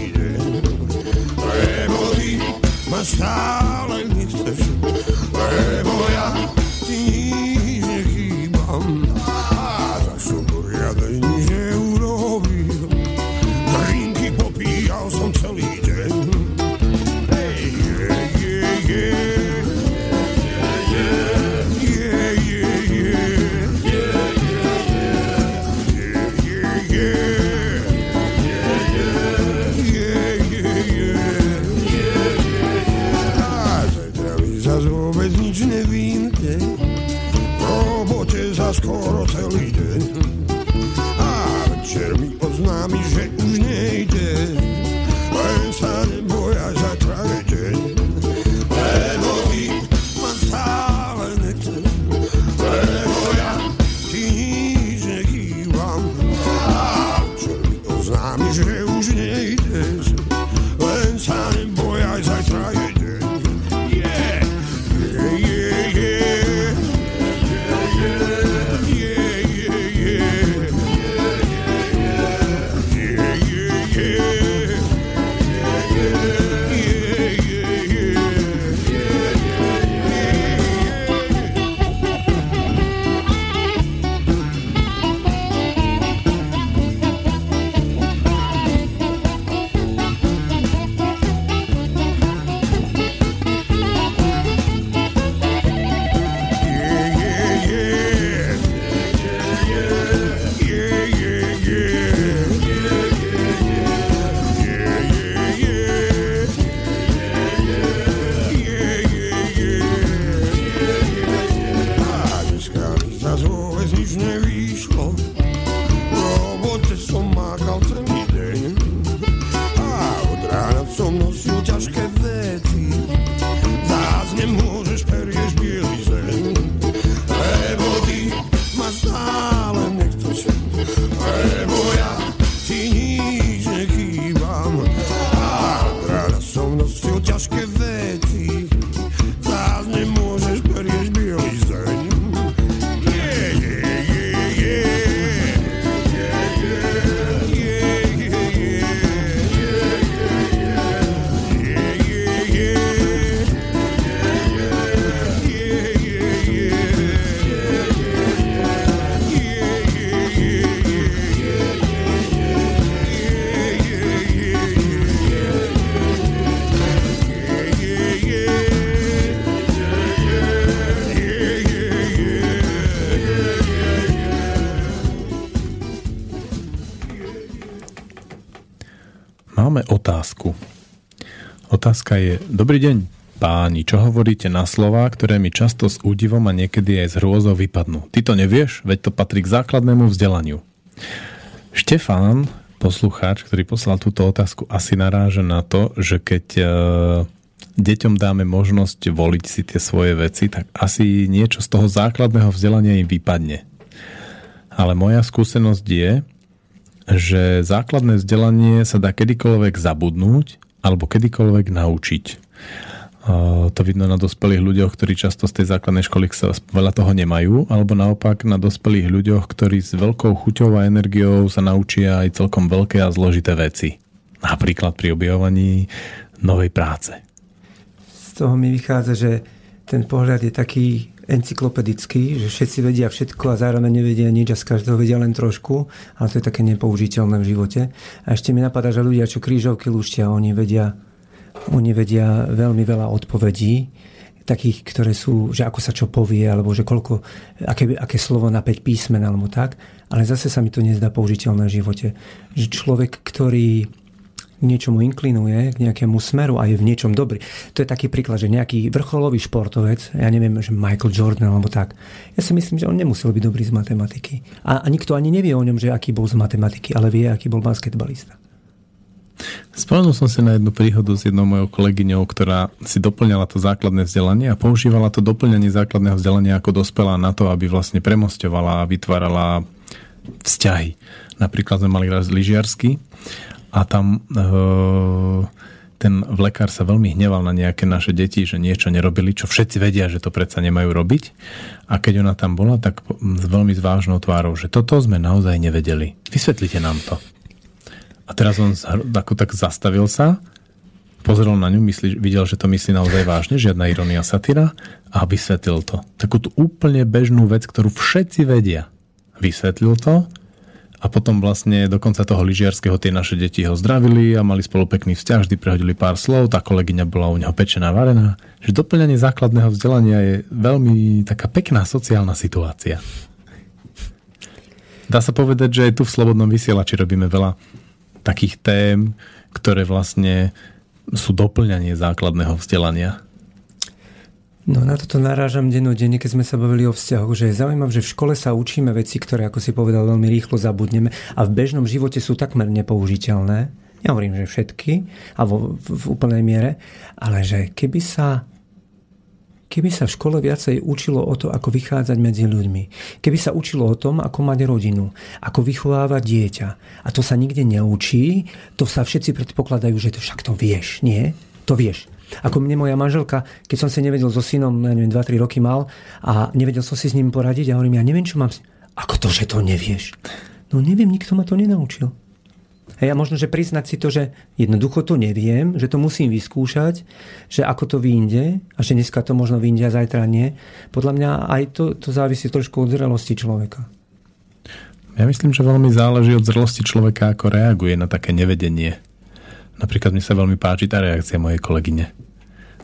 S3: Żer mi oznami, że już nie idziesz
S2: Otázka je, dobrý deň, páni, čo hovoríte na slova, ktoré mi často s údivom a niekedy aj s hrôzou vypadnú? Ty to nevieš, veď to patrí k základnému vzdelaniu. Štefán, poslucháč, ktorý poslal túto otázku, asi naráža na to, že keď e, deťom dáme možnosť voliť si tie svoje veci, tak asi niečo z toho základného vzdelania im vypadne. Ale moja skúsenosť je, že základné vzdelanie sa dá kedykoľvek zabudnúť alebo kedykoľvek naučiť. To vidno na dospelých ľuďoch, ktorí často z tej základnej školy sa veľa toho nemajú, alebo naopak na dospelých ľuďoch, ktorí s veľkou chuťou a energiou sa naučia aj celkom veľké a zložité veci. Napríklad pri objavovaní novej práce.
S1: Z toho mi vychádza, že ten pohľad je taký encyklopedický, že všetci vedia všetko a zároveň nevedia nič a z každého vedia len trošku, ale to je také nepoužiteľné v živote. A ešte mi napadá, že ľudia, čo krížovky lúštia, oni vedia, oni vedia veľmi veľa odpovedí, takých, ktoré sú, že ako sa čo povie, alebo že koľko, aké, aké slovo na 5 písmen, alebo tak. Ale zase sa mi to nezdá použiteľné v živote. Že človek, ktorý k niečomu inklinuje, k nejakému smeru a je v niečom dobrý. To je taký príklad, že nejaký vrcholový športovec, ja neviem, že Michael Jordan alebo tak, ja si myslím, že on nemusel byť dobrý z matematiky. A, a nikto ani nevie o ňom, že aký bol z matematiky, ale vie, aký bol basketbalista.
S2: Spomenul som si na jednu príhodu s jednou mojou kolegyňou, ktorá si doplňala to základné vzdelanie a používala to doplňanie základného vzdelania ako dospelá na to, aby vlastne premostovala a vytvárala vzťahy. Napríklad sme mali raz lyžiarsky a tam e, ten vlekár sa veľmi hneval na nejaké naše deti, že niečo nerobili, čo všetci vedia, že to predsa nemajú robiť. A keď ona tam bola, tak s veľmi zvážnou tvárou, že toto sme naozaj nevedeli. Vysvetlite nám to. A teraz on ako tak zastavil sa, pozrel na ňu, myslí, videl, že to myslí naozaj vážne, žiadna ironia satyra a vysvetlil to. Takú tú úplne bežnú vec, ktorú všetci vedia. Vysvetlil to a potom vlastne do konca toho lyžiarského tie naše deti ho zdravili a mali spolu pekný vzťah, vždy prehodili pár slov, tá kolegyňa bola u neho pečená, varená. Že doplňanie základného vzdelania je veľmi taká pekná sociálna situácia. Dá sa povedať, že aj tu v Slobodnom vysielači robíme veľa takých tém, ktoré vlastne sú doplňanie základného vzdelania.
S1: No na toto narážam dennodenne, keď sme sa bavili o vzťahoch, že je zaujímavé, že v škole sa učíme veci, ktoré, ako si povedal, veľmi rýchlo zabudneme a v bežnom živote sú takmer nepoužiteľné. Ja že všetky, alebo v, v úplnej miere, ale že keby sa keby sa v škole viacej učilo o to, ako vychádzať medzi ľuďmi. Keby sa učilo o tom, ako mať rodinu, ako vychovávať dieťa. A to sa nikde neučí, to sa všetci predpokladajú, že to však to vieš. Nie, to vieš. Ako mne moja manželka, keď som sa nevedel so synom, ja neviem, 2-3 roky mal a nevedel som si s ním poradiť a hovorím, ja neviem, čo mám... Ako to, že to nevieš? No neviem, nikto ma to nenaučil. Hej, a možno, že priznať si to, že jednoducho to neviem, že to musím vyskúšať, že ako to vyjde a že dneska to možno vyjde a zajtra nie. Podľa mňa aj to, to závisí trošku od zrelosti človeka.
S2: Ja myslím, že veľmi záleží od zrelosti človeka, ako reaguje na také nevedenie. Napríklad mi sa veľmi páči tá reakcia mojej kolegyne.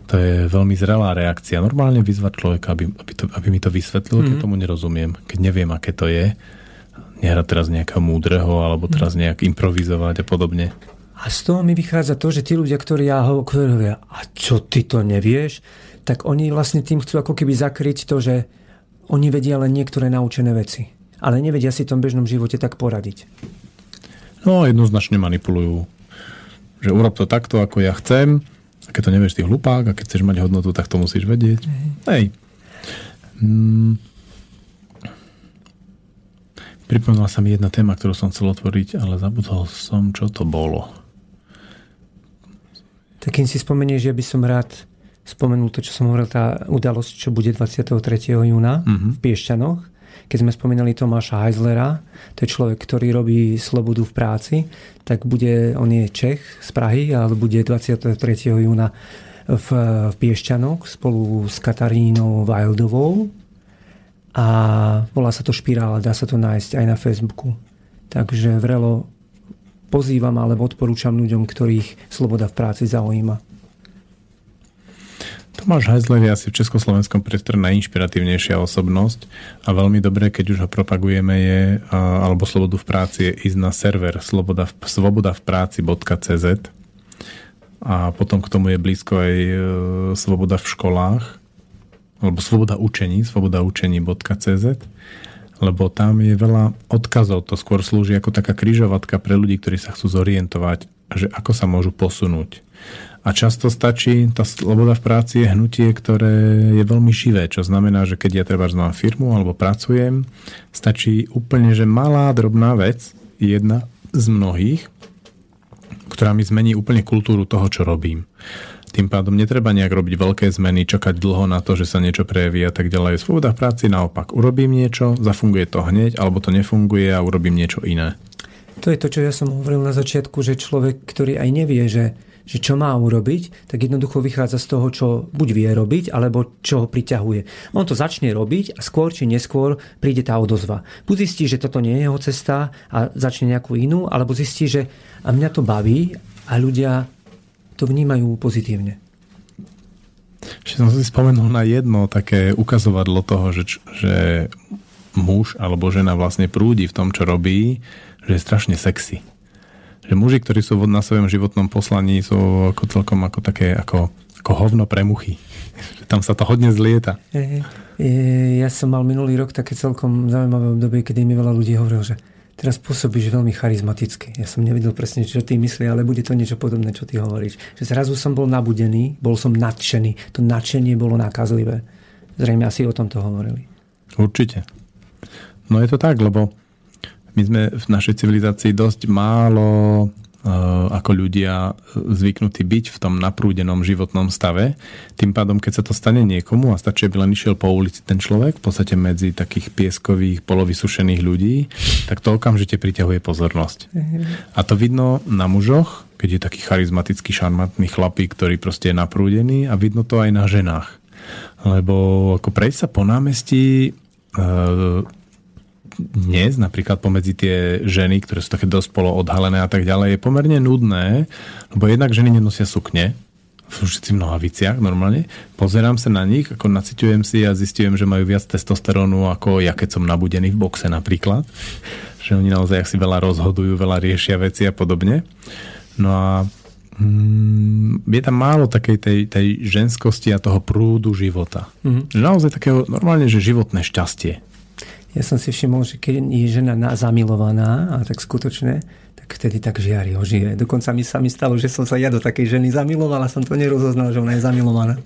S2: To je veľmi zrelá reakcia. Normálne vyzvať človeka, aby, aby, to, aby mi to vysvetlil, mm-hmm. keď mhm. tomu nerozumiem. Keď neviem, aké to je. Nehrať teraz nejakého múdreho, alebo teraz mhm. nejak improvizovať a podobne.
S1: A z toho mi vychádza to, že tí ľudia, ktorí ja hovoria, a čo ty to nevieš, tak oni vlastne tým chcú ako keby zakryť to, že oni vedia len niektoré naučené veci. Ale nevedia si v tom bežnom živote tak poradiť.
S2: No, jednoznačne manipulujú že urob to takto, ako ja chcem. A keď to nevieš, ty hlupák, a keď chceš mať hodnotu, tak to musíš vedieť. Mm. Hej. Mm. Pripomínala sa mi jedna téma, ktorú som chcel otvoriť, ale zabudol som, čo to bolo.
S1: Tak keď si spomenieš, že by som rád spomenul to, čo som hovoril, tá udalosť, čo bude 23. júna mm-hmm. v Piešťanoch keď sme spomínali Tomáša Heislera, to je človek, ktorý robí slobodu v práci, tak bude, on je Čech z Prahy, ale bude 23. júna v, v Piešťanoch spolu s Katarínou Wildovou a volá sa to Špirála, dá sa to nájsť aj na Facebooku. Takže vrelo pozývam alebo odporúčam ľuďom, ktorých sloboda v práci zaujíma.
S2: Tomáš Heisler je asi v československom priestore najinšpiratívnejšia osobnosť a veľmi dobré, keď už ho propagujeme, je, alebo slobodu v práci, je ísť na server sloboda v, svoboda v práci.cz a potom k tomu je blízko aj e, sloboda v školách, alebo sloboda učení, slobodaučení.cz, lebo tam je veľa odkazov. To skôr slúži ako taká kryžovatka pre ľudí, ktorí sa chcú zorientovať, že ako sa môžu posunúť. A často stačí, tá sloboda v práci je hnutie, ktoré je veľmi živé, čo znamená, že keď ja treba znám firmu alebo pracujem, stačí úplne, že malá, drobná vec, jedna z mnohých, ktorá mi zmení úplne kultúru toho, čo robím. Tým pádom netreba nejak robiť veľké zmeny, čakať dlho na to, že sa niečo prejaví a tak ďalej. Svoboda v práci naopak. Urobím niečo, zafunguje to hneď, alebo to nefunguje a urobím niečo iné.
S1: To je to, čo ja som hovoril na začiatku, že človek, ktorý aj nevie, že že čo má urobiť, tak jednoducho vychádza z toho, čo buď vie robiť, alebo čo ho priťahuje. On to začne robiť a skôr či neskôr príde tá odozva. Buď zistí, že toto nie je jeho cesta a začne nejakú inú, alebo zistí, že a mňa to baví a ľudia to vnímajú pozitívne.
S2: Ešte som si spomenul na jedno také ukazovadlo toho, že, že muž alebo žena vlastne prúdi v tom, čo robí, že je strašne sexy že muži, ktorí sú na svojom životnom poslaní, sú ako celkom ako také, ako, ako hovno pre muchy. Tam sa to hodne zlieta.
S1: Ja som mal minulý rok také celkom zaujímavé obdobie, kedy mi veľa ľudí hovorilo, že teraz pôsobíš veľmi charizmaticky. Ja som nevedel presne, čo ty myslí, ale bude to niečo podobné, čo ty hovoríš. Že zrazu som bol nabudený, bol som nadšený. To nadšenie bolo nákazlivé. Zrejme asi o tom to hovorili.
S2: Určite. No je to tak, lebo my sme v našej civilizácii dosť málo e, ako ľudia zvyknutí byť v tom naprúdenom životnom stave. Tým pádom, keď sa to stane niekomu a stačí, aby len išiel po ulici ten človek, v podstate medzi takých pieskových, polovysušených ľudí, tak to okamžite priťahuje pozornosť. A to vidno na mužoch, keď je taký charizmatický, šarmantný chlapík, ktorý proste je naprúdený a vidno to aj na ženách. Lebo ako prejsť sa po námestí e, dnes, napríklad pomedzi tie ženy, ktoré sú také dosť polo odhalené a tak ďalej, je pomerne nudné, lebo jednak ženy nenosia sukne, sú všetci v nohaviciach normálne. Pozerám sa na nich, ako naciťujem si a zistujem, že majú viac testosterónu ako ja, keď som nabudený v boxe napríklad. Že oni naozaj si veľa rozhodujú, veľa riešia veci a podobne. No a mm, je tam málo takej tej, tej ženskosti a toho prúdu života. Mm-hmm. Naozaj takého normálne, že životné šťastie.
S1: Ja som si všimol, že keď je žena zamilovaná, a tak skutočne, tak vtedy tak žiari, ožije. Dokonca mi sa mi stalo, že som sa ja do takej ženy zamiloval a som to nerozoznal, že ona je zamilovaná.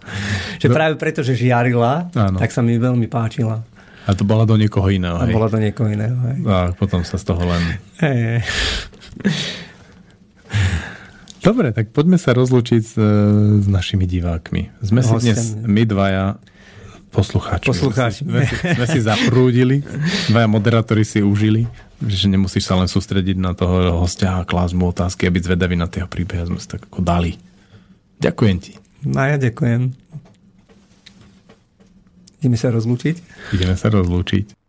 S1: Že no. práve preto, že žiarila, Áno. tak sa mi veľmi páčila.
S2: A to bola do niekoho iného,
S1: A hej? bola do niekoho iného, hej.
S2: A potom sa z toho len... Hej. Dobre, tak poďme sa rozlučiť s, s našimi divákmi. Sme si dnes my dvaja Poslucháči.
S1: Poslucháči.
S2: Sme, sme si zaprúdili, dvaja moderátori si užili, že nemusíš sa len sústrediť na toho hostia a klásť mu otázky a byť zvedavý na tého príbehy. Sme si tak ako dali. Ďakujem ti.
S1: No ja ďakujem. Ideme sa rozlúčiť?
S2: Ideme sa rozlúčiť.